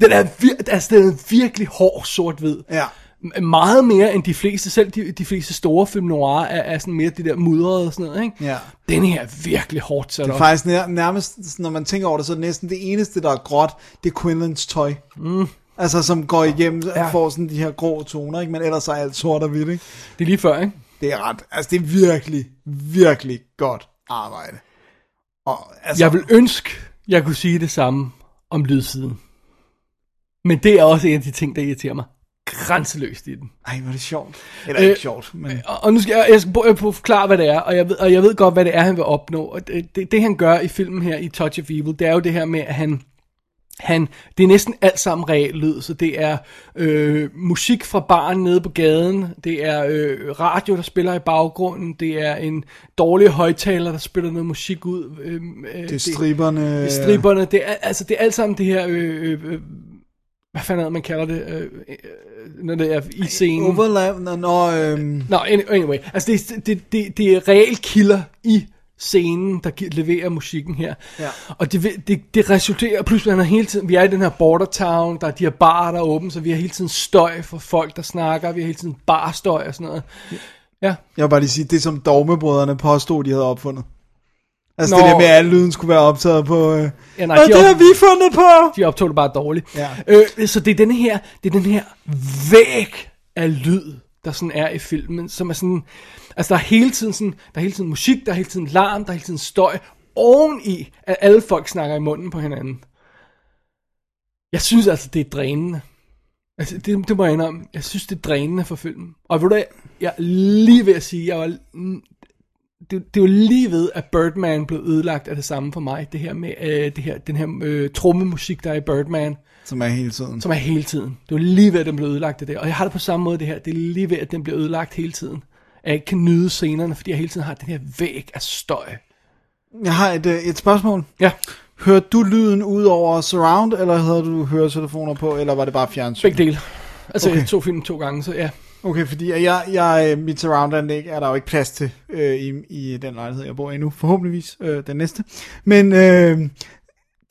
den, er vir- altså, den er virkelig hård sort-hvid. Ja. Meget mere end de fleste, selv de, de fleste store film noir, er, er sådan mere de der mudrede og sådan noget, ikke? Ja. Den her er virkelig hårdt sat Det er op. faktisk nær, nærmest, når man tænker over det, så er det næsten det eneste, der er gråt, det er Quinlans tøj. Mm. Altså, som går igennem, ja. Ja. får sådan de her grå toner, ikke? Men ellers er alt sort og hvidt, ikke? Det er lige før, ikke? Det er ret, altså det er virkelig, virkelig godt arbejde. Og, altså, Jeg vil ønske, jeg kunne sige det samme om lydsiden. Men det er også en af de ting, der irriterer mig grænseløst i den. Ej, hvor er det sjovt. Eller Øh, ikke sjovt, men... Og, og nu skal jeg, jeg skal prøve at forklare, hvad det er, og jeg, ved, og jeg ved godt, hvad det er, han vil opnå. Og det, det, det han gør i filmen her, i Touch of Evil, det er jo det her med, at han, han det er næsten alt sammen real lyd, så det er øh, musik fra baren nede på gaden, det er øh, radio, der spiller i baggrunden, det er en dårlig højtaler, der spiller noget musik ud. Øh, øh, Det er striberne... det er striberne, det er, altså, det er alt sammen det her... Øh, øh, hvad fanden er man kalder det, øh, øh, når det er i scenen? Overlap, når... når øhm, Nå, any- anyway. Altså, det, er- det, det, det er reelt kilder i scenen, der leverer musikken her. Ja. Og det, det, det resulterer, pludselig han hele tiden, vi er i den her border town, der er de her barer, der er åbne, så vi har hele tiden støj for folk, der snakker, vi har hele tiden barstøj og sådan noget. Ja, jeg vil bare lige sige, det som dogmebrødrene påstod, de havde opfundet. Altså Nå. det der med, at alle lyden skulle være optaget på... Øh, Ja, nej, og de det op- har vi fundet på! De optog det bare dårligt. Ja. Øh, så det er den her, det er den her væg af lyd, der sådan er i filmen, som er sådan, altså der er hele tiden sådan, der er hele tiden musik, der er hele tiden larm, der er hele tiden støj, oveni, at alle folk snakker i munden på hinanden. Jeg synes altså, det er drænende. Altså, det, det må jeg indrømme. Jeg synes, det er drænende for filmen. Og ved du jeg er lige ved at sige, jeg var, det, det var lige ved, at Birdman blev ødelagt af det samme for mig. Det her med øh, det her, den her øh, trommemusik, der er i Birdman, Som er hele tiden. som er hele tiden. Det var lige ved, at den blev ødelagt af det. Og jeg har det på samme måde det her. Det er lige ved, at den bliver ødelagt hele tiden. At jeg ikke kan nyde scenerne, fordi jeg hele tiden har den her væg af støj. Jeg har et, øh, et spørgsmål. Ja, Hørte du lyden ud over surround, eller havde du høretelefoner på, eller var det bare fjernsyn? begge dele. Altså. Okay. jeg tog filmen to gange, så ja. Okay, fordi jeg, jeg, øh, mit surround-anlæg er der jo ikke plads til øh, i, i den lejlighed, jeg bor i nu. Forhåbentligvis øh, den næste. Men øh,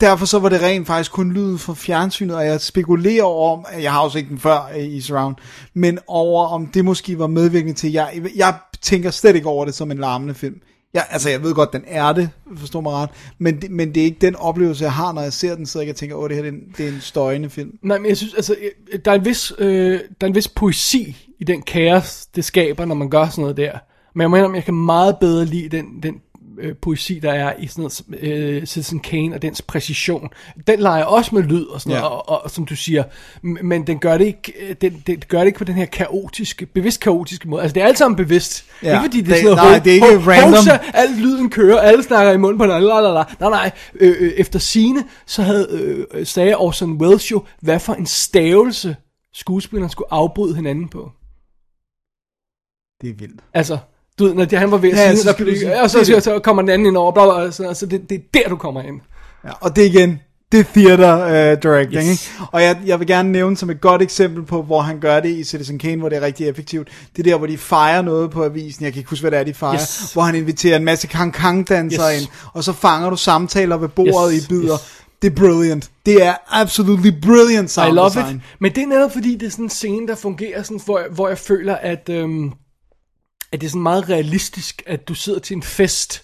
derfor så var det rent faktisk kun lyden fra fjernsynet, og jeg spekulerer over, om, jeg har også ikke den før øh, i surround, men over om det måske var medvirkende til, jeg, jeg tænker slet ikke over det som en larmende film. Ja, altså, jeg ved godt, den er det, forstår mig ret, men, det- men det er ikke den oplevelse, jeg har, når jeg ser den, så jeg kan tænke, åh, det her det er, en, det er en støjende film. Nej, men jeg synes, altså, øh, der er en vis, øh, der er en vis poesi i den kaos, det skaber, når man gør sådan noget der. Men jeg mener, jeg kan meget bedre lide den, den øh, poesi, der er i sådan noget øh, Citizen Kane og dens præcision. Den leger også med lyd og sådan Ja. og, og, og, som du siger, men den gør det ikke, øh, den, den gør det ikke på den her kaotiske, bevidst kaotiske måde. Altså, det er alt sammen bevidst. Ja. Ikke fordi det er sådan noget, nej, det er ikke ho- random. hovsa, al lyden kører, alle snakker i munden på hinanden, lalala. Nej, nej, øh, øh, efter sine så havde, øh, sagde Orson Welles jo, hvad for en stavelse skuespilleren skulle afbryde hinanden på. Det er vildt. Altså, du ved, når de, han var ved at Ja, sige, så en replik, og så, så, så kommer den anden ind over, bla, bla, bla, så, så det, det er der, du kommer ind. Ja, og det igen, det er theater uh, directing, Yes. ikke? Og jeg, jeg vil gerne nævne som et godt eksempel på, hvor han gør det i Citizen Kane, hvor det er rigtig effektivt. Det er der, hvor de fejrer noget på avisen, jeg kan ikke huske, hvad det er, de fejrer, Yes. hvor han inviterer en masse kang-kang-dansere Yes. ind, og så fanger du samtaler ved bordet Yes, i bidder. yes. Det er brilliant. Det er absolutely brilliant I sound love design. it. Men det er netop fordi, det er sådan en scene, der fungerer sådan, hvor, hvor jeg føler, at, øhm, at det er sådan meget realistisk, at du sidder til en fest,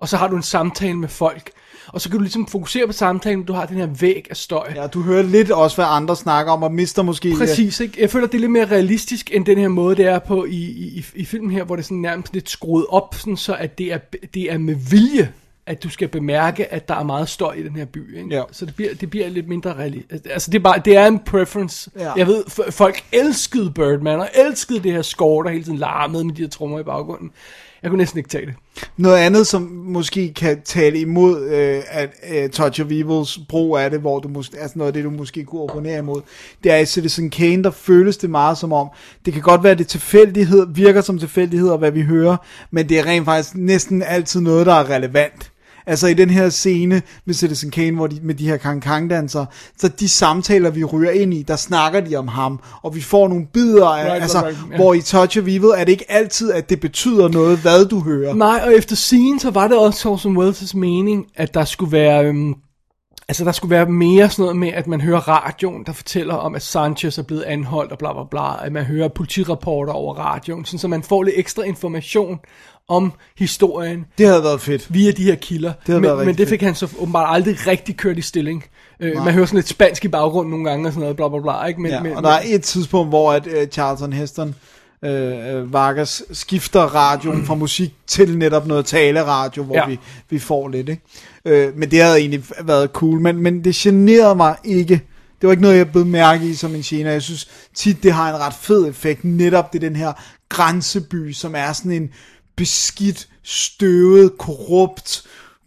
og så har du en samtale med folk, og så kan du ligesom fokusere på samtalen, men du har den her væg af støj. Ja, du hører lidt også, hvad andre snakker om, og mister måske... øh, Præcis, ikke? Jeg føler, det er lidt mere realistisk, end den her måde, det er på i, i, i filmen her, hvor det er sådan nærmest lidt skruet op, sådan så at det er, det er med vilje, at du skal bemærke, at der er meget støj i den her by. Ikke? Ja. Så det bliver, det bliver lidt mindre realistisk. Altså, det er, bare, det er en preference. Ja. Jeg ved, folk elskede Birdman, og elskede det her score, der hele tiden larmede med de her trommer i baggrunden. Jeg kunne næsten ikke tage det. Noget andet, som måske kan tale imod øh, at øh, Touch of Evils brug af det, hvor du måske, altså noget af det, du måske kunne opponere imod, det er i Citizen Kane, der føles det meget som om, det kan godt være, at det tilfældighed, virker som tilfældighed, hvad vi hører, men det er rent faktisk næsten altid noget, der er relevant. Altså i den her scene med Citizen Kane, hvor de, med de her kang kang dansere så de samtaler, vi ryger ind i, der snakker de om ham, og vi får nogle bidder af, Right, altså, right, right, ja. hvor i Touch of Evil er det ikke altid, at det betyder noget, hvad du hører. Nej, og efter scene, så var det også Orson Welles' mening, at der skulle være... Øhm, altså, der skulle være mere sådan noget med, at man hører radioen, der fortæller om, at Sanchez er blevet anholdt og bla bla bla. At man hører politirapporter over radioen, sådan, så man får lidt ekstra information om historien Det havde været fedt. via de her kilder. havde men, været men det fik han så åbenbart aldrig rigtig kørt i stilling. Øh, man hører sådan lidt spansk i baggrunden nogle gange og sådan noget, bla bla bla. Ikke? Men, Ja, men, og der er et tidspunkt, hvor at, uh, Charlton Heston uh, uh, Vargas skifter radioen fra musik til netop noget taleradio, hvor Ja. vi, vi får lidt, ikke? Uh, men det havde egentlig været cool, men, men det generede mig ikke. Det var ikke noget, jeg blev mærke i som en gene. Jeg synes tit, det har en ret fed effekt. Netop det den her grænseby, som er sådan en beskidt, støvet, korrupt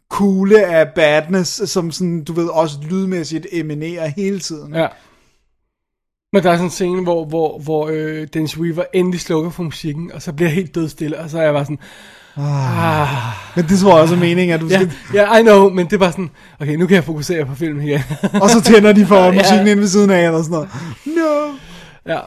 kugle af badness, som sådan, du ved, også lydmæssigt eminerer hele tiden. Ja. Men der er sådan en scene, hvor, hvor, hvor øh, Dennis Weaver endelig slukker for musikken, og så bliver jeg helt dødstille, og så er jeg bare sådan, Men det tror jeg også er meningen, at du ja, skal... ja, I know, men det er bare sådan, okay, nu kan jeg fokusere på filmen igen. Og så tænder de for <laughs> Ja. musikken ind ved siden af, eller sådan noget. No. ja.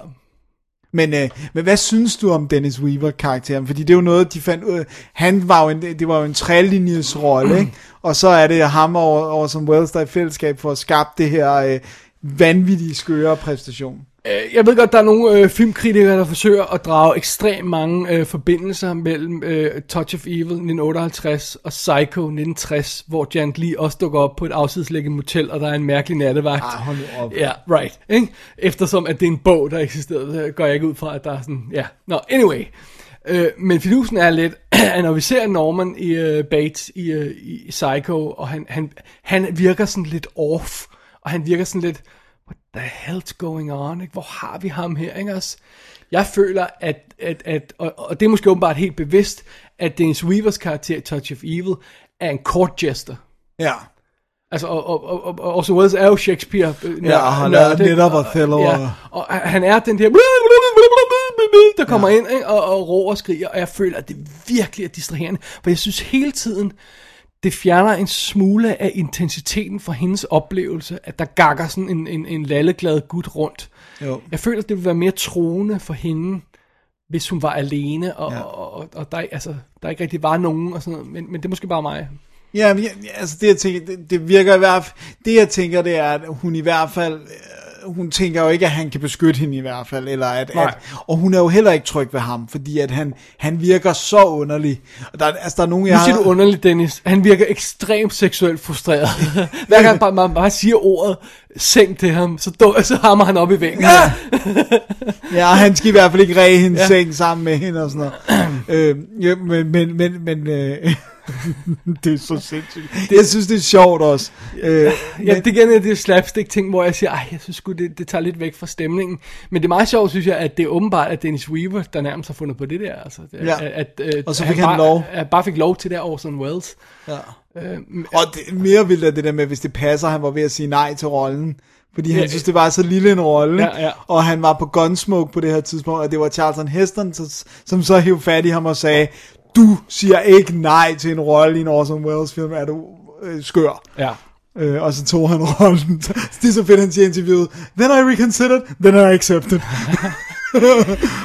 Men, øh, men hvad synes du om Dennis Weaver-karakteren? Fordi det er jo noget, de fandt ud af. Han var jo en, det var jo en trælinjes rolle, ikke? Og så er det ham over, over som Wells, der er i fællesskab for at skabe det her øh, vanvittige skøre præstation. Øh, Jeg ved godt, der er nogle øh, filmkritikere, der forsøger at drage ekstremt mange øh, forbindelser mellem øh, Touch of Evil 1958 og Psycho 1960, hvor Janet Lee også dukker op på et afsidesliggende motel, og der er en mærkelig nattevagt. Ah, hold op. Ja, right. Ikke? Eftersom at det er en bog, der eksisterede, går jeg ikke ud fra, at der er sådan, ja. Nå, anyway. Øh, men fidusen er lidt, <clears throat> at når vi ser Norman i uh, Bates i, uh, i Psycho, og han, han, han virker sådan lidt off, og han virker sådan lidt, what the hell's going on? Ikke? Hvor har vi ham her? Ikke? også? Jeg føler, at, at, at og, og det er måske åbenbart helt bevidst, at Dennis Weavers karakter Touch of Evil er en court jester. Ja. Altså, og, og, og, og, og Orson Welles er jo Shakespeare. øh, Ja, og han nørd, er netop Og- Othello, Ja, og- og han er den der, der kommer ind ikke? og, og råber og skriger, og jeg føler, at det virkelig er distraherende, for jeg synes hele tiden, det fjerner en smule af intensiteten fra hendes oplevelse, at der gakker sådan en, en, en lalleglad gut rundt. Jo. Jeg føler, at det ville være mere troende for hende, hvis hun var alene, og, Ja. og, og, og der, altså, der ikke rigtig var nogen, og sådan noget, men, men det er måske bare mig. Ja, men, altså det jeg tænker, det, det virker i hvert fald, det jeg tænker, det er, at hun i hvert fald, hun tænker jo ikke, at han kan beskytte hende i hvert fald, eller at, Nej. at og hun er jo heller ikke tryg ved ham, fordi at han, han virker så underlig. Og der, er- altså der er nogen, jeg Nu siger har- du underligt, Dennis. Han virker ekstremt seksuelt frustreret. <laughs> Hver gang bare, man bare siger ordet seng til ham, så, dør, så hammer han op i væggen. Ja. <laughs> Ja, han skal i hvert fald ikke ræge hendes. Ja. seng sammen med hende og sådan noget. <clears throat> øh, ja, men, men, men, men øh, <laughs> det er så sindssygt. Jeg synes, det er sjovt også. Øh, Ja, det igen er det slapstick ting, hvor jeg siger, ej, jeg synes det, det tager lidt væk fra stemningen. Men det er meget sjovt, synes jeg, at det er åbenbart, at Dennis Weaver, der nærmest har fundet på det der. Altså, det, Ja. at, at, Og så fik han bare, lov. At bare fik lov til det Orson Welles. Ja. Øh, Og det er mere vildt er det der med, hvis det passer, han var ved at sige nej til rollen. Fordi han Ja. synes, det var så lille en rolle. Ja, ja. Og han var på Gunsmoke på det her tidspunkt, og det var Charlton Heston, som så hævde fat i ham og sagde, du siger ikke nej til en rolle i en Orson Welles film, er du øh, skør. ja. Øh, og så tog han rollen. <laughs> det er så fedt, han siger interviewet, then I reconsidered, then I accepted. <laughs>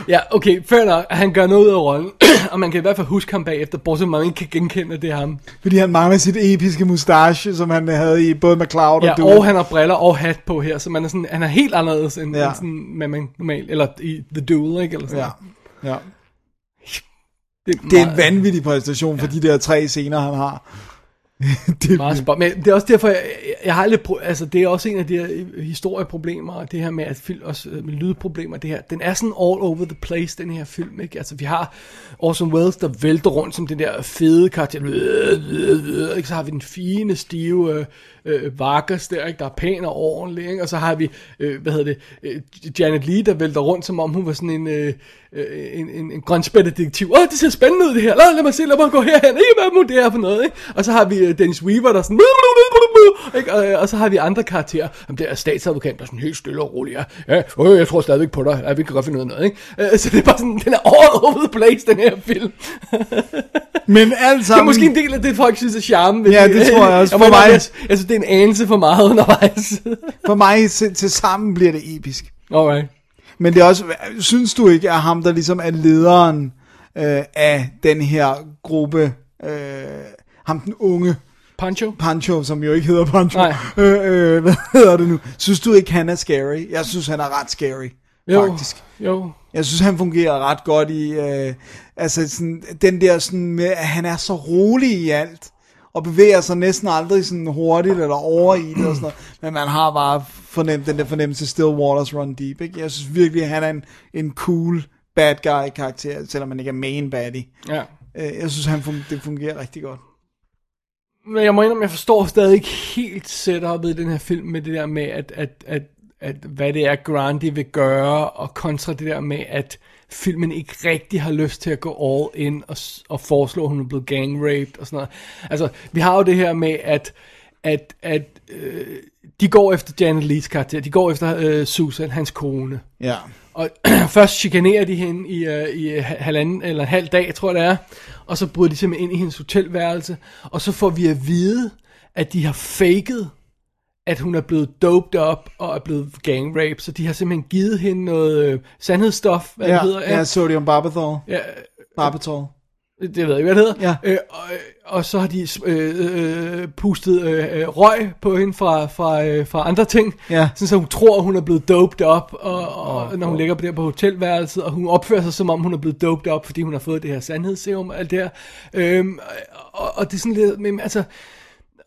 Ja, okay, fair nok. Han gør noget ud af rollen, <clears throat> og man kan i hvert fald huske ham bagefter, bortset man ikke kan genkende, det er ham. Fordi han mangler sit episke mustache, som han havde i både McCloud Ja, og Duel. og han har briller og hat på her, så man er sådan, han er helt anderledes end, Ja. ja. end sådan, hvad man normalt, eller i The Duel, ikke? Eller sådan. Ja, ja. Det er, Det er en vanvittig præstation ja. for de der tre scener, han har. <laughs> det er meget spot. Men det er også derfor, jeg, jeg har lidt, altså det er også en af de her historieproblemer, og det her med, at film, også øh, med lydproblemer, det her, den er sådan all over the place, den her film, ikke? Altså vi har Orson Welles, der vælter rundt som den der fede karakter, ikke? så har vi den fine, stive øh, Vargas der, ikke? der er pæn og ordentlig, ikke? og så har vi, øh, hvad hedder det, øh, Janet Lee, der vælter rundt, som om hun var sådan en, øh, øh en, en, en grønspættedetektiv. Åh, det ser spændende ud det her, lad, lad mig se, lad mig gå herhen, ikke hvad må det er for noget, ikke? Og så har vi øh, Dennis Weaver, der er sådan, ikke? Og, og så har vi andre karakterer, om det er statsadvokat, der er sådan helt stille og rolig, ja, ja øh, jeg tror stadigvæk på dig, ja, vi kan godt finde ud af noget, ikke? Øh, så det er bare sådan, den er all over the place, den her film. <laughs> Men alt Det er sammen... måske en del af det, folk synes er charme. Ja, det. det tror jeg også. Jeg, For mig- jeg, jeg synes, det er en anelse for meget undervejs. <laughs> For mig til, til sammen bliver det episk. Alright. Men det er også, synes du ikke, at ham, der ligesom er lederen øh, af den her gruppe, øh, ham den unge Pancho? Pancho, som jo ikke hedder Pancho, Nej. øh, øh, hvad <laughs> hedder det nu? Synes du ikke, han er scary? Jeg synes, han er ret scary, Jo, faktisk. jo. Jeg synes, han fungerer ret godt i, øh, altså sådan, den der sådan med, at han er så rolig i alt, og bevæger sig næsten aldrig sådan hurtigt eller over i det og sådan noget, men man har bare fornemt den der fornemmelse Still Waters Run Deep, ikke? Jeg synes virkelig, at han er en, en cool bad guy karakter, selvom han ikke er main baddie. Ja. Øh, Jeg synes, han fun- det fungerer rigtig godt. Men jeg må indrømme, jeg forstår stadig ikke helt setup'et i den her film med det der med, at, at, at, at hvad det er, Grandi vil gøre, og kontra det der med, at filmen ikke rigtig har lyst til at gå all in og, og foreslå, at hun er blevet gang raped og sådan noget. Altså, vi har jo det her med, at, at, at øh, de går efter Janet Lees karakter, de går efter øh, Susan, hans kone. Ja. Og <clears throat> først chikanerer de hende i, uh, i ha- halvanden eller en halv dag, tror jeg det er. Og så bryder de simpelthen ind i hendes hotelværelse. Og så får vi at vide, at de har faked, at hun er blevet doped op og er blevet gang rape. Så de har simpelthen givet hende noget øh, sandhedsstof, hvad Ja, det hedder. ja, sodium barbitol. ja, Barbitol. Det ved jeg ikke, hvad det hedder. Ja. Øh, og, og så har de øh, øh, pustet øh, øh, røg på hende fra, fra, øh, fra andre ting. Ja. Sådan, så hun tror, hun er blevet doped op, og, og oh, når hun ligger på der på hotelværelset, og hun opfører sig, som om hun er blevet doped op, fordi hun har fået det her sandhedsserum og alt det her. Øhm, og, og det er sådan lidt, men altså...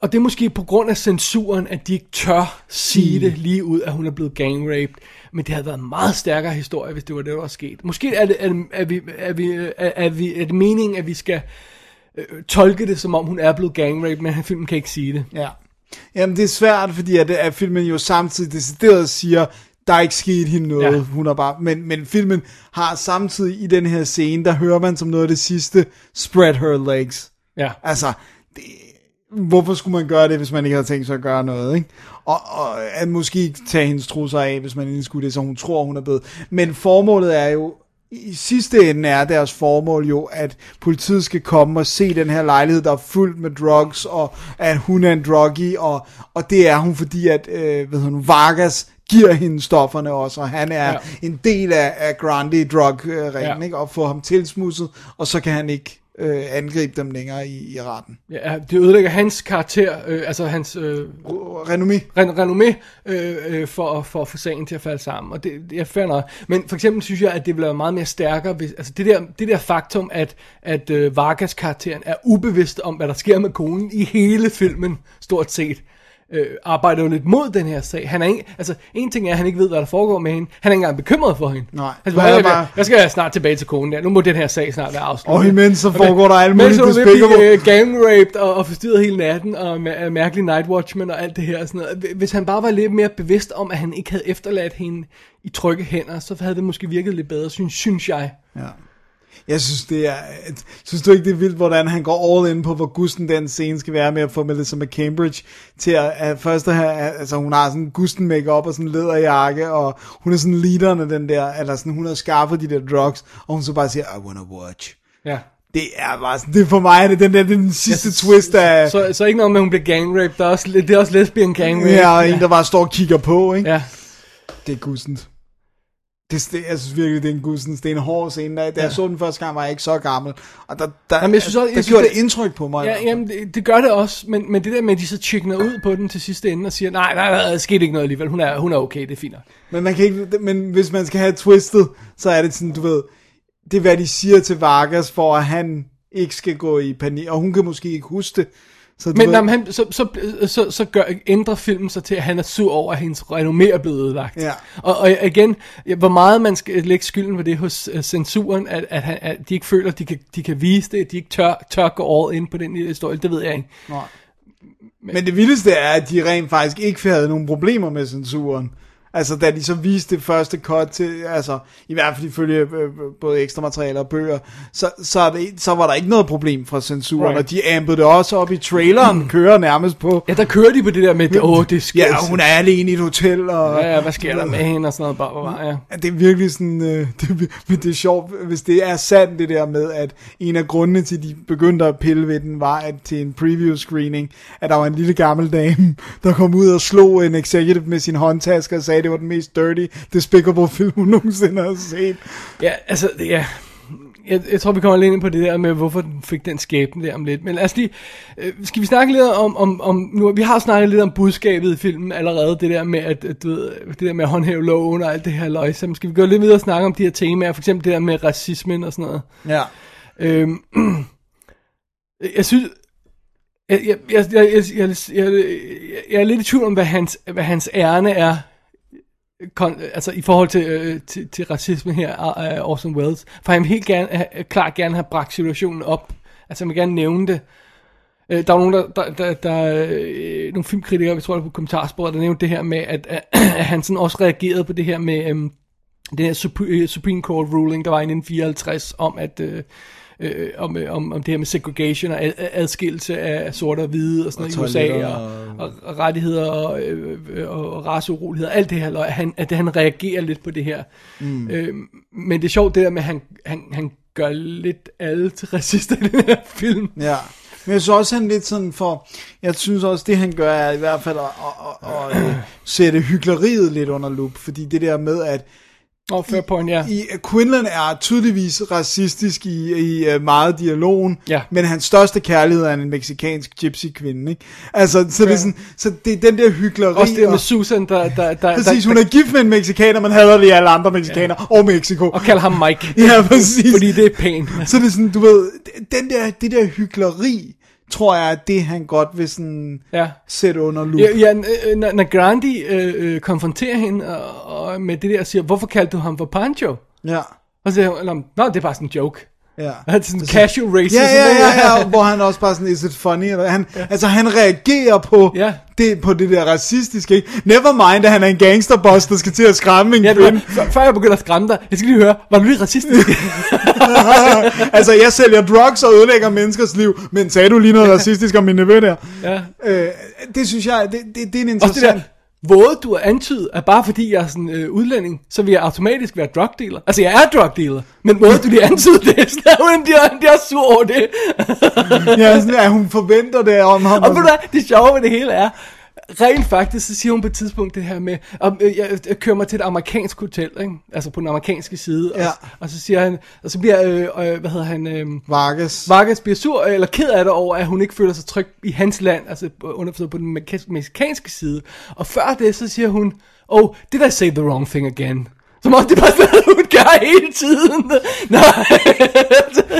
Og det er måske på grund af censuren, at de ikke tør sige det lige ud, at hun er blevet gangraped. Men det havde været en meget stærkere historie, hvis det var det, der var sket. Måske er det, er, det- er, vi, er, vi, er, er, vi, er det meningen, at vi skal øh, tolke det, som om hun er blevet gangraped, men filmen kan ikke sige det. Ja. Jamen, det er svært, fordi at, at filmen jo samtidig decideret siger, der er ikke sket hende noget, Ja. ja. hun er bare, men, men filmen har samtidig i den her scene, der hører man som noget af det sidste, spread her legs. Ja. Altså, det, hvorfor skulle man gøre det, hvis man ikke havde tænkt sig at gøre noget, ikke? Og, og at måske tage hendes trusser af, hvis man skulle det, så hun tror, hun er blevet. Men formålet er jo, i sidste ende er deres formål jo, at politiet skal komme og se den her lejlighed, der er fyldt med drugs, og at hun er en druggie, og, og det er hun, fordi at, øh, hedder hun, Vargas giver hende stofferne også, og han er Ja. en del af, af Grande drug-ringen, Ja. ja. ikke? Og få ham tilsmusset, og så kan han ikke øh, angribe dem længere i, i retten. Ja, det ødelægger hans karakter, øh, altså hans øh, Renommé. ren- renommé, øh, øh, for, for at få sagen til at falde sammen. Og det, det er fair nok. Men for eksempel synes jeg, at det ville være meget mere stærkere, hvis, altså det der, det der faktum, at, at øh, Vargas karakteren er ubevidst om, hvad der sker med konen i hele filmen, stort set. Øh, arbejder jo lidt mod den her sag. Han er ikke, altså, en ting er, at han ikke ved, hvad der foregår med hende. Han er ikke engang bekymret for hende. Nej. Hvad bare, jeg, bare- jeg skal snart tilbage til konen der. Nu må den her sag snart være afsluttet. Og imens så foregår der alt Mens muligt hun er ved at despicable. blive øh, gang raped og, og forstyrret hele natten, og med, uh, mærkelig Night Watchman og alt det her. og Sådan noget. Hvis han bare var lidt mere bevidst om, at han ikke havde efterladt hende i trygge hænder, så havde det måske virket lidt bedre, synes, synes jeg. Ja. Jeg synes, det er... Synes du ikke, det er vildt, hvordan han går all in på, hvor gusten den scene skal være med at få Melissa McCambridge til at, at først at have... Altså, hun har sådan gusten makeup og sådan en læderjakke, og hun er sådan leaderen af den der... Eller sådan, hun har skaffet de der drugs, og hun så bare siger, I wanna watch. Ja. Det er bare sådan, det er for mig, det er den der, det er den sidste yes, twist af... Så, så ikke noget med, at hun bliver gang raped, der er også, det er også lesbian gang rape. ja, og en, der bare står og kigger på, ikke? ja. Det er gudsent. Det, det, jeg synes virkelig, det er en gudsens. Det er en hård scene. Da, da Ja. jeg så den første gang, var jeg ikke så gammel. Og der, der, Jamen, jeg synes også- der jeg synes, gjorde det det- indtryk på mig. Ja, jamen, det, det gør det også, men, men det der med, at de så chickener ud på den til sidste ende og siger, nej, nej, nej, der skete ikke noget alligevel, hun er, hun er okay, det er fint. nok." Men, man kan ikke, men hvis man skal have twistet, så er det sådan, du ved, det er hvad de siger til Vargas, for at han ikke skal gå i panik, og hun kan måske ikke huske det. Så Men ved, jamen, han, så, så, så, så gør, ændrer filmen sig til, at han er sur over, at hendes renommé er blevet ødelagt. Ja. Og, og igen, hvor meget man skal lægge skylden på det hos uh, censuren, at, at, han, at de ikke føler, at de kan, de kan vise det, at de ikke tør, tør gå all ind på den historie, det ved jeg ikke. Nej. Men det vildeste er, at de rent faktisk ikke havde nogen problemer med censuren. Altså, da de så viste det første cut til, altså, i hvert fald ifølge øh, øh, både ekstra materialer og bøger, så, så, det, så var der ikke noget problem fra censuren, Right. og de ampede det også op i traileren, kører nærmest på, Ja, der kører de på det der med, åh, oh, det skal ja, hun er alene i et hotel, og... Ja, ja, hvad sker der med hende og sådan noget, bare, bare, ja. Ja, det er virkelig sådan, øh, <laughs> det, men det er sjovt, hvis det er sandt det der med, at en af grundene til, at de begyndte at pille ved den, var at til en preview screening, at der var en lille gammel dame, <laughs> der kom ud og slog en executive med sin håndtaske og sagde, at det var den mest dirty, despicable <laughs> film, hun nogensinde har set. Ja, altså, ja. Jeg, jeg tror, vi kommer lidt ind på det der med, hvorfor den fik den skæbne der om lidt. Men lad os lige, øh, skal vi snakke lidt om, om, om nu, vi har snakket lidt om budskabet i filmen allerede, det der med at, at du ved, det der med at håndhæve loven og alt det her løjse. Skal vi gå lidt videre og snakke om de her temaer, for eksempel det der med racismen og sådan noget. Ja. Øhm, <clears throat> jeg synes, jeg, jeg, jeg, jeg, jeg, jeg, jeg, jeg er lidt i tvivl om, hvad hans, hvad hans ærne er, kon, altså i forhold til, øh, til, til racisme her af uh, Orson Welles. For han vil helt gerne, have, øh, klart gerne have bragt situationen op. Altså han vil gerne nævne det. Øh, der var nogen, der, der, der, der øh, nogle filmkritikere, jeg tror det på kommentarsporet, der nævnte det her med, at, at, <clears throat> at han sådan også reagerede på det her med øh, den her Supreme Court ruling, der var i 1954, om at øh, øh, om, øh, om, om det her med segregation og ad, adskillelse af sorte og hvide og sådan Og noget i USA, og, og- og, og rettigheder og, øh, og, og raceuroligheder, alt det her, at han, at han reagerer lidt på det her. Mm. Øh, men det er sjovt det der med, at han, han, han gør lidt alle til racister i den her film. Ja. Men jeg synes også, han lidt sådan for... Jeg synes også, det han gør, er i hvert fald at, at, at, at, at <clears throat> sætte hyggeleriet lidt under lup. Fordi det der med, at oh, fair point, ja. I, Quinlan er tydeligvis racistisk i, i uh, meget dialogen, Ja. men hans største kærlighed er en meksikansk gypsy kvinde, ikke? Altså, så, det er sådan, så det er den der hyggeleri. Også det med og- Susan, der... der, der Præcis, der, hun er gift med en mexikaner, man hader i alle andre mexikanere, ja. og Mexico. Og kalder ham Mike. Ja, præcis. Fordi det er pænt. Så det er sådan, du ved, den der, det der hyggeleri, tror jeg, er det, han godt vil sådan Ja. sætte under lup. Ja, ja n- når, når Grandi øh, øh, konfronterer hende og, og med det der og siger, hvorfor kaldte du ham for Pancho? Ja. Og så siger hun, nå, det er bare sådan en joke. Ja. <laughs> Er sådan casual racism. Ja, ja, ja, ja, hvor han også bare sådan, is it funny? Eller han, ja. Altså, han reagerer på, Ja. det, på det der racistiske, ikke? Never mind, at han er en gangsterboss, der skal til at skræmme en Ja, kvinde. var, før, jeg begynder at skræmme dig, jeg skal lige høre, var du lige racistisk? <laughs> altså, jeg sælger drugs og ødelægger menneskers liv, men sagde du lige noget racistisk om min nevø der? ja. Øh, det synes jeg, det, det, det er en Også det interessant... våde du at antyde, at bare fordi jeg er sådan øh, udlænding, så vil jeg automatisk være drug dealer. Altså, jeg er drug dealer, men våde du lige antyde det, så er hun, de, er, de er sur over det. Ja, sådan, at hun forventer det om ham. Og ved du hvad, det sjove ved det hele er, rent faktisk, så siger hun på et tidspunkt det her med, om, øh, jeg, jeg kører mig til et amerikansk hotel, ikke? altså på den amerikanske side, Ja. og, og så siger han, og så bliver, øh, øh, hvad hedder han, øh, Vargas. Vargas bliver sur, eller ked af det over, at hun ikke føler sig tryg i hans land, altså underforstået på den mexikanske side. Og før det, så siger hun, oh, did I say the wrong thing again? Som om det bare noget, hun gør hele tiden. <laughs> Nej.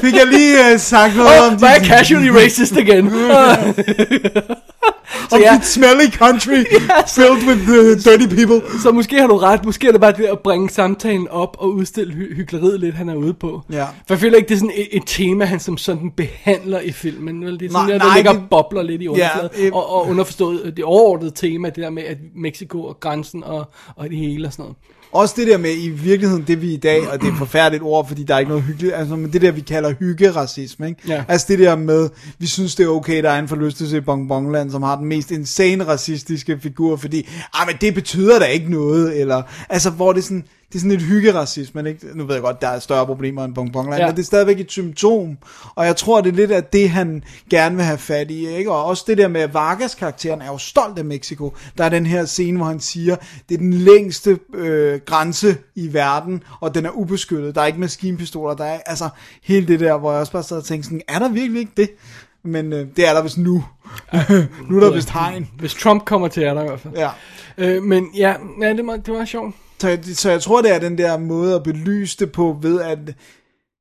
Fik jeg lige uh, sagt noget om oh, var jeg casually racist again? <laughs> <laughs> om ja. dit smelly country filled with uh, dirty people? Så måske har du ret. Måske er det bare det at bringe samtalen op og udstille hy- hyggeleriet lidt, han er ude på. Ja. For jeg føler ikke, det er sådan et, et tema, han som sådan behandler i filmen. Vel? Det er sådan, Nej, der, der nej, ligger det- bobler lidt i underfladen. Ja, øh, og, og underforstået det overordnede tema, det der med at Mexico og grænsen og, og det hele og sådan noget. Også det der med, i virkeligheden, det vi i dag, og det er et forfærdeligt ord, fordi der er ikke noget hyggeligt, altså, men det der, vi kalder hyggeracisme, ikke? Ja. Altså det der med, vi synes, det er okay, der er en forlystelse i Bonbonland, som har den mest insane racistiske figur, fordi, ah, men det betyder da ikke noget, eller, altså, hvor det sådan, det er sådan et hyggeracisme, ikke? Nu ved jeg godt, der er større problemer end Bonbonland, Ja. men det er stadigvæk et symptom, og jeg tror, det er lidt af det, han gerne vil have fat i, ikke? Og også det der med, at Vargas-karakteren er jo stolt af Mexico. Der er den her scene, hvor han siger, det er den længste øh, grænse i verden, og den er ubeskyttet. Der er ikke maskinpistoler, der er altså hele det der, hvor jeg også bare sad og tænkte sådan, er der virkelig ikke det? Men øh, det er der vist nu. <laughs> nu er der vist hegn. Hvis Trump kommer til, er der i hvert fald. Ja. Øh, men ja, ja det, var, det var sjovt. Så, jeg- så jeg tror, det er den der måde at belyse det på, ved at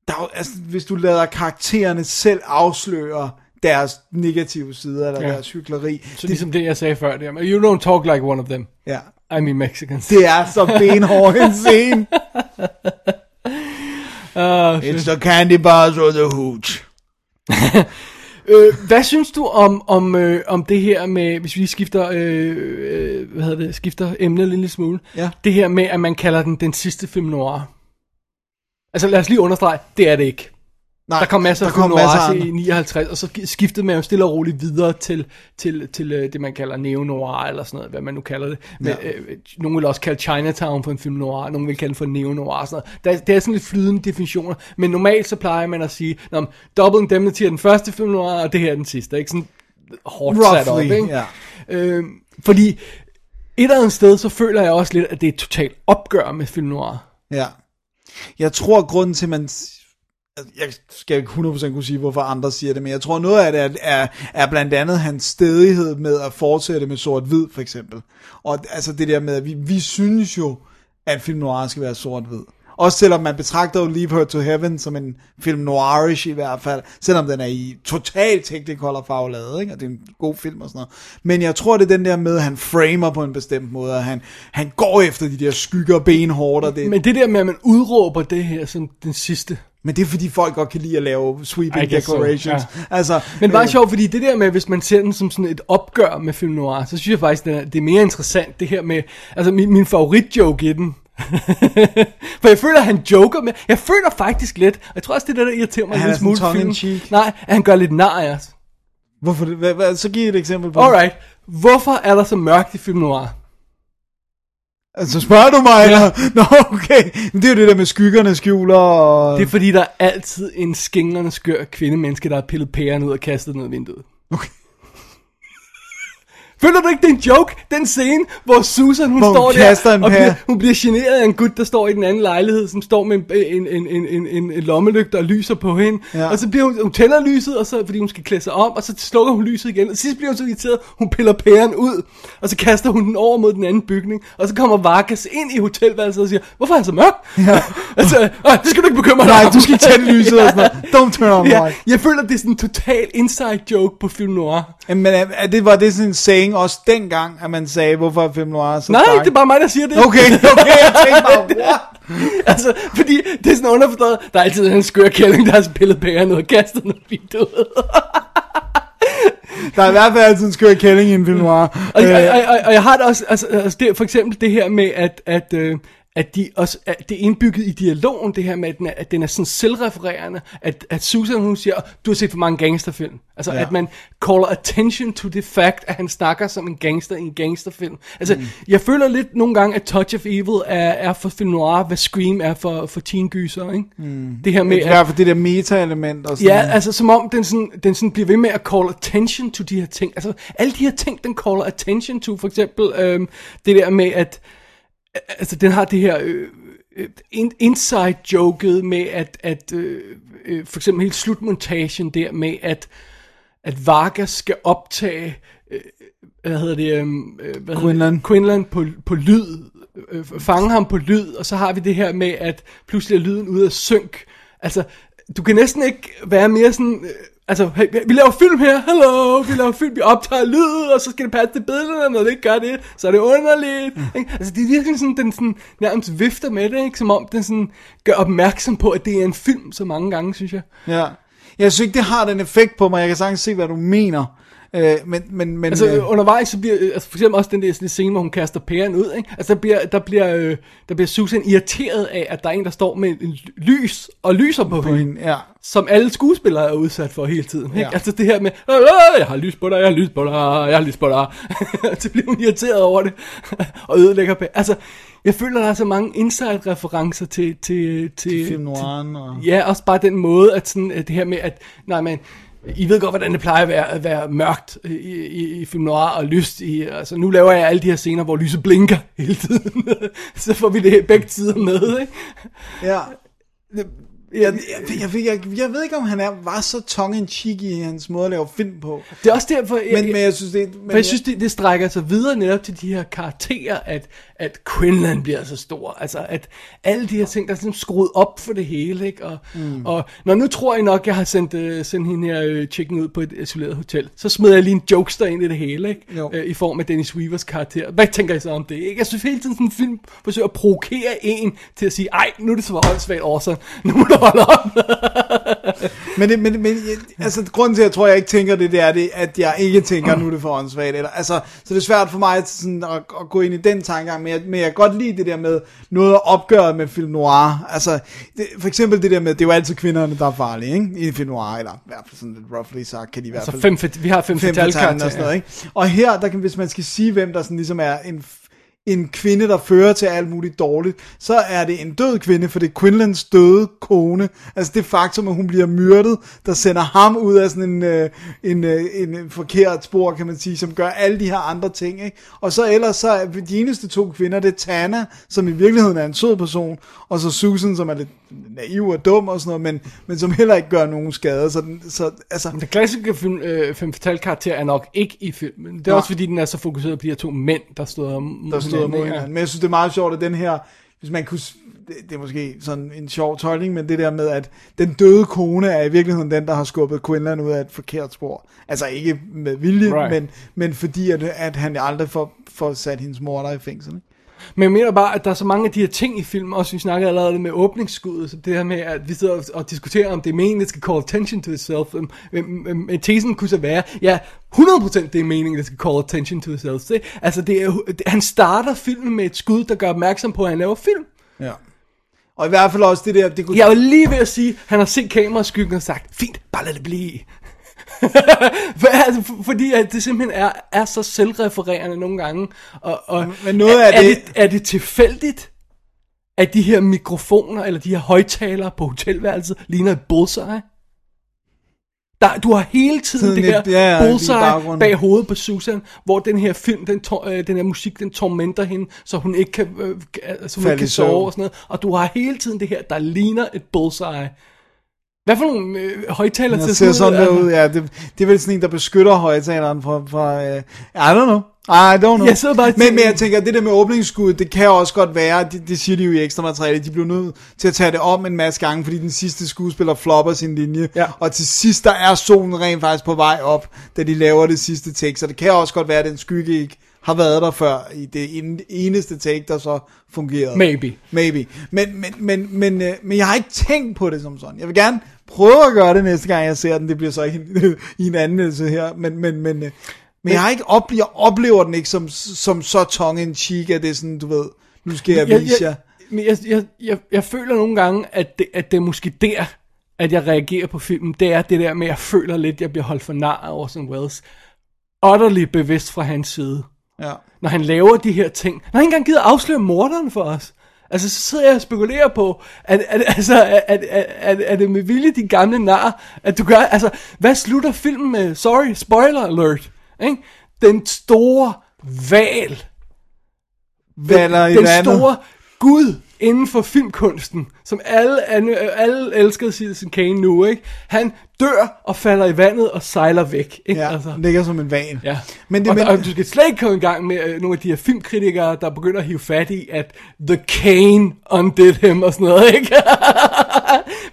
der, er altså, hvis du lader karaktererne selv afsløre deres negative sider, eller Ja. deres hyggeleri. Så ligesom det, jeg sagde før. Det, er, you don't talk like one of them. Ja. I mean Mexicans. Det er så benhård en scene. <laughs> Uh, It's the candy bars or the hooch. <laughs> Øh, hvad synes du om, om, øh, om det her med, hvis vi skifter, øh, øh, hvad hedder det, skifter emnet en lille smule. Ja. Det her med, at man kalder den den sidste film noir. Altså lad os lige understrege, det er det ikke. Nej, Der kom masser af der film kom masser af i andre. 59, og så skiftede man jo stille og roligt videre til, til, til øh, det, man kalder neo-noir, eller sådan noget, hvad man nu kalder det. Men, Ja. øh, nogen vil også kalde Chinatown for en film noir, nogen vil kalde den for neo-noir, sådan noget. Der, det er sådan lidt flydende definitioner, men normalt så plejer man at sige, Nå, Double Indemnity er den første film noir, og det her er den sidste, ikke? Sådan hårdt sat op, Roughly, ikke? ja. Øh, fordi et eller andet sted, så føler jeg også lidt, at det er et totalt opgør med film noir. Ja. Jeg tror, grunden til, man... Altså, jeg skal ikke 100% kunne sige, hvorfor andre siger det, men jeg tror, noget af det er, er, er blandt andet hans stedighed med at fortsætte med sort-hvid, for eksempel. Og altså det der med, at vi, vi synes jo, at film noir skal være sort-hvid. Også selvom man betragter jo Leave Her to Heaven som en film noirish i hvert fald, selvom den er i total technicolor farvelade, ikke? og det er en god film og sådan noget. Men jeg tror, det er den der med, at han framer på en bestemt måde, og han, han går efter de der skygger benhårdt, og det, Men det der med, at man udråber det her som den sidste, men det er fordi folk godt kan lide at lave sweeping guess so, ja. Altså, Men bare øh, sjovt, fordi det der med, hvis man ser den som sådan et opgør med film noir, så synes jeg faktisk, det er, det er mere interessant, det her med, altså min, min favoritjoke i den. <laughs> For jeg føler, at han joker med, jeg føler faktisk lidt, og jeg tror også, det er det, der irriterer mig Han en lille smule cheek. Nej, at han gør lidt nar af os. Hvorfor det? Hvad, hvad, så giv et eksempel på. Alright, hvorfor er der så mørkt i film noir? Altså, spørger du mig, eller? <laughs> Nå, okay. Men det er jo det der med skyggerne skjuler, og... Det er fordi, der er altid en skingrende skør kvindemenneske, der har pillet pæren ud og kastet den ud af vinduet. Okay. Føler du ikke, det er en joke? Den scene, hvor Susan, hun Hvor står der, og bliver, hun bliver generet af en gut, der står i den anden lejlighed, som står med en, en, en, en, en, en, en lommelygte og lyser på hende. Ja. Ja. Og så bliver hun, hun tænder lyset, og så, fordi hun skal klæde sig om, og så slukker hun lyset igen. Og sidst bliver hun så irriteret, hun piller pæren ud, og så kaster hun den over mod den anden bygning. Og så kommer Vargas ind i hotelværelset og siger, hvorfor er han så mørk? Ja. <laughs> altså, "Ej, det skal du ikke bekymre dig Nej, om." du skal tænde <laughs> lyset og sådan noget. Don't turn on Ja, jeg føler, det er sådan en total inside joke på film noir. Men er, er det, var det sådan en saying også dengang, at man sagde, hvorfor er film noir så Nej, dark? det er bare mig, der siger det. Okay, okay, jeg tænkte bare, <laughs> what? altså, fordi det er sådan underforstået, der er altid en skør kælling, der har pillet pæren ud og kastet noget ud. Der er i hvert fald altid en skør kælling i en film noir. og, Øh, og, og, og, og jeg har det også, altså, altså det, for eksempel det her med, at, at, øh, at, de også, at det er indbygget i dialogen, det her med, at den er, at den er sådan selvrefererende, at, at Susan hun siger, du har set for mange gangsterfilm. Altså, Ja. ja. at man caller attention to the fact, at han snakker som en gangster i en gangsterfilm. Altså, mm. jeg føler lidt nogle gange, at Touch of Evil er, er for film noir, hvad Scream er for, for teen gyser, ikke? Mm. Det her med, hvert fald det der meta-element og sådan Ja, altså som om den sådan, den sådan bliver ved med at call attention to de her ting. Altså alle de her ting, den caller attention to. For eksempel øhm, det der med, at altså den har det her øh, øh, in- inside joket med, at, at øh, øh, for eksempel hele slutmontagen der med, at, at Vargas skal optage, øh, hvad hedder det, øhm, øh, hvad hedder Quinlan. det? Quinlan på, på lyd, øh, fange ham på lyd, og så har vi det her med, at pludselig er lyden ude af synk. Altså, du kan næsten ikke være mere sådan, øh, altså, hey, vi laver film her, hello, vi laver film, vi optager lyd, og så skal det passe til billederne, når det ikke gør det, så er det underligt. Mm. Ikke? Altså, det er virkelig sådan, den sådan, nærmest vifter med det, ikke? som om den sådan gør opmærksom på, at det er en film så mange gange, synes jeg. Ja. Jeg synes ikke, det har den effekt på mig. Jeg kan sagtens se, hvad du mener. Øh, men, men, men, Altså øh, undervejs så bliver, øh, altså for eksempel også den der sådan, scene, hvor hun kaster pæren ud, ikke? Altså der bliver, der bliver, øh, der bliver Susan irriteret af, at der er en, der står med en lys og lyser på, på hende, hende, ja. som alle skuespillere er udsat for hele tiden, ikke? Ja. Altså det her med, "Øh, jeg har lys på dig, jeg har lys på dig, jeg har lys på dig. <laughs> så bliver hun irriteret over det, <laughs> og ødelægger pæren. Altså, jeg føler, der er så mange inside-referencer til, til, til, film noiren og... Ja, også bare den måde, at sådan, at det her med, at nej, men, i ved godt, hvordan det plejer at være, at være mørkt i, i, i film noir og lyst. I, altså, nu laver jeg alle de her scener, hvor lyset blinker hele tiden. <laughs> så får vi det begge tider med, ikke? Ja. Jeg, jeg, jeg, jeg, jeg, jeg ved ikke, om han er, var så tongue-in-cheek i hans måde at lave film på. Det er også derfor, jeg, Men, men jeg synes, det... Men jeg synes, det, det strækker sig videre netop til de her karakterer, at, at Quinlan bliver så stor. Altså, at alle de her ting, der er sådan skruet op for det hele, ikke? Og, mm. og når nu tror jeg nok, jeg har sendt, uh, sendt hende her uh, chicken ud på et isoleret hotel, så smider jeg lige en jokester ind i det hele, ikke? Uh, I form af Dennis Weavers karakter. Hvad tænker I så om det, ikke? Jeg synes hele tiden sådan en film forsøger at provokere en til at sige, ej, nu er det så åndssvagt over, nu må du holde op. <laughs> Men, det, men, men altså, grunden til, at jeg tror, jeg ikke tænker det, det er det, at jeg ikke tænker, nu er det for åndssvagt. Eller, altså, så det er svært for mig at, sådan, at, at gå ind i den tankegang, men jeg, men jeg kan godt lide det der med noget at opgøre med film noir. Altså, det, for eksempel det der med, det er jo altid kvinderne, der er farlige, ikke? I film noir, eller i hvert fald sådan lidt roughly sagt, kan de i hvert altså, fald... fem, fet- vi har fem, fem fem fatale og sådan noget, ikke? Og her, der kan, hvis man skal sige, hvem der sådan ligesom er en, en kvinde, der fører til alt muligt dårligt, så er det en død kvinde, for det er Quinlans døde kone. Altså det faktum, at hun bliver myrdet, der sender ham ud af sådan en, øh, en, øh, en, en forkert spor, kan man sige, som gør alle de her andre ting, ikke? Og så ellers, så er de eneste to kvinder, det er Tana, som i virkeligheden er en sød person, og så Susan, som er lidt naiv og dum og sådan noget, men, men som heller ikke gør nogen skade. Så, den, så altså, Den klassiske film, øh, fem fatale karakter er nok ikke i filmen. Det er Nej. også fordi, den er så fokuseret på de her to mænd, der stod der stod mod hinanden. Men jeg synes, det er meget sjovt, at den her, hvis man kunne, det, det er måske sådan en sjov tolkning, men det der med, at den døde kone er i virkeligheden den, der har skubbet Quinlan ud af et forkert spor. Altså ikke med vilje, Right. men, men fordi, at, at han aldrig får, får sat hendes mor der i fængsel. Ikke? Men jeg mener bare, at der er så mange af de her ting i filmen, også vi snakkede allerede med åbningsskuddet, så det her med, at vi sidder og- diskuterer, om det er meningen, det skal call attention to itself. Men, men, men, tesen kunne så være, ja, 100% det er meningen, det skal call attention to itself. Det, altså, det er, han starter filmen med et skud, der gør opmærksom på, at han laver film. Ja. Og i hvert fald også det der, det kunne, Jeg var lige ved at sige, at han har set kameraskyggen og sagt, fint, bare lad det blive. For, for- fordi at det simpelthen er, er så selvrefererende nogle gange. Og, og Men noget er, af er, det- det, er det tilfældigt, at de her mikrofoner, eller de her højtalere på hotelværelset, ligner et bullseye? Der, du har hele tiden Tiden det her ja, bullseye bag hovedet på Susan, hvor den her film, den, tor- øh, den her musik, den tormenter hende, så hun ikke kan, øh, altså, hun Falde ikke kan sove og sådan noget. Og du har hele tiden det her, der ligner et bullseye. Hvad for nogle øh, højtaler til ser sådan der ud, ja. Det, det er vel sådan en, der beskytter højtaleren fra... fra uh, I don't know. I don't know. Jeg sidder bare men, men jeg tænker, at det der med åbningsskud, det kan også godt være, det, det siger de jo i ekstra materiale, de blev nødt til at tage det om en masse gange, fordi den sidste skuespiller flopper sin linje, Ja. og til sidst der er solen rent faktisk på vej op, da de laver det sidste take, så det kan også godt være, at den skygge ikke har været der før, i det en- eneste take, der så fungerede. Maybe. Maybe. Men, men, men, men, øh, men jeg har ikke tænkt på det som sådan. Jeg vil gerne prøve at gøre det næste gang, jeg ser den. Det bliver så ikke en, <laughs> i en anmeldelse her. Men, men, men, øh, men jeg, har ikke op, jeg oplever den ikke som, som så tongue in cheek, at det er sådan, du ved, nu skal jeg vise jer. jeg, men jeg, jeg, jeg, jeg føler nogle gange, at det, at det er måske der, at jeg reagerer på filmen. Det er det der med, at jeg føler lidt, at jeg bliver holdt for nar af Orson Welles. Utterly bevidst fra hans side. Ja. Når han laver de her ting. Når han ikke engang gider afsløre morderen for os. Altså, så sidder jeg og spekulerer på, at, at, altså, at, at, at, at, er det med vilje, din gamle nar, at du gør, altså, hvad slutter filmen med? Sorry, spoiler alert. Ikke? Den store val Valer i den vandet. store gud inden for filmkunsten, som alle, alle elskede Citizen Kane nu, ikke? Han dør og falder i vandet og sejler væk, ikke? Ja, altså. ligger som en van. Ja. Men det, og, men, og du skal slet ikke komme i gang med øh, nogle af de her filmkritikere, der begynder at hive fat i, at The Kane undid him og sådan noget, ikke? <laughs>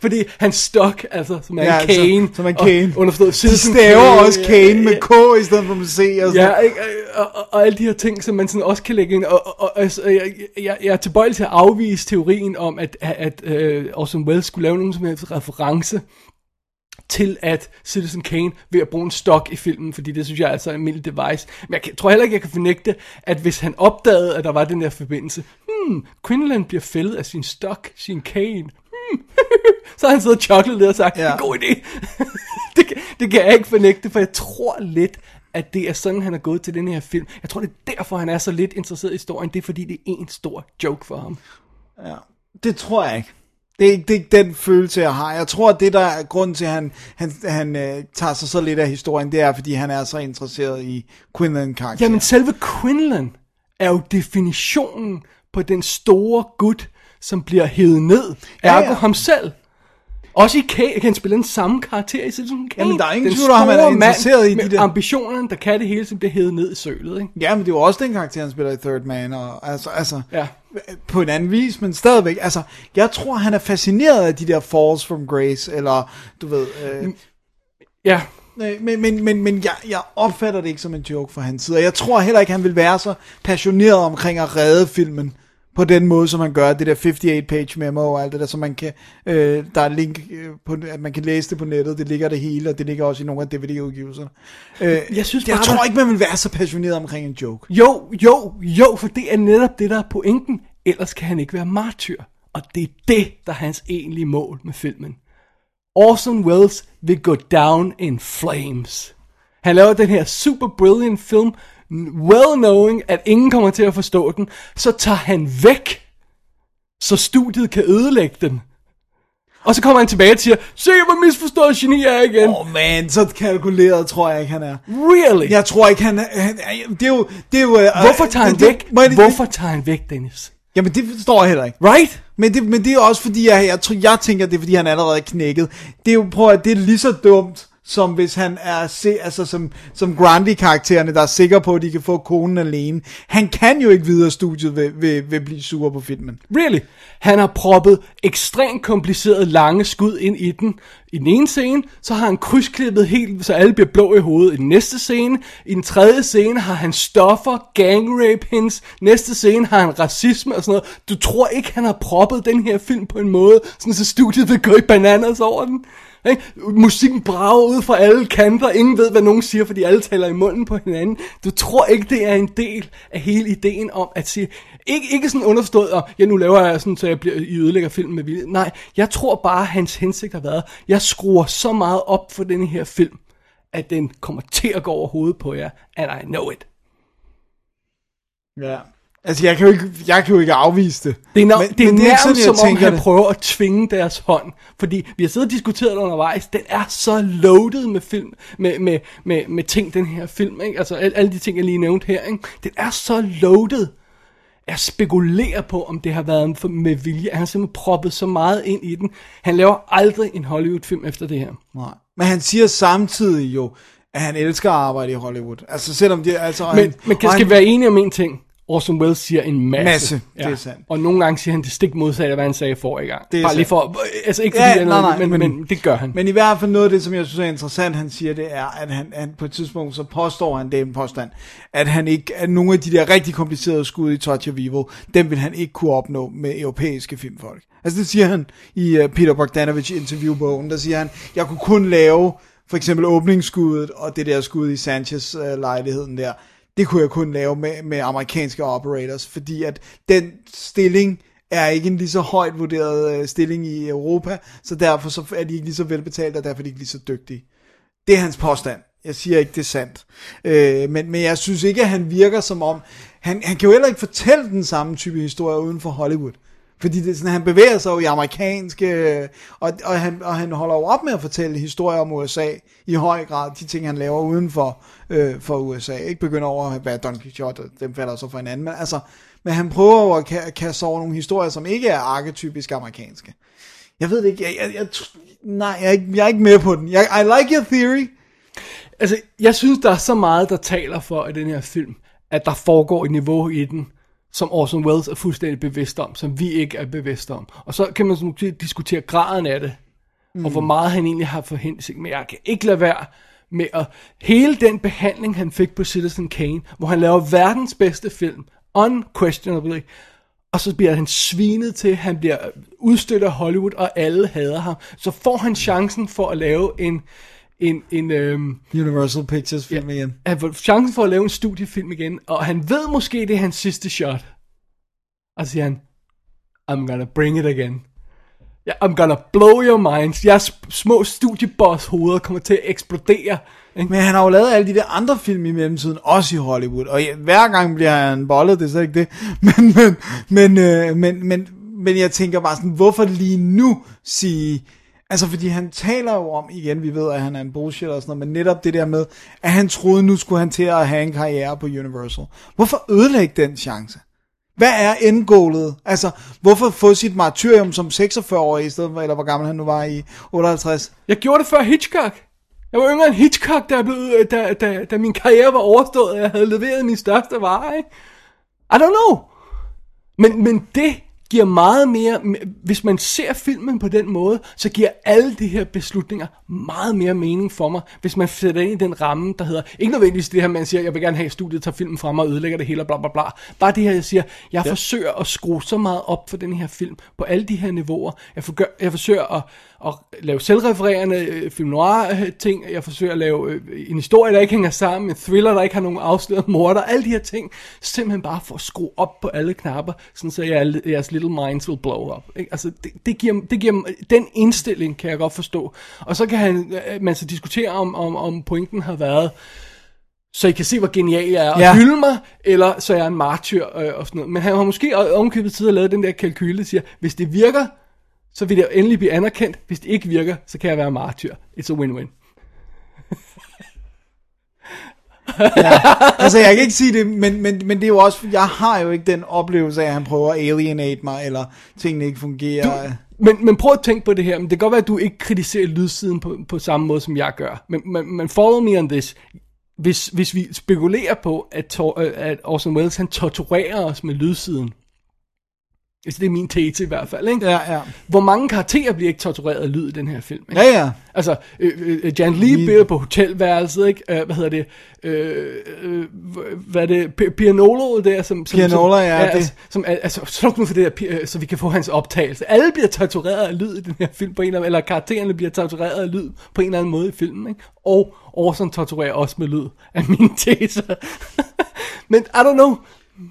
Fordi hans stok, altså, som er Ja, en altså, Kane. som er Kane. Og underforstået de staver Kane, også Kane med ja, K i stedet for med C. Og sådan. Ja, ikke? Og, og, og alle de her ting, som man sådan også kan lægge ind. Og, og, og altså, jeg, jeg, jeg er tilbøjelig til at afvise teorien om, at, at, at uh, Orson Welles skulle lave nogen som helst reference til at Citizen Kane ved at bruge en stok i filmen, fordi det synes jeg er altså en almindelig device. Men jeg kan, tror heller ikke, jeg kan fornægte, at hvis han opdagede, at der var den der forbindelse, hmm, Quinlan bliver fældet af sin stok, sin Kane, <laughs> så har han siddet og choklet lidt og sagt, ja. Ja. en god idé. <laughs> det, kan- det kan jeg ikke fornægte, for jeg tror lidt, at det er sådan, han er gået til den her film. Jeg tror, det er derfor, han er så lidt interesseret i historien. Det er, fordi det er en stor joke for ham. Ja, det tror jeg ikke. Det er ikke, det er ikke den følelse, jeg har. Jeg tror, at det, der er grund til, at han, han, han øh, tager sig så lidt af historien, det er, fordi han er så interesseret i Quinlan karakter. Jamen, selve Quinlan er jo definitionen på den store gut, som bliver hævet ned. Ja, Ergo ja. ham selv. Også i Kane, kan spille den samme karakter i Citizen Kane. Jamen, der er ingen tvivl om, han er mand interesseret i de der- ambitionerne, der kan det hele, som bliver hævet ned i sølet, ikke? Ja, men det er jo også den karakter, han spiller i Third Man, og altså, altså Ja. på en anden vis, men stadigvæk, altså, jeg tror, han er fascineret af de der falls from grace, eller, du ved, øh, Ja, Nej, men, men, men, men jeg, jeg opfatter det ikke som en joke fra hans side, og jeg tror heller ikke, han vil være så passioneret omkring at redde filmen på den måde, som han gør, det der 58-page memo og alt det der, så man kan, øh, der er link øh, på, at man kan læse det på nettet, det ligger det hele, og det ligger også i nogle af DVD-udgivelserne. Øh, Jeg synes jeg bare, tror der- ikke, man vil være så passioneret omkring en joke. Jo, jo, jo, for det er netop det, der er pointen. Ellers kan han ikke være martyr. Og det er det, der er hans egentlige mål med filmen. Orson Welles vil gå down in flames. Han laver den her super brilliant film, well knowing, at ingen kommer til at forstå den. Så tager han væk, så studiet kan ødelægge den. Og så kommer han tilbage og siger, se hvor misforstået geni er igen. Åh oh, man, så kalkuleret tror jeg ikke, han er. Really? Jeg tror ikke, han er... Han, det er jo... Det er jo øh, Hvorfor tager han det- det- væk? lige- Hvorfor tager han væk, Dennis? Jamen, det forstår jeg heller ikke. Right? Men det, men det er også fordi, jeg, jeg, tror, jeg tænker, det er fordi, han allerede er knækket. Det er jo, prøv at det er lige så dumt, som hvis han er, se, altså som, som Grundy-karaktererne, der er sikre på, at de kan få konen alene. Han kan jo ikke videre, studiet ved, ved, ved blive sur på filmen. Really? Han har proppet ekstremt komplicerede lange skud ind i den. I den ene scene, så har han krydsklippet helt, så alle bliver blå i hovedet. I den næste scene, i den tredje scene, har han stoffer, gang rape hints. Næste scene har han racisme og sådan noget. Du tror ikke, han har proppet den her film på en måde, sådan så studiet vil gå i bananas over den? Ikke? Musikken brager ud fra alle kanter. Ingen ved, hvad nogen siger, fordi alle taler i munden på hinanden. Du tror ikke, det er en del af hele ideen om at sige... Ikke, ikke sådan understået, at ja, nu laver jeg sådan, så jeg bliver, I ødelægger filmen med vilje. Nej, jeg tror bare, at hans hensigt har været, jeg skruer så meget op for den her film, at den kommer til at gå over hovedet på jer, and I know it. Ja. Altså, jeg kan jo ikke, jeg kan jo ikke afvise det. Det er, no, Men- det er men det er nærmest sådan, som om, han det. prøver at tvinge deres hånd. Fordi vi har siddet og diskuteret det undervejs. Den er så loaded med film, med, med, med, med ting, den her film. Ikke? Altså al- alle de ting, jeg lige nævnte her. Ikke? Den er så loaded. Jeg spekulerer på, om det har været med vilje. Han har simpelthen proppet så meget ind i den. Han laver aldrig en Hollywood-film efter det her. Nej. Men han siger samtidig jo, at han elsker at arbejde i Hollywood. Altså, selvom det altså... Men, han, men kan, skal han- være enige om en ting? Orson Welles siger en masse. Masse, det er sandt. Og nogle gange siger han det stik modsatte af, hvad han sagde forrige gang. Det er Bare lige sandt. for, altså ikke fordi Ja, ja, nej, nej, men, men, men- det gør han. Men i hvert fald noget af det, som jeg synes er interessant, han siger, det er, at han, han på et tidspunkt, så påstår han, det er en påstand, at han ikke, at nogle af de der rigtig komplicerede skud i Touch of Evil, dem vil han ikke kunne opnå med europæiske filmfolk. Altså det siger han i uh, Peter Bogdanovich interviewbogen, der siger han, jeg kunne kun lave for eksempel åbningsskuddet og det der skud i Sanchez uh, lejligheden der, det kunne jeg kun lave med, med amerikanske operators, fordi at den stilling er ikke en lige så højt vurderet øh, stilling i Europa, så derfor så er de ikke lige så velbetalt, og derfor er de ikke lige så dygtige. Det er hans påstand. Jeg siger ikke, det er sandt. Øh, men, men jeg synes ikke, at han virker som om... Han, han kan jo heller ikke fortælle den samme type historie uden for Hollywood. Fordi det er sådan, han bevæger sig jo i amerikanske... Og, og, han, og han holder jo op med at fortælle historier om USA i høj grad. De ting, han laver uden for, øh, for USA. Ikke begynder over at være Don Quixote, dem falder så for hinanden. Men, altså, men han prøver jo at ka- kaste over nogle historier, som ikke er arketypisk amerikanske. Jeg ved det ikke. Jeg, jeg, jeg, nej, jeg er, ikke, jeg er ikke med på den. Jeg, I like your theory. Altså, jeg synes, der er så meget, der taler for i den her film, at der foregår et niveau i den, som Orson Welles er fuldstændig bevidst om, som vi ikke er bevidste om. Og så kan man så måske diskutere graden af det, mm. og hvor meget han egentlig har for hensigt. Men jeg kan ikke lade være med at... Hele den behandling, han fik på Citizen Kane, hvor han laver verdens bedste film, unquestionably, og så bliver han svinet til, han bliver udstødt af Hollywood, og alle hader ham. Så får han chancen for at lave en, en, en øhm, Universal Pictures film igen. han får chancen for at lave en studiefilm igen, og han ved måske, det er hans sidste shot. Og så siger han, I'm gonna bring it again. Ja, I'm gonna blow your minds. Jeres små studieboss hoveder kommer til at eksplodere. Ikke? Men han har jo lavet alle de der andre film i mellemtiden, også i Hollywood. Og ja, hver gang bliver han bollet, det er slet ikke det. <laughs> Men, men, men, øh, men, men, men jeg tænker bare sådan, hvorfor lige nu sige... Altså, fordi han taler jo om, igen, vi ved, at han er en bullshit og sådan noget, men netop det der med, at han troede, nu skulle han til at have en karriere på Universal. Hvorfor ødelægge den chance? Hvad er endgålet? Altså, hvorfor få sit martyrium som 46-årig i stedet for, eller hvor gammel han nu var i 58? Jeg gjorde det før Hitchcock. Jeg var yngre end Hitchcock, da, blev, øh, da, da, da min karriere var overstået, og jeg havde leveret min største vare, ikke? I don't know. Men, men det giver meget mere, hvis man ser filmen på den måde, så giver alle de her beslutninger meget mere mening for mig, hvis man sætter ind i den ramme, der hedder, ikke nødvendigvis det her, man siger, jeg vil gerne have studiet, tager filmen fra mig og ødelægger det hele, bla bla bla. Bare det her, jeg siger, jeg ja. forsøger at skrue så meget op for den her film, på alle de her niveauer. Jeg, forgør, jeg forsøger at, at lave selvrefererende øh, film noir øh, ting, jeg forsøger at lave øh, en historie, der ikke hænger sammen, en thriller, der ikke har nogen afsløret morder, alle de her ting, simpelthen bare for at skrue op på alle knapper, sådan så jeg, jeres little minds will blow up. Ikke? Altså, det, det, giver, det giver, den indstilling kan jeg godt forstå. Og så kan han, øh, man så diskutere, om, om, om pointen har været, så I kan se, hvor genial jeg er, og Ja. hylde mig, eller så er jeg en martyr øh, og sådan noget. Men han har måske ovenkøbet tid at lave den der kalkyle, der siger, hvis det virker, så vil det endelig blive anerkendt. Hvis det ikke virker, så kan jeg være martyr. It's a win-win. <laughs> altså, jeg kan ikke sige det, men, men, men det er jo også, jeg har jo ikke den oplevelse af, at han prøver at alienate mig, eller tingene ikke fungerer. Du, Men, men prøv at tænke på det her. Men det kan godt være, at du ikke kritiserer lydsiden på, på samme måde, som jeg gør. Men, men, men follow me on this. Hvis, hvis vi spekulerer på, at, øh, at Orson Welles han torturerer os med lydsiden, Altså, det er min tese i hvert fald, ikke? Ja, ja. Hvor mange karakterer bliver ikke tortureret af lyd i den her film, ikke? Ja, ja. Altså, øh, øh, Jan Lee bliver på hotelværelset, ikke? Øh, hvad hedder det? Øh, øh, hvad er det? P- Pianolo der, som... som Pianola, som, ja, det- Altså, som, altså, sluk nu for det der, øh, så vi kan få hans optagelse. Alle bliver tortureret af lyd i den her film på en eller anden eller karaktererne bliver tortureret af lyd på en eller anden måde i filmen, ikke? Og Orson torturerer også med lyd af mine <laughs> teser. men I don't know.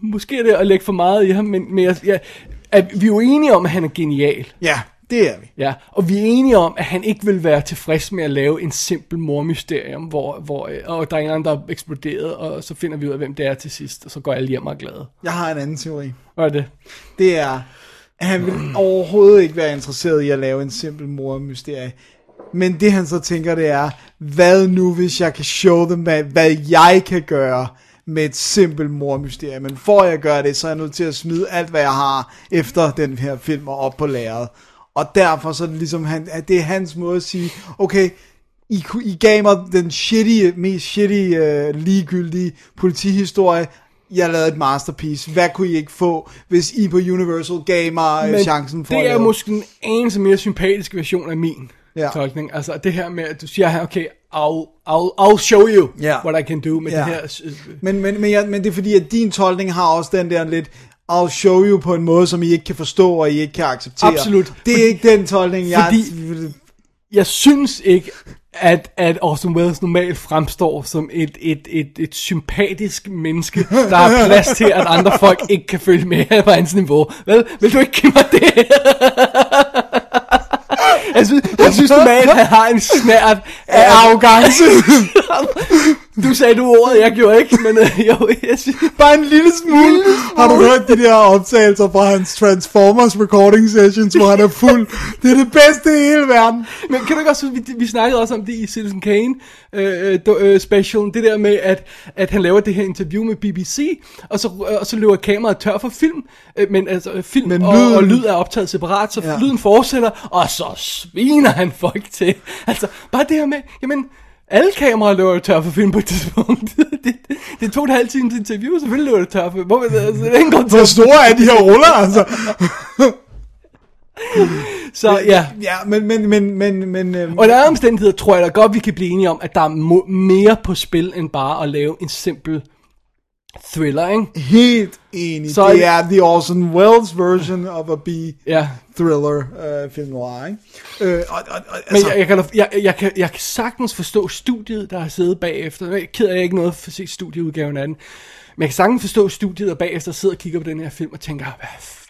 Måske er det at lægge for meget i ham, men, men jeg, jeg, at vi er jo enige om, at han er genial. Ja, Det er vi. Ja, og vi er enige om, at han ikke vil være tilfreds med at lave en simpel mormysterium, hvor, hvor og der er en anden, der er eksploderet, og så finder vi ud af, hvem det er til sidst, og så går alle hjem og er glade. Jeg har en anden teori. Hvad er det? Det er, at han vil overhovedet ikke være interesseret i at lave en simpel mormysterie. Men det han så tænker, det er, hvad nu hvis jeg kan show dem, hvad, hvad jeg kan gøre med et simpelt mormysterie. Men for at jeg gør det, så er jeg nødt til at smide alt, hvad jeg har efter den her film og op på lageret. Og derfor så er det ligesom, han, at det er hans måde at sige, okay, I, I gav mig den shitty, mest shitty, uh, ligegyldige politihistorie. Jeg lavede et masterpiece. Hvad kunne I ikke få, hvis I på Universal gav mig Men chancen for det at er måske en anelse mere sympatisk version af min Ja. tolkning. Altså det her med, at du siger her, okay, I'll, I'll, I'll show you Ja. what I can do med Ja. det her. Men, men, men, jeg, men det er fordi, at din tolkning har også den der lidt, I'll show you på en måde, som I ikke kan forstå, og I ikke kan acceptere. Absolut. Det er ikke den tolkning, jeg... Fordi- Jeg synes ikke, at, at Orson Welles normalt fremstår som et, et, et, et sympatisk menneske, der har plads til, at andre folk ikke kan følge med på hans niveau. Vel, vil du ikke give mig det? <laughs> jeg synes, jeg synes normalt, han har en snært af arrogance. <laughs> du sagde du ordet, jeg gjorde ikke, men øh, jo, jeg synes... Bare en lille smule. Har du hørt de der optagelser fra hans Transformers recording sessions, hvor han er fuld? Det er det bedste i hele verden. Men kan du ikke også, vi, vi snakkede også om det i Citizen Kane øh, do, øh, specialen, det der med, at, at han laver det her interview med BBC, og så, øh, og så løber kameraet tør for film, øh, men altså øh, film Men og, lyden- og lyd er optaget separat, så ja. lyden fortsætter, og så sviner han folk til. Altså, bare det her med, jamen, alle kameraer løber jo tør for film på et tidspunkt. <laughs> det, det, tog et halvt times interview, selvfølgelig løber det tør for Hvor, altså, det er ingen til Hvor store er de her ruller, altså? <laughs> Så ja, Ja, men, men, men, men, men øhm, Og der er omstændigheder, tror jeg da godt, vi kan blive enige om, at der er mere på spil, end bare at lave en simpel thriller, ikke? helt enig. Så det er the Orson Welles version of a B Ja. thriller uh, film noir, ikke? Øh, og, og, og, Men altså, jeg, jeg, kan, jeg, jeg, kan, jeg kan sagtens forstå studiet, der har siddet bagefter. Jeg er ked af, at jeg ikke noget for at se studieudgaven af den. Men jeg kan sagtens forstå studiet, der bagefter sidder og kigger på den her film og tænker, hvad f-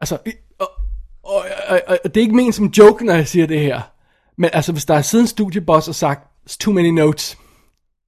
Altså, og, og, og, og, og det er ikke ment som joke, når jeg siger det her. Men altså, hvis der er siden en studieboss og sagt, "It's too many notes.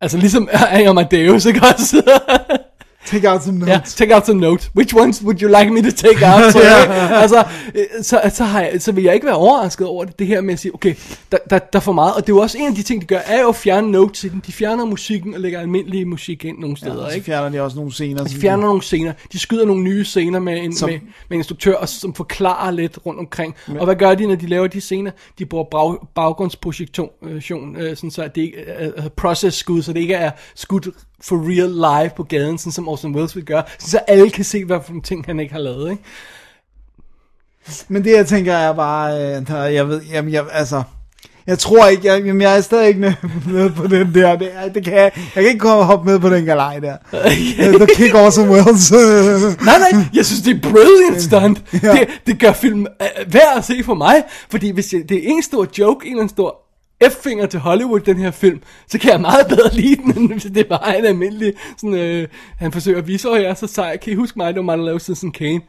Altså, ligesom Amadeus, ikke også? <laughs> take out some Ja, notes. take out some notes. Which ones would you like me to take out? <laughs> Så, Ja. altså, øh, så, så, har jeg, så vil jeg ikke være overrasket over det, det her med at sige, okay, der, der, der er for meget. Og det er jo også en af de ting, de gør, er jo at fjerne notes i den. De fjerner musikken og lægger almindelig musik ind nogle steder, Ja, så ikke? fjerner de også nogle scener. De fjerner nogle scener. De skyder nogle nye scener med en, Som- med, med en instruktør, og, som forklarer lidt rundt omkring. Men. Og hvad gør de, når de laver de scener? De bruger bag, baggrundsprojektion, øh, øh, sådan så at det ikke er er process skud, så det ikke er skudt for real live på gaden, sådan som Orson Welles vil gøre, så alle kan se, hvad for nogle ting han ikke har lavet, ikke? Men det jeg tænker er bare, øh, jeg ved, jamen jeg, altså, jeg tror ikke, jeg, jamen, jeg er stadig ikke med, <laughs> med på den der, det, det kan jeg, jeg kan ikke komme og hoppe med på den galej der. <laughs> The kick Orson Welles. <laughs> Nej, nej, jeg synes, det er brilliant stunt. ja. det, det gør film uh, værd at se for mig, fordi hvis jeg, det er en stor joke, en eller anden stor F-finger til Hollywood, den her film, så kan jeg meget bedre lide den, end hvis det bare er en almindelig, sådan, øh, han forsøger at vise, at jeg er så sej, kan I huske mig, det var mig, der lavede Citizen Kane.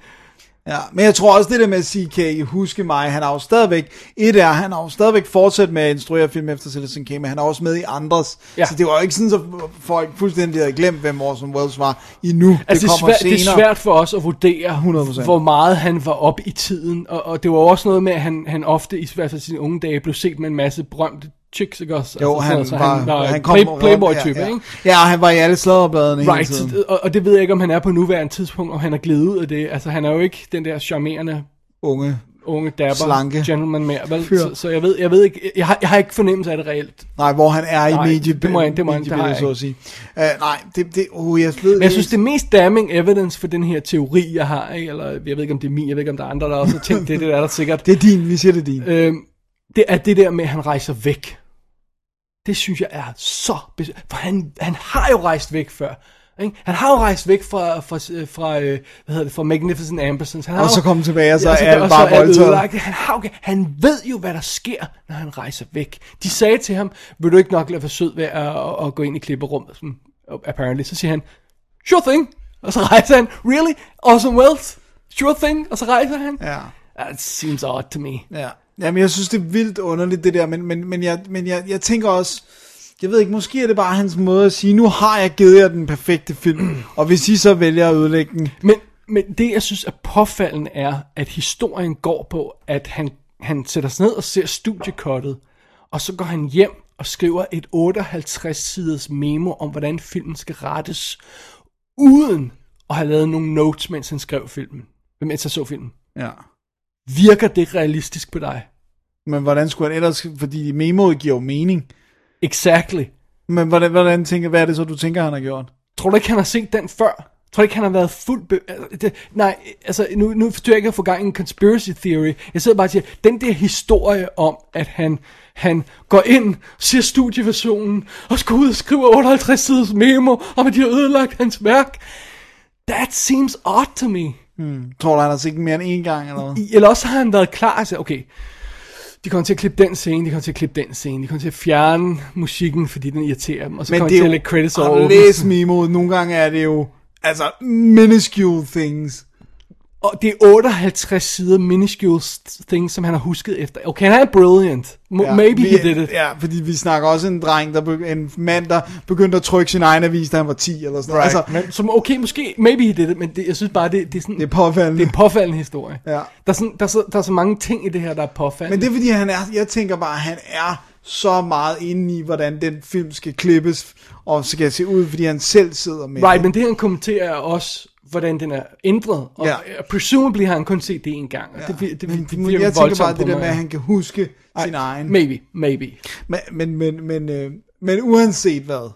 Ja, men jeg tror også det der med at I huske mig, han har jo stadigvæk, et er, han har jo stadigvæk fortsat med at instruere film efter Citizen Kane, men han er også med i andres, Ja. så det var jo ikke sådan, så folk fuldstændig havde glemt, hvem Orson Welles var endnu. Altså, det det, er kommer svært, det senere. er svært for os at vurdere, 100%. hvor meget han var op i tiden. Og, og det var også noget med, at han, han ofte, i hvert fald sine unge dage, blev set med en masse berømte chicks, ikke også? Jo, altså, han, sådan, var, han, var han kom play, playboy-type, ja, ja. ikke? Ja, og han var i alle sladderbladene hele Right, tiden. så- og, og det ved jeg ikke, om han er på nuværende tidspunkt, og han er glædet ud af det. Altså, han er jo ikke den der charmerende Unge. unge dapper Slanke. gentleman mere, vel? Fyr. Så, så, jeg ved, jeg ved ikke, jeg har, jeg har ikke fornemmelse af det reelt. Nej, hvor han er i Nej, medie, det må jeg- det må jeg- det så at sige. Uh, nej, det, det, uh, jeg ved Men jeg synes, det mest damning evidence for den her teori, jeg har, ikke? eller jeg ved ikke, om det er min, jeg ved ikke, om der er andre, der også har tænkt det, det er der sikkert. <laughs> det er din, vi siger det er din. Øhm, det er det der med, at han rejser væk. Det synes jeg er så... For han, han har jo rejst væk før. Ikke? Han har jo rejst væk fra, fra, fra, øh, hvad hedder det, fra Magnificent Ambersons. Han har Og så komme tilbage, og så Ja, er og bare voldtaget. Han, har, jo- han ved jo, hvad der sker, når han rejser væk. De sagde til ham, vil du ikke nok lade være sød ved at, at, at gå ind i klipperummet? Sådan, apparently. Så siger han, sure thing. Og så rejser han, really? Awesome Wells? Sure thing. Og så rejser han. Ja. That seems odd to me. Ja. Jamen, jeg synes, det er vildt underligt, det der, men, men, men, jeg, men jeg, jeg tænker også, jeg ved ikke, måske er det bare hans måde at sige, nu har jeg givet jer den perfekte film, og hvis I så vælger at ødelægge den, Men, men det, jeg synes er påfaldende, er, at historien går på, at han, han sætter sig ned og ser studiekottet, og så går han hjem og skriver et 58-siders memo om, hvordan filmen skal rettes, uden at have lavet nogle notes, mens han skrev filmen, mens han så filmen. ja. Virker det realistisk på dig? Men hvordan skulle han ellers, fordi memoet giver jo mening. Exactly. Men hvordan, hvordan tænker, hvad er det så, du tænker, han har gjort? Tror du ikke, han har set den før? Tror du ikke, han har været fuld... Be- altså, det, nej, altså, nu, nu forstår jeg ikke at få gang i en conspiracy theory. Jeg sidder bare og siger, den der historie om, at han, han går ind, ser studieversionen, og skal ud og skrive 58 siders memo, om at de har ødelagt hans værk. That seems odd to me. Tror du, han har set mere end en gang, eller hvad? Eller også har han været klar sagt, okay, de kommer til at klippe den scene, de kommer til at klippe den scene, de kommer til at fjerne musikken, fordi den irriterer dem, og så Men kommer det de er til at jo, lægge credits over. du læst memoet, nogle gange er det jo, altså, minuscule things. Og det er 58 sider minuscule things, som han har husket efter. Okay, han er brilliant. M- ja, maybe vi, he did it. Ja, fordi vi snakker også en dreng, der begy- en mand, der begyndte at trykke sin egen avis, da han var 10 eller sådan noget. Right. Altså, men, som, okay, måske, maybe he did it, men det, jeg synes bare, det, det er sådan... det er påfaldende. det er en påfaldende historie. Ja. Der, er sådan, der, er så, der er så mange ting i det her, der er påfaldende. Men det er fordi, han er, jeg tænker bare, at han er så meget inde i, hvordan den film skal klippes, og skal se ud, fordi han selv sidder med Right, det. men det han kommenterer er også, hvordan den er ændret. Og Ja. ja. presumably har han kun set det en gang. Og det, det, det, Men, det men jeg tænker bare det der med, at han kan huske sin egen. Maybe, maybe. Men, men, men, men, øh, men uanset hvad,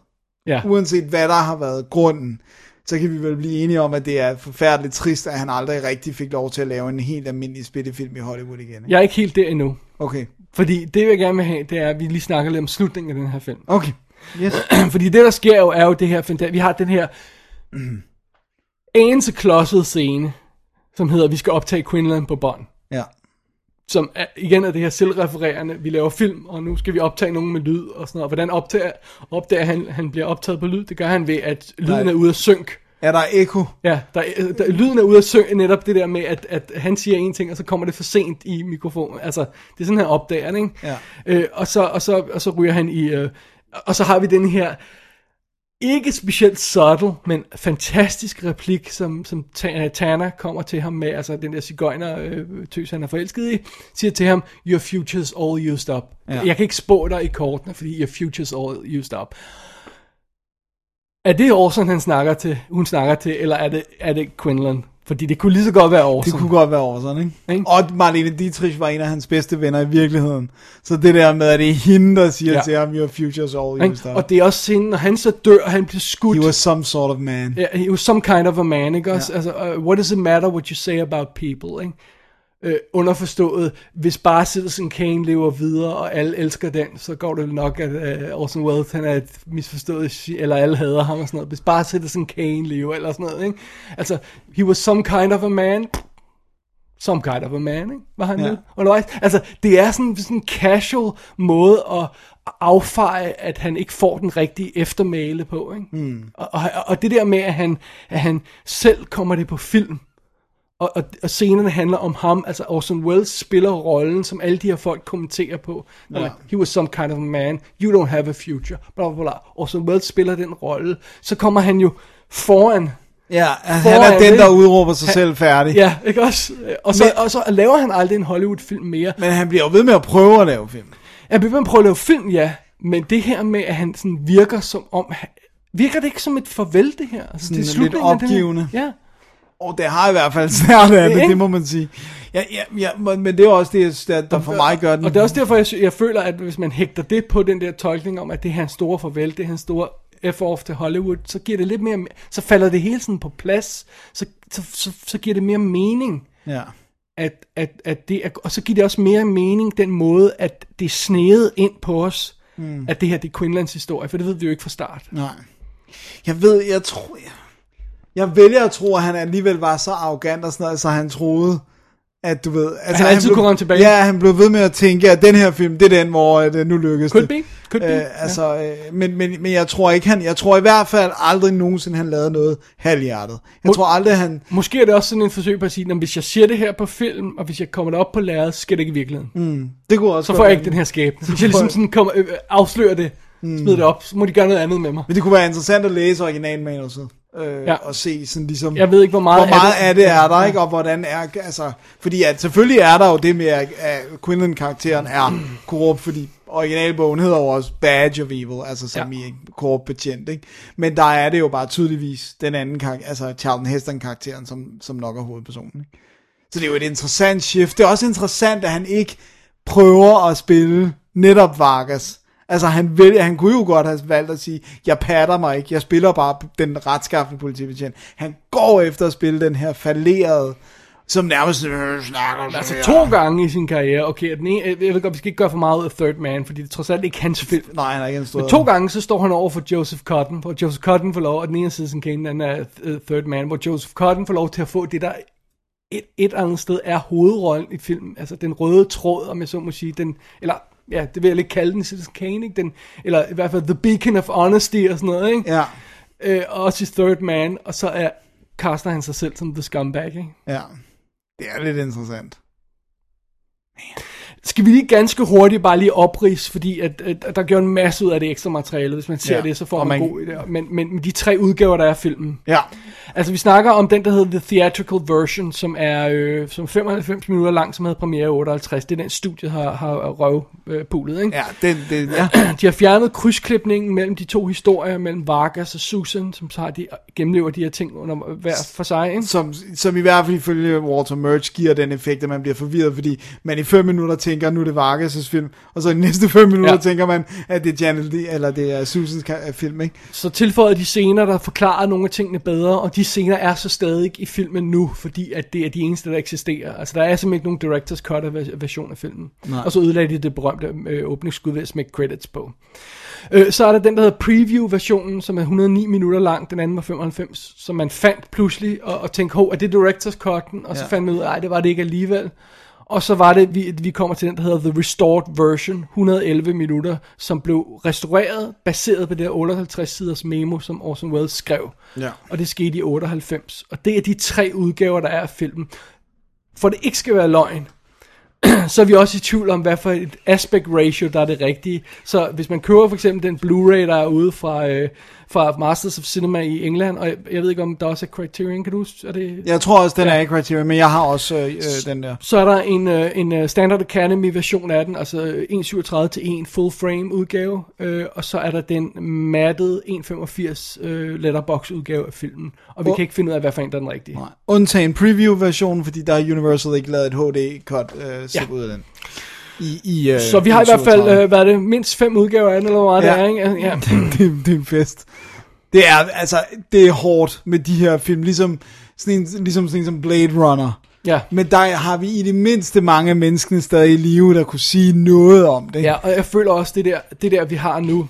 Ja. uanset hvad der har været grunden, så kan vi vel blive enige om, at det er forfærdeligt trist, at han aldrig rigtig fik lov til at lave en helt almindelig spillefilm i Hollywood igen. Ikke? Jeg er ikke helt der endnu. Okay, Fordi det, jeg gerne vil have, det er, at vi lige snakker lidt om slutningen af den her film. okay. Yes. <clears throat> Fordi det, der sker jo, er jo det her, vi har den her anelse klodset scene, som hedder, vi skal optage Quinlan på bånd. Ja. Som er, igen er det her selvrefererende, vi laver film, og nu skal vi optage nogen med lyd og sådan noget. Hvordan optager, opdager han, han bliver optaget på lyd? Det gør han ved, at lyden Nej. er ude af synk. Er der ekko? Ja, der, er- der, lyden er ude af synk, netop det der med, at, at han siger en ting, og så kommer det for sent i mikrofonen. Altså, det er sådan, han opdager det, ikke? Ja. Øh, og, så, og, så, og så ryger han i... Øh, og så har vi den her ikke specielt subtle, men fantastisk replik, som, som Ta- Tana kommer til ham med, altså den der cigøjner øh, tøs, han er forelsket i, siger til ham, your future's all used up. Ja. Jeg kan ikke spå dig i kortene, fordi your future's all used up. Er det Orson, han snakker til, hun snakker til, eller er det, er det Quinlan? Fordi det kunne lige så godt være Orson. Det kunne godt være over sådan, ikke? Ikke? Og Marlene Dietrich var en af hans bedste venner i virkeligheden. Så det der med, at det er hende, der siger ja. Til ham, your future's all used up. Og det er også scenen, når han så dør, han bliver skudt. He was some sort of man. Ja, he was some kind of a man, ikke? Ja. Altså, uh, what does it matter what you say about people, ikke? Uh, underforstået, hvis bare Citizen Kane lever videre, og alle elsker den, så går det nok, at uh, Orson Welles, han er et misforstået, eller alle hader ham og sådan noget. Hvis bare Citizen Kane lever, eller sådan noget, ikke? Altså, he was some kind of a man, some kind of a man, ikke? Var han Ja. Undervejs. Altså, det er sådan, sådan en casual måde at affeje, at han ikke får den rigtige eftermæle på, ikke? Mm. Og, og, og det der med, at han, at han selv kommer det på film, og, og, og scenerne handler om ham, altså Orson Welles spiller rollen, som alle de her folk kommenterer på. Ja. Like, he was some kind of a man, you don't have a future, bla bla bla. Orson Welles spiller den rolle, så kommer han jo foran Ja, han Foran er den, der udråber sig selv færdig. Ja, ikke også? Og så, Men- og så laver han aldrig en Hollywood-film mere. Men han bliver jo ved med at prøve at lave film. Jeg vil prøve at lave film, ja. Men det her med, at han sådan virker som om... han- Virker det ikke som et farvel, det her? Altså, Sådan det er lidt af det her. opgivende. Ja. Og det har i hvert fald snart af det, det må man sige. Ja, ja, ja, men det er også det, der, der for mig gør den. Og det er også derfor, jeg, jeg føler, at hvis man hægter det på den der tolkning om, at det er hans store farvel, det er hans store F-off til Hollywood, så giver det lidt mere... Så falder det hele sådan på plads. Så, så, så, så giver det mere mening. Ja. at, at, at det er, og så giver det også mere mening den måde, at det er sneget ind på os, mm. at det her det er Quinlands historie, for det ved vi jo ikke fra start. Nej. Jeg ved, jeg tror... Jeg, jeg vælger at tro, at han alligevel var så arrogant og sådan noget, så han troede, at du ved... Altså, Han altid blev, kunne komme tilbage. Ja, han blev ved med at tænke, at den her film, det er den, hvor øh, nu lykkes Could det. be, could be, Øh, altså, øh, men, men, men jeg tror ikke, han... Jeg tror i hvert fald aldrig nogensinde, han lavede noget halvhjertet. Jeg Må- tror aldrig, han... Måske er det også sådan en forsøg på at sige, at hvis jeg siger det her på film, og hvis jeg kommer derop på lærredet, så sker det ikke i virkeligheden. Mm, det kunne også Så får jeg ikke den her skæbne. <laughs> Hvis Så jeg får ligesom jeg- sådan kommer, øh, afslører det, smider det op, så må de gøre noget andet med mig. Men det kunne være interessant at læse originalmanuset. Øh, Ja. ja. Og se sådan ligesom... Jeg ved ikke, hvor meget hvor meget af af det- det er der, ikke? Og hvordan er... Altså, fordi at selvfølgelig er der jo det med, at, at Quinlan-karakteren er korrupt, fordi originalbogen hedder jo også Badge of Evil, altså som Ja. ja. i korrupt betjent, ikke? Men der er det jo bare tydeligvis den anden karakter, altså Charlton Heston-karakteren, som, som nok er hovedpersonen, ikke? Så det er jo et interessant shift. Det er også interessant, at han ikke prøver at spille netop Vargas. Altså han, vil, han kunne jo godt have valgt at sige, jeg patter mig ikke, jeg spiller bare den retskaffende politibetjent. Han går efter at spille den her fallerede, som nærmest øh, snakker Altså to gange i sin karriere, okay, den ene, jeg ved godt, vi skal ikke gøre for meget ud af Third Man, fordi det er trods alt ikke hans film. Nej, han er ikke en stor... Men to gange, så står han over for Joseph Cotton, hvor Joseph Cotton får lov, og den ene Citizen Kane, den er uh, Third Man, hvor Joseph Cotton får lov til at få det, der et, et andet sted er hovedrollen i filmen, altså den røde tråd, om jeg så må sige, den, eller ja, det vil jeg lidt kalde den Citizen Kane, ikke? Den, eller i hvert fald The Beacon of Honesty og sådan noget, ikke? Ja, Øh, og også i Third Man, og så er, caster han sig selv som The Scumbag, ikke? ja. Det er lidt interessant. Skal vi lige ganske hurtigt bare lige opris, fordi at, at, der gør en masse ud af det ekstra materiale. Hvis man ser Ja, det, så får man, man- god idé. Men, men, men de tre udgaver, der er af filmen. Ja, Altså vi snakker om den, der hedder The Theatrical Version, som er øh, som 95 minutter lang, som havde premiere i 58. Det er den studie har, har røv øh, ikke? ja, den, den, ja. <clears throat> De har fjernet krydsklipningen mellem de to historier, mellem Vargas og Susan, som så har de, gennemlever de her ting under hver for sig, ikke? som, som i hvert fald ifølge Walter Murch giver den effekt, at man bliver forvirret, fordi man i fem minutter tænker, nu er det Vargas' film, og så i de næste fem minutter Ja. tænker man, at det er Janet Lee, eller det er Susans ka- film, ikke? Så tilføjer de scener, der forklarer nogle af tingene bedre, og de scener er så stadig i filmen nu, fordi at det er de eneste, der eksisterer. Altså der er simpelthen ikke nogen director's cut af version af filmen. Nej. Og så ødelagde de det berømte øh, åbningsskud ved at smække credits på. Øh, så er der den, der hedder preview-versionen, som er 109 minutter lang, den anden var 95, som man fandt pludselig, og, og tænkte, hov, er det director's cutten? Og så Ja. fandt man ud af, at det var det ikke alligevel. Og så var det, vi, vi kommer til den, der hedder The Restored Version, 111 minutter, som blev restaureret, baseret på det her 58 siders memo, som Orson Welles skrev. Ja. Og det skete i 98. Og det er de tre udgaver, der er af filmen. For det ikke skal være løgn, <clears throat> så er vi også i tvivl om, hvad for et aspect ratio, der er det rigtige. Så hvis man køber for eksempel den Blu-ray, der er ude fra, øh, fra Masters of Cinema i England, og jeg, jeg ved ikke, om der også er Criterion, kan du huske? Er det, Jeg tror også, den er i Criterion, men jeg har også øh, øh, den der. så er der en, øh, en øh, Standard Academy version af den, altså øh, 1.37 til 1 full frame udgave, øh, og så er der den mattede 1.85 øh, letterbox udgave af filmen. Og vi Og- kan ikke finde ud af, hvad for en der er den rigtige. Nej. Undtagen preview-versionen, fordi der er Universal ikke lavet et HD-cut øh, ja. ud af den. I, i, øh, Så vi har i hvert fald, øh, hvad er det, mindst fem udgaver af den, eller hvad Ja. det er, ikke? Ja. <laughs> det, det er en fest. Det er, altså, det er hårdt med de her film, ligesom sådan en, ligesom, sådan en som Blade Runner. ja. Men der har vi i det mindste mange mennesker stadig i live, der kunne sige noget om det. Ja, og jeg føler også, det der, det der, vi har nu,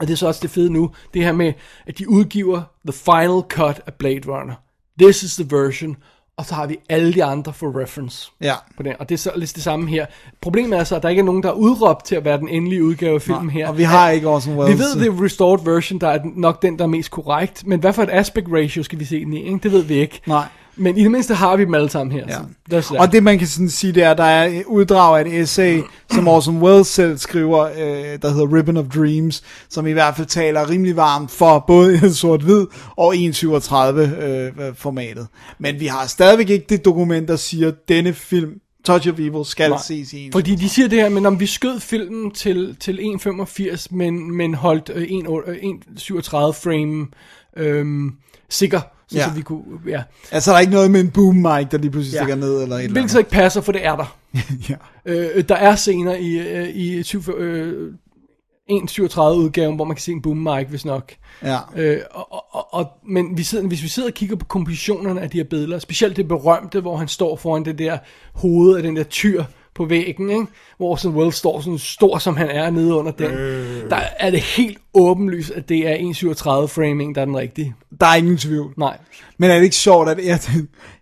og det er så også det fede nu, det her med, at de udgiver the final cut af Blade Runner. This is the version, og så har vi alle de andre for reference. Ja. På den. Og det er så lidt det samme her. Problemet er så, at der ikke er nogen, der er udråbt til at være den endelige udgave af filmen her. Og vi har ikke Orson Vi Welles. ved, det er restored version, der er nok den, der er mest korrekt. Men hvad for et aspect ratio skal vi se den i? Ikke? Det ved vi ikke. Nej. Men i det mindste har vi dem alle sammen her. Ja. Så that's that. Og det man kan sådan sige, det er, at der er uddrag af et essay, som Orson Welles selv skriver, øh, der hedder Ribbon of Dreams, som i hvert fald taler rimelig varmt for både <laughs> sort-hvid og 1.37 øh, formatet. Men vi har stadigvæk ikke det dokument, der siger, at denne film, Touch of Evil, skal Nej. ses i en. Fordi de siger det her, men om vi skød filmen til, til 1.85, men, men holdt øh, 1 øh, 1.37 frame øhm, sikker, så, Ja. så vi kunne, ja. Altså, der er ikke noget med en boom mic, der lige pludselig Ja. stikker ned, eller et eller Hvilket så ikke passer, for det er der. <laughs> ja. Øh, der er scener i, øh, i 20, øh, 1.37 udgaven, hvor man kan se en boom mic, hvis nok. ja. Øh, og, og, og, men vi sidder, hvis vi sidder og kigger på kompositionerne af de her billeder, specielt det berømte, hvor han står foran det der hoved af den der tyr på væggen, ikke? hvor Orson Welles står sådan stor, som han er nede under den, øh. der er det helt åbenlyst, at det er 1.37 framing, der er den rigtige. Der er ingen tvivl. Nej. Men er det ikke sjovt, at jeg,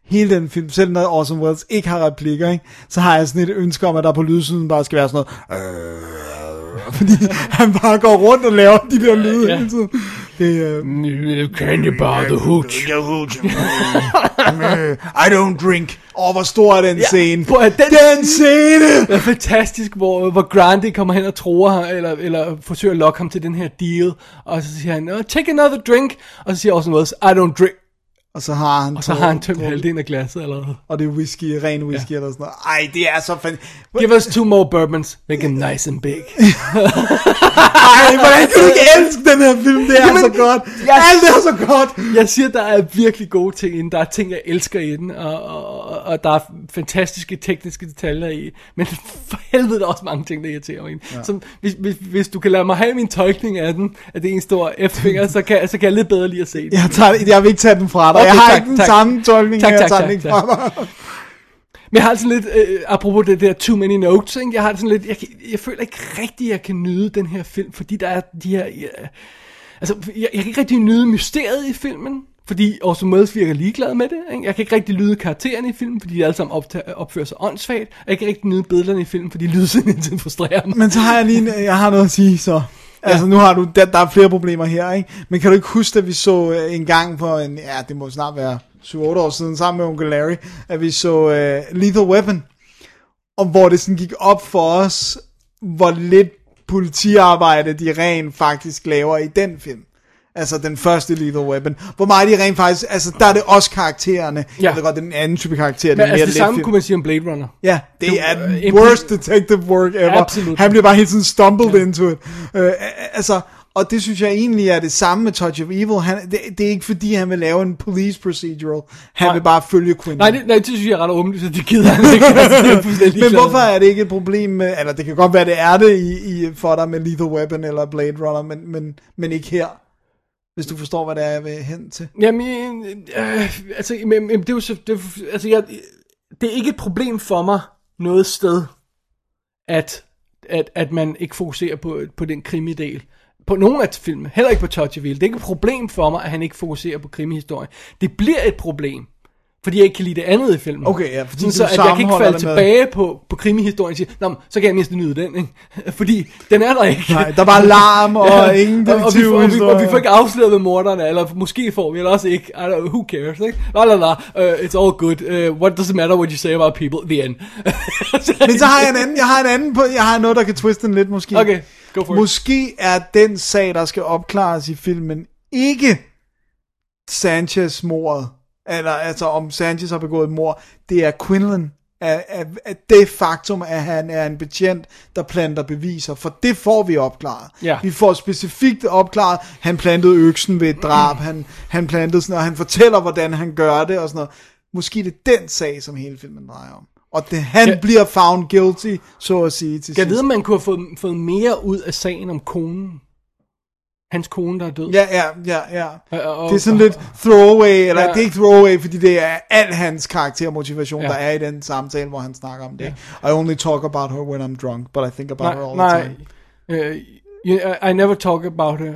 hele den film, selv når Orson Welles ikke har replikker, ikke, så har jeg sådan et ønske om, at der på lydsiden bare skal være sådan noget, øh, fordi <laughs> han bare går rundt og laver de der lyde Ja. hele tiden. Det, øh, Candy bar the hooch. I don't drink. Åh, oh, hvor stor er den Ja, scene. prøv at den den scene! Det er fantastisk, hvor, hvor Grandy kommer hen og tror ham, eller, eller forsøger at lokke ham til den her deal, og så siger han, oh, take another drink, og så siger Orson Welles, I don't drink, Og så har han, og så har han tømt halvdelen af glasset allerede. Og det er whisky, ren whisky ja. eller sådan noget. Ej, det er så fandt. Give us two more bourbons, make them nice and big. <laughs> Ej, hvordan kan du ikke elske den her film? Det er Jamen, så godt. jeg- Alt er så godt. Jeg siger, der er virkelig gode ting i den. Der er ting, jeg elsker i den, og, og, og, og der er fantastiske tekniske detaljer i. Men for helvede, der er også mange ting, der irriterer mig i. Ja. Som, hvis, hvis, hvis du kan lade mig have min tolkning af den, at det er en stor F-finger, så kan, så kan jeg lidt bedre lide at se den. Jeg, tager, jeg vil ikke tage den fra dig. Okay, jeg har tak, ikke den tak. samme tolkning, Tak, jeg tak, tak, tak. Men jeg har sådan lidt, øh, apropos det der too many notes, ikke? jeg har sådan lidt, jeg, jeg føler ikke rigtigt, jeg kan nyde den her film, fordi der er de her, ja, altså, jeg, jeg kan ikke rigtig nyde mysteriet i filmen, fordi Orson Welles virker ligeglad med det. Ikke? Jeg kan ikke rigtig lyde karaktererne i filmen, fordi de alle sammen optager, opfører sig åndssvagt. Og jeg kan ikke rigtig nyde billederne i filmen, fordi lydsendelsen <laughs> frustrerer mig. Men så har jeg lige, en- jeg har noget at sige så. Altså nu har du, der, der er flere problemer her, ikke? Men kan du ikke huske, at vi så øh, en gang for en, ja det må snart være 7-8 år siden, sammen med onkel Larry, at vi så uh, Lethal Weapon, og hvor det sådan gik op for os, hvor lidt politiarbejde de rent faktisk laver i den film. Altså den første Lethal Weapon. Hvor meget de rent faktisk, altså der er det også karaktererne. Ja. Jeg ved godt, det er en anden type karakter. Men det er altså mere det samme let kunne man sige om Blade Runner. Ja, det Det- er øh, den impro- worst detective work ever. Absolut. Han bliver bare helt sådan stumbled ja. into it. Uh, altså, og det synes jeg egentlig er det samme med Touch of Evil. Han, det, det er ikke fordi, han vil lave en police procedural. Han Nej. vil bare følge Quentin. Nej, det, nej, det synes jeg er ret åbenlyst, at de gider han ikke. <laughs> Altså, det Men hvorfor er det ikke et problem med, eller det kan godt være, det er det i, i, for dig med Lethal Weapon eller Blade Runner, men, men, men ikke her. Hvis du forstår, hvad det er, jeg vil hen til. Jamen, øh, øh altså, men, men det er jo så, det, er, altså, jeg, det er ikke et problem for mig noget sted, at, at, at man ikke fokuserer på, på den krimidel. På nogen af filmene, heller ikke på Touch. Det er ikke et problem for mig, at han ikke fokuserer på krimihistorien. Det bliver et problem, fordi jeg ikke kan lide det andet i filmen. Okay, ja, fordi Sådan, så at jeg kan ikke falde tilbage på, på krimihistorien og sige, Nå, så kan jeg mindst nyde den, ikke? <laughs> Fordi den er der ikke. Nej, der er bare larm og <laughs> ingen og, og, vi, og, vi, og vi får ikke afsløret, hvad morderen er, eller måske får vi, eller også ikke. I don't, who cares, ikke? La la la, uh, it's all good. Uh, what does it matter what you say about people? The end. <laughs> Men så har jeg en anden, jeg har en anden på, jeg har noget, der kan twiste den lidt måske. Okay, go for it. Måske er den sag, der skal opklares i filmen, ikke Sanchez-mordet, eller altså om Sanchez har begået et mord, det er Quinlan, af, af, af det faktum, at han er en betjent, der planter beviser, for det får vi opklaret. Ja. Vi får specifikt opklaret, han plantede øksen ved et drab, han, han plantede sådan, og han fortæller, hvordan han gør det, og sådan noget. Måske det er den sag, som hele filmen drejer om. Og det, han Ja. bliver found guilty, så at sige, til Jeg sidst. ved, om man kunne have fået, fået mere ud af sagen om konen. Hans kone, der er død. Ja, ja, ja, ja. Og- og- Det er sådan lidt throwaway, eller Ja. det er ikke throwaway, fordi det er al hans karaktermotivation, Ja. der er i den samtale, hvor han snakker om det. I only talk about her when I'm drunk, but I think about her all nej, the time. nej. Uh, you, I, I never talk about her.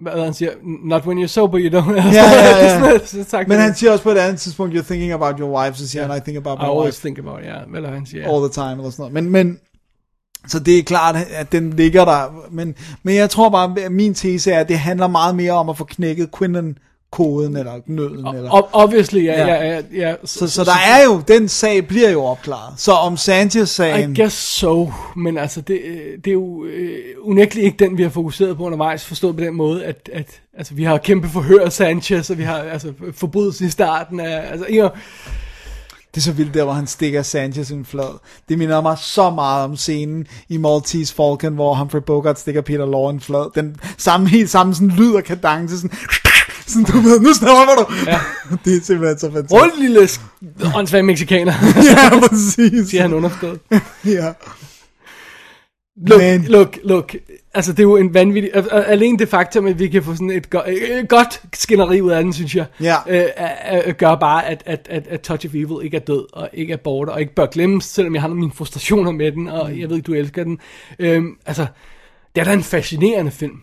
Hvad han siger, not when you're sober, you don't. Ja, <laughs> ja, ja. Så Men han siger også på et andet tidspunkt, you're thinking about your wife, så siger han, I think about I my always wife think about, ja, yeah. hvad han siger. all the time, eller sådan noget. Men, men, så det er klart, at den ligger der. Men, men jeg tror bare, at min tese er, at det handler meget mere om at få knækket Quinlan-koden, eller nøden, eller... Ob- Obviously, ja, Ja. ja, ja, ja. Så, så der er jo, den sag bliver jo opklaret. Så om Sanchez-sagen... I guess so, men altså, det, det er jo øh, unægteligt ikke den, vi har fokuseret på undervejs, forstået på den måde, at, at altså, vi har kæmpe forhør af Sanchez, og vi har altså, forbrydelsen i starten af, altså, you know, Det er så vildt der, hvor han stikker Sanchez en flad. Det minder mig så meget om scenen i Maltese Falcon, hvor Humphrey Bogart stikker Peter Law en flad. Den samme, helt samme sådan lyd og kadence, sådan, sådan du ved, nu stopper du. Ja. <laughs> det er simpelthen så fantastisk. rundt lille åndssvage mexikaner, <laughs> ja, præcis. siger han underforstået. <laughs> Ja. Look, Men- look, look, altså det er jo en vanvittig, al- al- alene det faktum, at vi kan få sådan et, go- øh, godt skænderi ud af den, synes jeg, Ja. øh, øh, øh, gør bare, at, at, at, at Touch of Evil ikke er død, og ikke er borte, og ikke bør glemmes, selvom jeg har mine frustrationer med den, og jeg ved ikke, du elsker den. Øhm, altså, det er da en fascinerende film.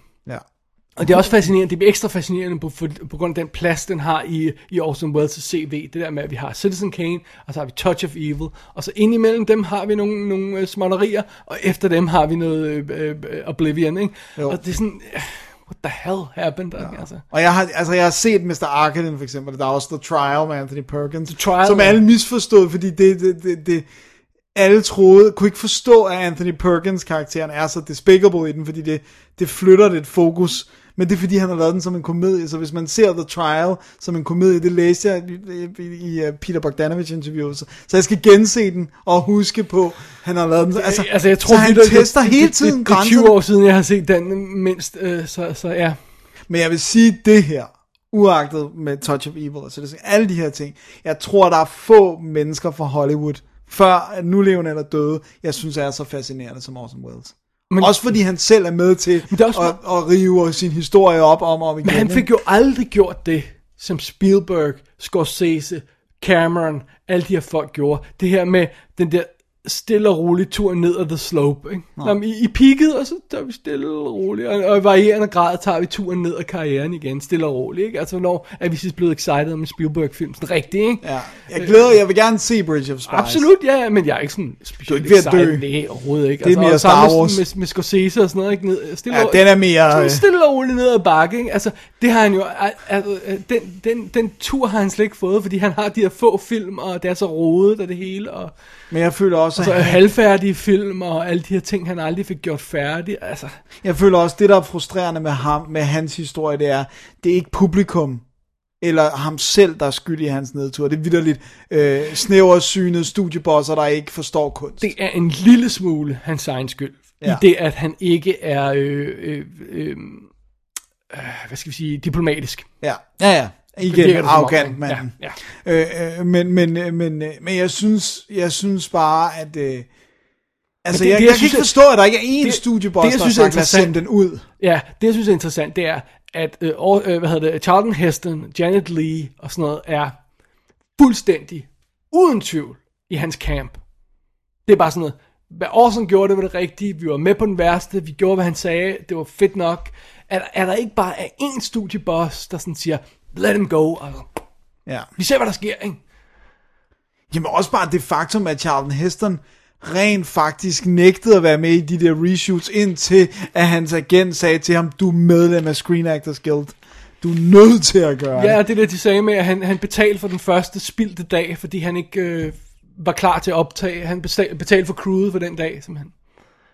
Og det er også fascinerende, det bliver ekstra fascinerende på, for, på grund af den plads, den har i, i Orson Welles' CV. Det der med, at vi har Citizen Kane, og så har vi Touch of Evil, og så indimellem dem har vi nogle, nogle øh, småtterier, og efter dem har vi noget øh, øh, Oblivion, ikke? Jo. Og det er sådan, øh, what the hell happened? Ja. Altså. Og jeg har, altså, jeg har set Mr. Arkaden for eksempel, der er også The Trial med Anthony Perkins, The Trial, som alle misforstod, fordi det, det, det, det, alle troede, kunne ikke forstå, at Anthony Perkins karakteren er så despicable i den, fordi det, det flytter lidt fokus. Men det er fordi, han har lavet den som en komedie, så hvis man ser The Trial som en komedie, det læste jeg i, i, i uh, Peter Bogdanovich interview, så, så jeg skal gense den og huske på, han har lavet den. Altså, altså jeg tror, så han det, tester det, hele det, tiden det, det, det er 20 grænserne. år siden, jeg har set den mindst, øh, så, så ja. Men jeg vil sige det her, uagtet med Touch of Evil, og så det, alle de her ting. Jeg tror, der er få mennesker fra Hollywood, før nulevende eller døde, jeg synes er så fascinerende som Orson Welles. Men, også fordi han selv er med til Men det er også- at, at rive sin historie op om og om igen. Men han fik jo aldrig gjort det, som Spielberg, Scorsese, Cameron, alle de her folk gjorde. Det her med den der stille og rolig tur ned ad the slope. Ikke? Nå. I, I peaked, og så tager vi stille og roligt. Og, og i varierende grad tager vi turen ned ad karrieren igen, stille og roligt. Ikke? Altså, når er vi sidst blevet excited om en Spielberg-film? Sådan rigtigt, ikke? Ja, jeg glæder, jeg vil gerne se Bridge of Spies. Absolut, ja, men jeg er ikke sådan specielt ikke ved at dø. Nej, overhovedet ikke. Det er mere og Star Wars. Med, med Scorsese og sådan noget, ikke? Ned, stille Ja, og- den er mere, Sådan øh, stille og roligt ned ad bakke, ikke? Altså, det har han jo... al- al- den, den, den tur har han slet ikke fået, fordi han har de her få film, og det er så rodet og det hele, og, Men jeg føler også, og så at halvfærdige film, og alle de her ting, han aldrig fik gjort færdig. Altså, Jeg føler også, det der er frustrerende med ham, med hans historie, det er, det er ikke publikum, eller ham selv, der er skyld i hans nedtur. Det er vidderligt øh, snæversynede studiebosser, der ikke forstår kunst. det er en lille smule hans egen skyld. Ja. I det, at han ikke er... Øh, øh, øh, øh, hvad skal vi sige, diplomatisk. Ja, ja, ja. Igen, arrogant ikke? mand. Ja, ja. Øh, øh, men, men, øh, men, øh, men jeg synes, jeg synes bare, at... Øh, altså, det- jeg, det, jeg, jeg kan synes, ikke at- forstå, at der ikke er én det- studieboss, det, jeg der har synes er os sende interessant- den ud. Ja, det jeg synes er interessant, det er, at øh, øh, hvad hedder det, Charlton Heston, Janet Leigh og sådan noget er fuldstændig uden tvivl i hans camp. Det er bare sådan noget, hvad Orson gjorde, det var det rigtige, vi var med på den værste, vi gjorde, hvad han sagde, det var fedt nok. Er, er der ikke bare er én studieboss, der sådan siger, let him go, altså, Ja. vi ser, hvad der sker, ikke? Jamen også bare det faktum, at Charlton Heston rent faktisk nægtede at være med i de der reshoots, indtil at hans agent sagde til ham, du er medlem af Screen Actors Guild. Du er nødt til at gøre Ja, det. er det, de sagde med, at han, han betalte for den første spildte dag, fordi han ikke øh, var klar til at optage. Han betalte for crewet for den dag, simpelthen.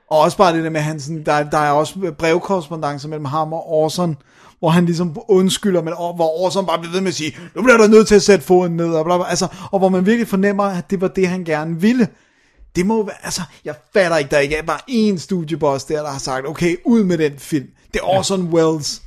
Og også bare det der med, at han sådan, der, der er også brevkorrespondence mellem ham og Orson, hvor han ligesom undskylder, men hvor Orson bare bliver ved med at sige, nu bliver du nødt til at sætte foden ned, og, bla, bla, altså, og hvor man virkelig fornemmer, at det var det, han gerne ville. Det må være, altså, jeg fatter ikke, der ikke er bare én studieboss der, der har sagt, okay, ud med den film. Det er Orson Welles.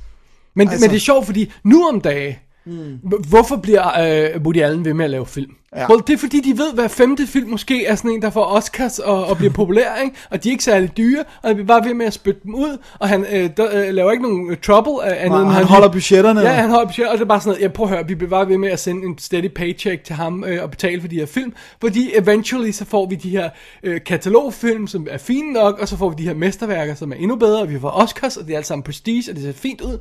Men, altså, men det er sjovt, fordi nu om dagen, mm. hvorfor bliver øh, Woody Allen ved med at lave film? Ja. Ja. Well, det er fordi, de ved, hver femte film måske er sådan en, der får Oscars og, og bliver <laughs> populær, ikke? Og de er ikke særlig dyre, og de bliver bare ved med at spytte dem ud, og han øh, der, øh, laver ikke nogen øh, trouble. Øh, andet Nej, end han holder budgetterne. Ja, han holder budgetter, og det er bare sådan noget, jeg prøver at høre, vi bliver bare ved med at sende en steady paycheck til ham øh, og betale for de her film, fordi eventually så får vi de her øh, katalogfilm, som er fine nok, og så får vi de her mesterværker, som er endnu bedre, og vi får Oscars, og det er alt sammen prestige, og det ser fint ud.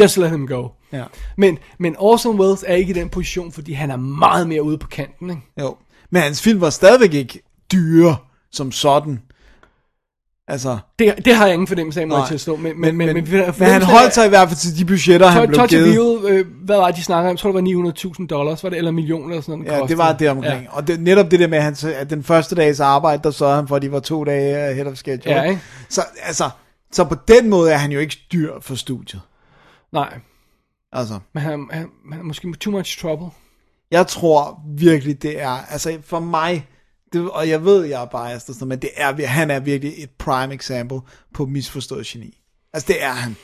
Just let him go. Ja. Men, men Orson Welles er ikke i den position, fordi han er meget mere ude på kanten, ikke? Jo. Men hans film var stadigvæk ikke dyre som sådan. Altså, Det, det har jeg ingen fornemmelse af, må jeg tilstå. Men, men, men, men, men, han holdt sig i hvert fald til de budgetter, han blev Touch givet. Evil, øh, hvad var det, de snakker om? Jeg tror, det var 900.000 dollars, var det, eller millioner eller sådan noget. Ja, det var det omkring. Ja. Og det, netop det der med, at, han, at den første dags arbejde, der sørgede han for, at de var to dage ahead of schedule. Ja, ikke? Så, altså, så på den måde er han jo ikke dyr for studiet. Nej, Altså, men han, han, han er måske too much trouble. jeg tror virkelig, det er, altså for mig, det, og jeg ved, jeg er biased og sådan men det er, han er virkelig et prime example på misforstået geni. Altså, det er han.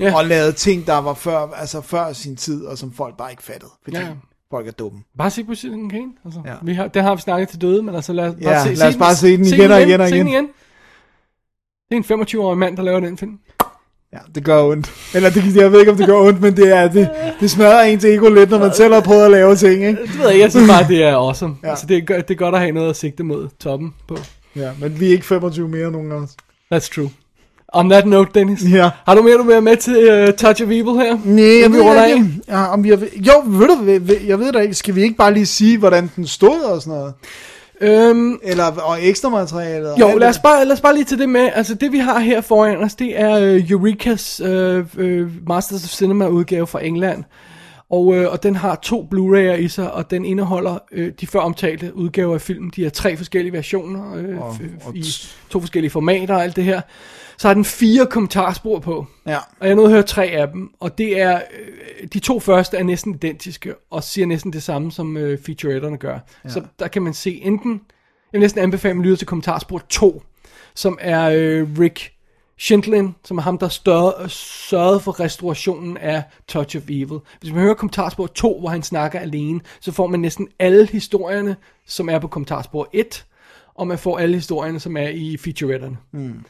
Ja. Og lavet ting, der var før, altså før sin tid, og som folk bare ikke fattede. Fordi Ja. folk er dumme. Bare se på Citizen Kane. Altså, Ja. vi har, den har vi snakket til døde, men altså lad os Ja, bare se, lad os bare se den se igen og igen og se den igen. Det er en 25-årig mand, der laver den film. Ja, det gør ondt. Eller det, jeg ved ikke, om det gør ondt, men det er det. Det smadrer ens ego lidt, når man selv har prøvet at lave ting, ikke? Det ved jeg ikke, jeg synes bare, det er awesome. Ja. altså, det, er, godt- det er godt at have noget at sigte mod toppen på. Ja, men vi er ikke 25 mere, nogen os. That's true. On that note, Dennis. Ja. Har du mere, du vil have med til uh, Touch of Evil her? Nej, jeg ved ikke, ja, om vi har, jo, ved du, jeg ved da ikke, skal vi ikke bare lige sige, hvordan den stod og sådan noget? Øhm, Eller, og ekstra materiale? og jo, lad os, bare, lad os bare lige til det med. Altså, det vi har her foran os, det er uh, Eureka's uh, uh, Masters of Cinema udgave fra England. Og, uh, og den har to Blu-ray'er i sig, og den indeholder uh, de før omtalte udgaver af filmen. De har tre forskellige versioner uh, Og- og i to forskellige formater og alt det her. Så har den fire kommentarspor på. Ja. Og jeg nåede at høre tre af dem, og det er, øh, de to første er næsten identiske, og siger næsten det samme, som øh, featuretterne gør. Ja. Så der kan man se enten, jeg vil næsten anbefale, at man lytter til kommentarspor 2, som er øh, Rick Schindlin, som er ham, der større, sørgede for restaurationen af Touch of Evil. Hvis man hører kommentarspor 2, hvor han snakker alene, så får man næsten alle historierne, som er på kommentarspor 1, og man får alle historierne, som er i featuretterne.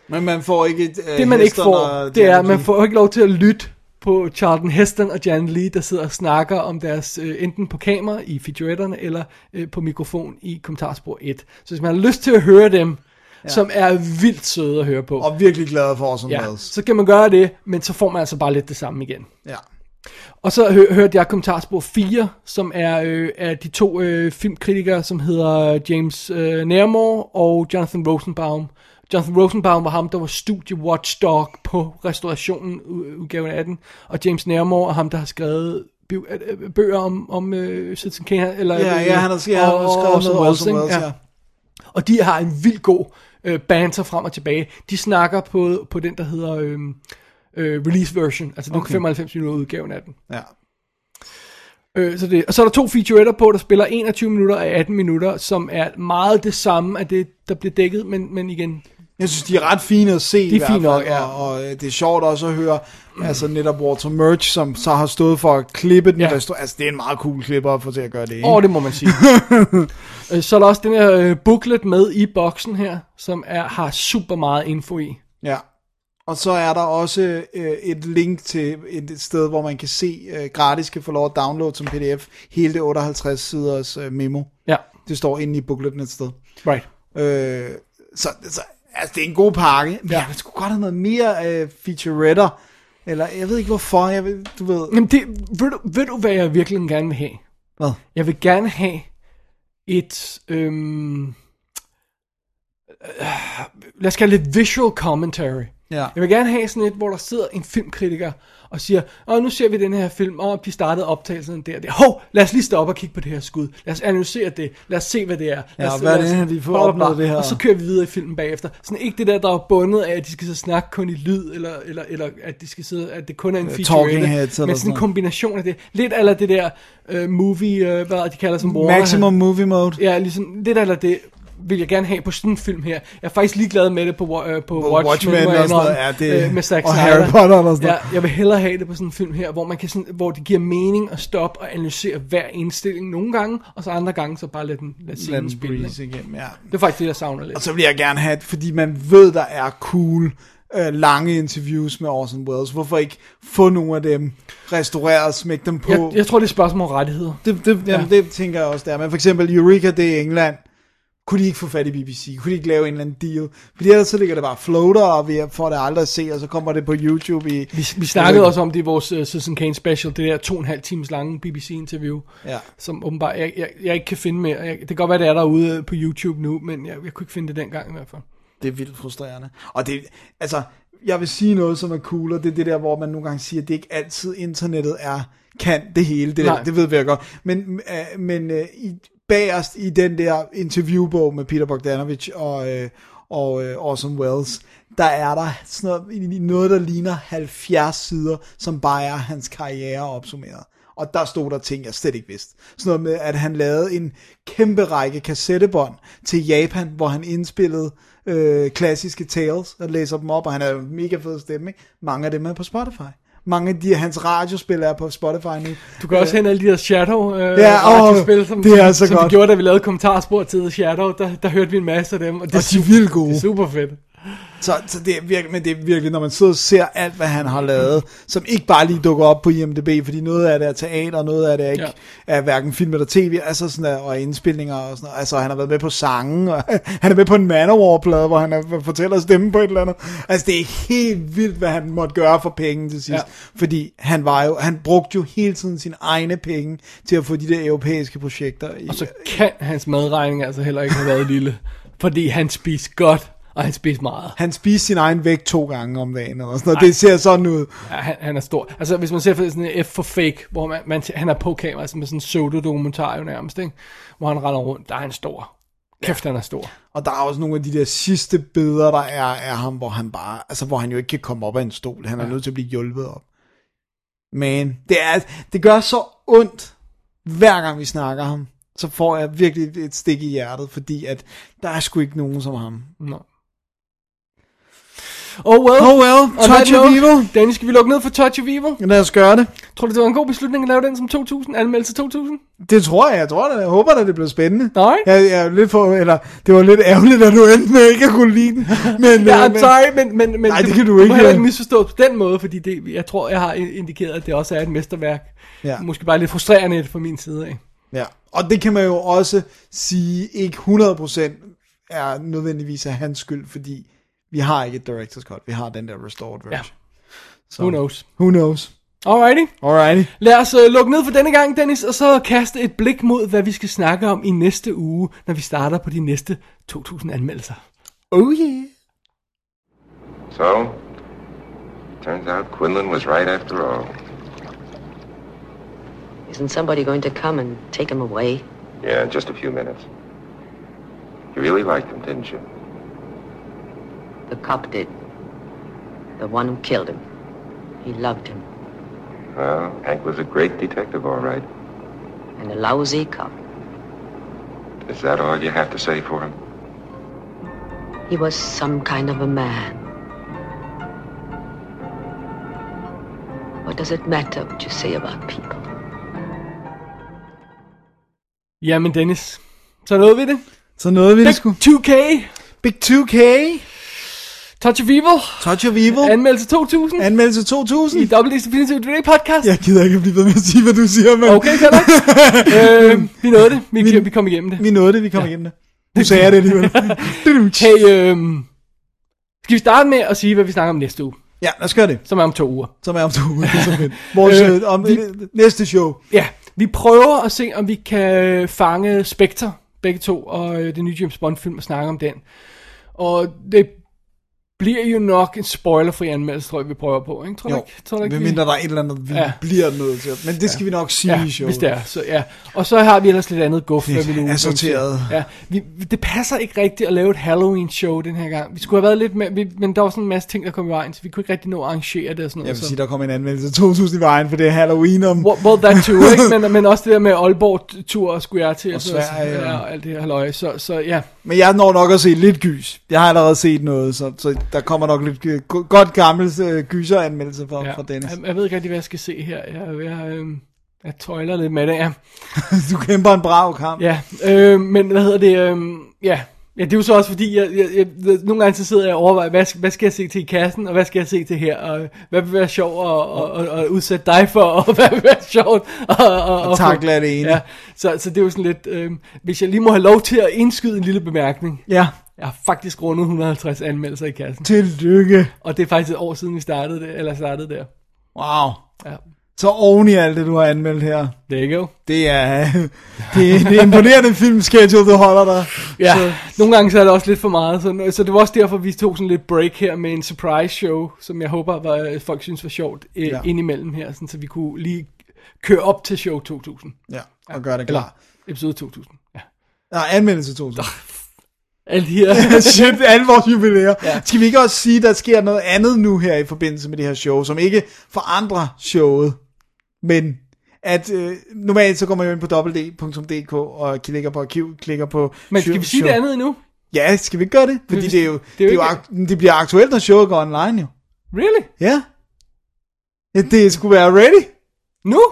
Men man får ikke... Uh, Det man ikke får, det er, at man får ikke lov til at lytte på Charlton Heston og Jan Lee, der sidder og snakker om deres, øh, enten på kamera i featuretterne, eller øh, på mikrofon i kommentarspor 1. Så hvis man har lyst til at høre dem, ja. som er vildt søde at høre på, Og virkelig glad for Orson ja, så kan man gøre det, men så får man altså bare lidt det samme igen. Ja. Og så hø- hørte jeg kommentarspor 4, som er øh, af de to øh, filmkritikere, som hedder James øh, Nairmore og Jonathan Rosenbaum. Jonathan Rosenbaum var ham, der var studie watchdog på restaurationen udgaven af den, og James Nairmore er ham, der har skrevet øh, øh, bøger om, om øh, Citizen Kane, eller Ja, ja, han har, ja, han har og- skrevet Orson noget Orson ikke? Welles, ja. Og de har en vild god øh, banter frem og tilbage. De snakker på, på den, der hedder øh, øh, release version, altså den Okay. 95 minutter udgaven af den. Ja. Øh, så det, og så er der to featuretter på, der spiller 21 minutter af 18 minutter, som er meget det samme af det, der bliver dækket, men, men igen, Jeg synes, de er ret fine at se De er i hvert fald, nok, ja. og, og øh, det er sjovt også at høre, altså netop Walter Murch, som så har stået for at klippe den Ja. restaurant. Altså, det er en meget cool klipper at få til at gøre det, ikke? åh, det må man sige. <laughs> Øh, så er der også den her øh, booklet med i boksen her, som er, har super meget info i. Ja. Og så er der også øh, et link til et sted, hvor man kan se øh, gratis kan få lov at downloade som pdf hele det 58 siders øh, memo. Ja, Det står inde i bookleten et sted. right. Øh, så, så altså, det er en god pakke. Men Ja. jeg skulle godt have noget mere øh, featuretter. Eller jeg ved ikke hvorfor, jeg ved, du ved. Jamen det, ved, du, ved du, hvad jeg virkelig gerne vil have? Hvad? Jeg vil gerne have et, øhm, øh, lad os kalde det visual commentary. Ja. Jeg vil gerne have sådan et, hvor der sidder en filmkritiker og siger, åh, nu ser vi den her film, og de startede optagelsen der og der. Hov, lad os lige stoppe og kigge på det her skud. Lad os analysere det. Lad os se, hvad det er. Lad Ja, os, hvad er lad os- det, her, de får opnået det her? Og så kører vi videre i filmen bagefter. Sådan ikke det der, der er bundet af, at de skal så snakke kun i lyd, eller, eller, eller at de skal sidde, at det kun er en Ja, feature. talking heads eller men sådan sådan en kombination af det. Lidt eller det der uh, movie, uh, hvad de kalder som Warner. Maximum movie mode. Ja, ligesom lidt eller det vil jeg gerne have på sådan en film her. Jeg er faktisk ligeglad med det på, uh, på, Watchmen Watchmen, og jeg sådan noget. Ja, det- øh, med Zack og. Harry Potter og sådan ja, noget. jeg vil hellere have det på sådan en film her, hvor man kan sådan, hvor det giver mening at stoppe og analysere hver indstilling nogle gange, og så andre gange så bare lade den lade Lad den spille. igennem, ja. Det er faktisk det, jeg savner lidt. Og så vil jeg gerne have, fordi man ved, der er cool, øh, lange interviews med Orson Welles. Hvorfor ikke få nogle af dem restaureret, smække dem på? Jeg, jeg tror, det er et spørgsmål om rettigheder. Det, det, jamen, det tænker jeg også der. Men for eksempel Eureka, det er England. Kunne de ikke få fat i BBC? Kunne de ikke lave en eller anden deal? Fordi ellers så ligger det bare floater, og vi får det aldrig at se, og så kommer det på YouTube i... Vi, vi snakkede også om det i vores uh, Citizen Kane special, det der to og en halv times lange BBC-interview, Ja. som åbenbart, jeg, jeg, jeg ikke kan finde mere. Jeg, det kan godt være, det er derude på YouTube nu, men jeg, jeg kunne ikke finde det dengang i hvert fald. Det er vildt frustrerende. Og det, altså, jeg vil sige noget, som er cool, og det er det der, hvor man nogle gange siger, at det ikke altid internettet er, kan det hele, det, der, det ved vi jo godt. Men, øh, men øh, i, bagerst i den der interviewbog med Peter Bogdanovich og, øh, og øh, Orson Welles, der er der sådan noget, noget, der ligner 70 sider, som bare er hans karriere opsummeret. Og der stod der ting, jeg slet ikke vidste. Sådan noget med, at han lavede en kæmpe række kassettebånd til Japan, hvor han indspillede øh, klassiske tales og læser dem op, og han er en mega fed stemme. Ikke? Mange af dem er på Spotify. Mange af de, hans radiospil er på Spotify nu. Du kan også hente alle de der Shadow øh, Ja, radiospil, som, det er så som godt. vi gjorde, da vi lavede kommentarspor til The Shadow. Der, der hørte vi en masse af dem. Og det Og de er vildt gode. Det er super fedt. Så, så det er virkelig, men det er virkelig, når man sidder og ser alt, hvad han har lavet, som ikke bare lige dukker op på IMDb, fordi noget af det er teater, noget af det er ikke Ja. er hverken film eller tv, altså sådan der, og indspilninger og sådan noget. Altså, han har været med på sange, og <laughs> han er med på en Manowar-plade, hvor han er, fortæller stemme på et eller andet. Altså, det er helt vildt, hvad han måtte gøre for penge til sidst. Ja. Fordi han var jo, han brugte jo hele tiden sine egne penge til at få de der europæiske projekter. I, Og så kan hans madregning altså heller ikke have været lille. Fordi han spiser godt, og han spiser meget. han spiste sin egen vægt to gange om dagen, og sådan noget. Det ser sådan ud. Ja, han, han er stor. Altså, hvis man ser for sådan en F for fake, hvor man, man, han er på kamera, altså med sådan en pseudo-dokumentar jo nærmest, ikke? hvor han render rundt, der er han stor. Kæft, han er stor. Og der er også nogle af de der sidste billeder, der er af ham, hvor han bare, altså hvor han jo ikke kan komme op af en stol. Han er nødt til at blive hjulpet op. Men det, er, det gør så ondt, hver gang vi snakker ham. Så får jeg virkelig et stik i hjertet, fordi at der er sgu ikke nogen som ham. No. Oh well. Oh well, touch of evil. Danny, skal vi lukke ned for Touch of Evil? Lad os gøre det. Tror du, det var en god beslutning at lave den som 2000? Anmeldelse 2000? Det tror jeg, jeg tror det. Jeg håber, at det bliver spændende. Nej. Jeg, jeg er lidt for, eller det var lidt ærgerligt, at du endte med ikke at kunne lide den. <laughs> Men, Ja, øh, men, sorry, men, men, men Nej, det kan du må ikke. heller ikke misforstå på den måde, fordi det, jeg tror, jeg har indikeret, at det også er et mesterværk. Ja. Måske bare lidt frustrerende fra min side af. Ja, og det kan man jo også sige, ikke 100% er nødvendigvis af hans skyld, fordi vi har ikke et director's cut, vi har den der restored version. Ja. Så, Who knows? Who knows? Alrighty. Alrighty. Lad os uh, lukke ned for denne gang, Dennis, og så kaste et blik mod, hvad vi skal snakke om i næste uge, når vi starter på de næste 2000 anmeldelser. Oh yeah. So, turns out Quinlan was right after all. Isn't somebody going to come and take him away? Yeah, in just a few minutes. You really liked him, didn't you? The cop did. The one who killed him. He loved him. Well, Hank was a great detective, all right. And a lousy cop. Is that all you have to say for him? He was some kind of a man. What does it matter what you say about people? Jamen Dennis, så nåede vi det. Så nåede vi det Big sgu. 2K, Big 2K, Touch of Evil, Touch of Evil, anmeldelse 2000 anmeldelse 2000. i Double D's Definitive DVD podcast. Jeg gider ikke blive ved med at sige, hvad du siger, men Okay, nok. <laughs> øh, vi nåede det. Vi, vi, vi kom igennem det. vi nåede det, vi kom ja. igennem det. Nu sagde jeg det alligevel. <laughs> Hey, øhm, skal vi starte med at sige, hvad vi snakker om næste uge, ja, lad os gøre det. som er om to uger. Som er om to uger. det er så fedt. Vores, Øh, øh, om, vi- næste show. Ja, vi prøver at se, om vi kan fange Spectre, begge to, og øh, det nye James Bond film og snakke om den. Og det bliver jo nok en spoilerfri anmeldelse, tror jeg, vi prøver på, ikke? Tror du Jo, ikke? Tror ikke, vi- medmindre der er et eller andet, vi Ja. ja. bliver nødt til. Men det skal ja. vi nok sige Ja, i showet. hvis det er. Så, ja. Og så har vi ellers lidt andet guf. Lidt vi nu assorteret. Ja, vi, det passer ikke rigtigt at lave et Halloween-show den her gang. Vi skulle have været lidt med, vi, men der var sådan en masse ting, der kom i vejen, så vi kunne ikke rigtig nå at arrangere det og sådan noget. Jeg vil sige, der kommer en anmeldelse af 2000 i vejen, for det er Halloween om... Well, well that too, ikke? Men, men også det der med Aalborg-tur skulle jeg til. Og så- Sverige, ja, og- og alt det her halløj. Så, så ja, Men jeg når nok at se lidt gys. Jeg har allerede set noget, så, så der kommer nok lidt øh, go- godt gammel øh, gyser-anmeldelse fra, ja. fra Dennis. Jeg, jeg ved ikke rigtig, hvad jeg skal se her. Jeg, jeg, øh, jeg tøjler lidt med det, ja. <laughs> Du kæmper en brav kamp. Ja, øh, men hvad hedder det, øh, ja. Ja, det er jo så også fordi, jeg, jeg, jeg, nogle gange så sidder jeg og overvejer, hvad, skal- hvad skal jeg se til i kassen, og hvad skal jeg se til her, og hvad vil være sjovt at, at, at, at udsætte dig for, og <laughs> hvad vil være sjovt at, at, at, At takle det ene. Ja, så, så det er jo sådan lidt, øh, hvis jeg lige må have lov til at indskyde en lille bemærkning. Ja. Jeg har faktisk rundet 150 anmeldelser i kassen, Tillykke. og det er faktisk et år siden, vi startede det, eller startede der. Wow. Ja, Så oven i alt det, du har anmeldt her. there you go. Det er, <laughs> det, er- det er imponerende filmschedule, du holder der. Ja, Så, nogle gange så er det også lidt for meget, så, så det var også derfor, vi tog sådan lidt break her med en surprise show, som jeg håber, var, folk synes var sjovt øh, Ja. indimellem her, sådan, så vi kunne lige køre op til show 2000. ja, og gør det Eller klar. episode 2000. Ja. Nej, anmeldelse 2000. Alle de her... <laughs> Shit, alle vores jubilæer. Ja. Skal vi ikke også sige, der sker noget andet nu her i forbindelse med det her show, som ikke forandrer showet, men at øh, normalt så går man jo ind på www.dk og klikker på arkiv, klikker på Men skal vi sige show. det andet endnu? Ja, skal vi ikke gøre det? Fordi det er jo, det, er jo er jo det bliver aktuelt, når showet går online jo. Really? Ja. ja det skulle være ready. Nu?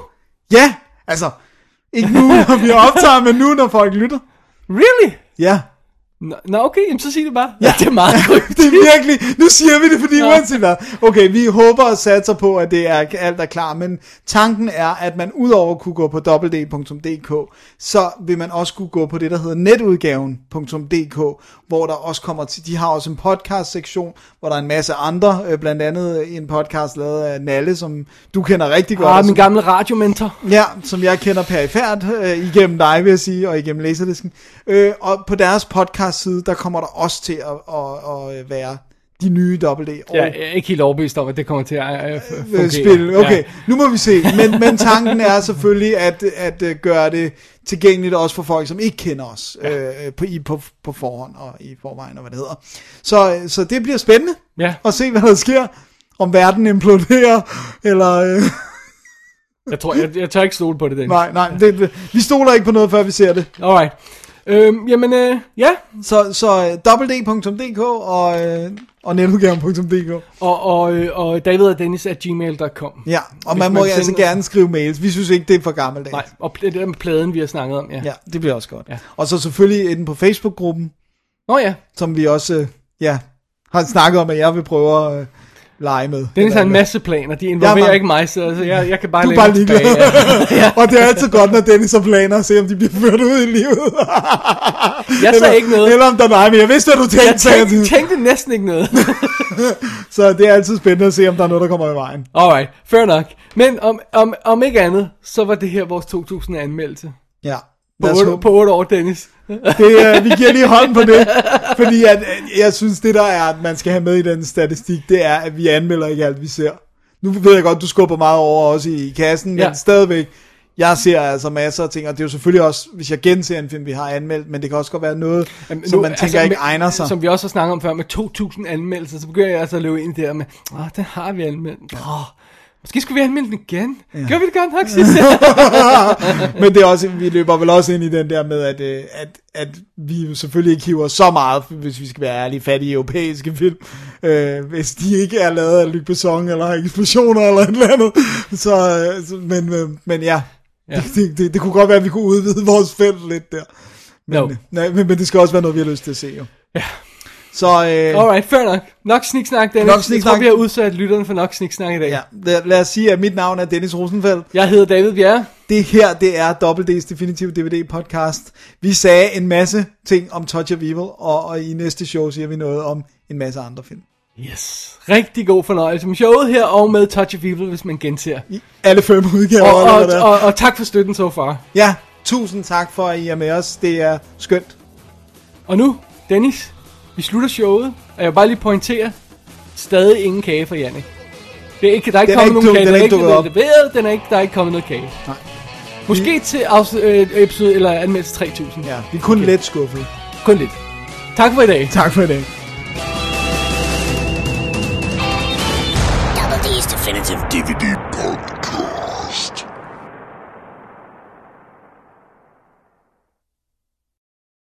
Ja, altså, ikke nu, når vi optager, men nu, når folk lytter. Really? Ja. Nå, nå, okay, jamen, så sig det bare. Ja, det er meget kryptisk. <laughs> det er virkelig, nu siger vi det, fordi ja. uanset hvad. Okay, vi håber og satser på, at det er alt er klar, men tanken er, at man udover at kunne gå på www.dk, så vil man også kunne gå på det, der hedder netudgaven.dk, hvor der også kommer til, de har også en podcast-sektion, hvor der er en masse andre, øh, blandt andet en podcast lavet af Nalle, som du kender rigtig godt. Ah, min gamle radiomentor. Ja, som jeg kender perifært øh, igennem dig, vil jeg sige, og igennem Laserdisken. Øh, og på deres podcast-side, der kommer der også til at, at, at være de nye Double D. Og Jeg er ikke helt overbevist om, at det kommer til at øh, fungere. spil. Okay, Ja. nu må vi se. Men, men tanken er selvfølgelig at, at øh, gøre det tilgængeligt også for folk, som ikke kender os ja. øh, på, i, på, på forhånd og i forvejen og hvad det hedder. Så, øh, så det bliver spændende Ja. at se, hvad der sker. Om verden imploderer, eller... Øh, Jeg tror, jeg, jeg tør ikke stole på det, Dennis. nej, nej, det, det, vi stoler ikke på noget, før vi ser det. Alright. Øhm, jamen, øh, ja. Så, så øh, www.dk og, øh, og netudgaven.dk. Og, og, øh, og David og Dennis at gmail.com. Ja, og man må man altså gerne skrive mails. Vi synes ikke, det er for gammeldags. Nej, og det der med pladen, vi har snakket om, ja. Ja, det bliver også godt. Ja. Og så selvfølgelig inde på Facebook-gruppen, Nå ja, som vi også øh, ja, har snakket om, at jeg vil prøve at øh, lege med. Dennis har en masse planer, de involverer Jamen, ikke mig, så altså, jeg, jeg kan bare Du bare ligeglad. Ja. <laughs> og det er altid godt, når Dennis har planer at se, om de bliver ført ud i livet. <laughs> Jeg sagde ikke noget. Eller om der nej, men jeg vidste, hvad du tænkte. Jeg tænkte, til. tænkte næsten ikke noget. <laughs> Så det er altid spændende at se, om der er noget, der kommer i vejen. Alright, fair nok. Men om, om, om ikke andet, så var det her vores 2000 anmeldelse. Ja. På Lad os 8, håbe. på 8 år, Dennis. Det, øh, vi giver lige hånden på det, fordi at, jeg synes, det der er, at man skal have med i den statistik, det er, at vi anmelder ikke alt, vi ser. Nu ved jeg godt, du skubber meget over også i, i kassen, men Ja. stadigvæk, jeg ser altså masser af ting, og det er jo selvfølgelig også, hvis jeg genser en film, vi har anmeldt, men det kan også godt være noget, Jamen, som man tænker ikke med, egner sig. Som vi også har snakket om før, med 2000 anmeldelser, så begynder jeg altså at løbe ind der med, åh, den har vi anmeldt. Åh, måske skulle vi anmelde den igen. Ja. Gør vi det godt nok sidst? <laughs> men det er også, vi løber vel også ind i den der med, at, øh, at, at vi selvfølgelig ikke hiver så meget, hvis vi skal være ærlige, fattige europæiske film, øh, hvis de ikke er lavet af Luc Besson, eller eksplosioner, eller et eller andet. Så, øh, men, øh, men ja, Ja. Det, det, det, det kunne godt være, at vi kunne udvide vores felt lidt der. Men, øh, nej, men, men det skal også være noget, vi har lyst til at se, jo. Ja. Så, øh, Alright, fair nok. Nok sniksnak, Dennis. Nok Jeg sniksnak. tror, vi har udsat lytterne for nok sniksnak i dag. ja, lad, lad os sige, at mit navn er Dennis Rosenfeldt. Jeg hedder David Bjerre. Det her, det er WD's Definitive DVD podcast. Vi sagde en masse ting om Touch of Evil, og, og i næste show siger vi noget om en masse andre film. Yes. Rigtig god fornøjelse med showet her, og med Touch of Evil, hvis man genser. I alle fem udgaver. Og, og, er. og, og tak for støtten så far. Ja, tusind tak for, at I er med os. Det er skønt. Og nu, Dennis, vi slutter showet, og jeg vil bare lige pointere, stadig ingen kage for Jannik. Det er ikke, der er ikke Den er kommet ikke nogen kage, den er der er ikke leveret, den er ikke, der er ikke kommet noget kage. Nej. Måske til afs- øh, episode, eller anmeldelse 3000. Ja, vi er kun okay. let skuffet. Kun lidt. Tak for i dag. Tak for i dag. Double D's Definitive DVD podcast.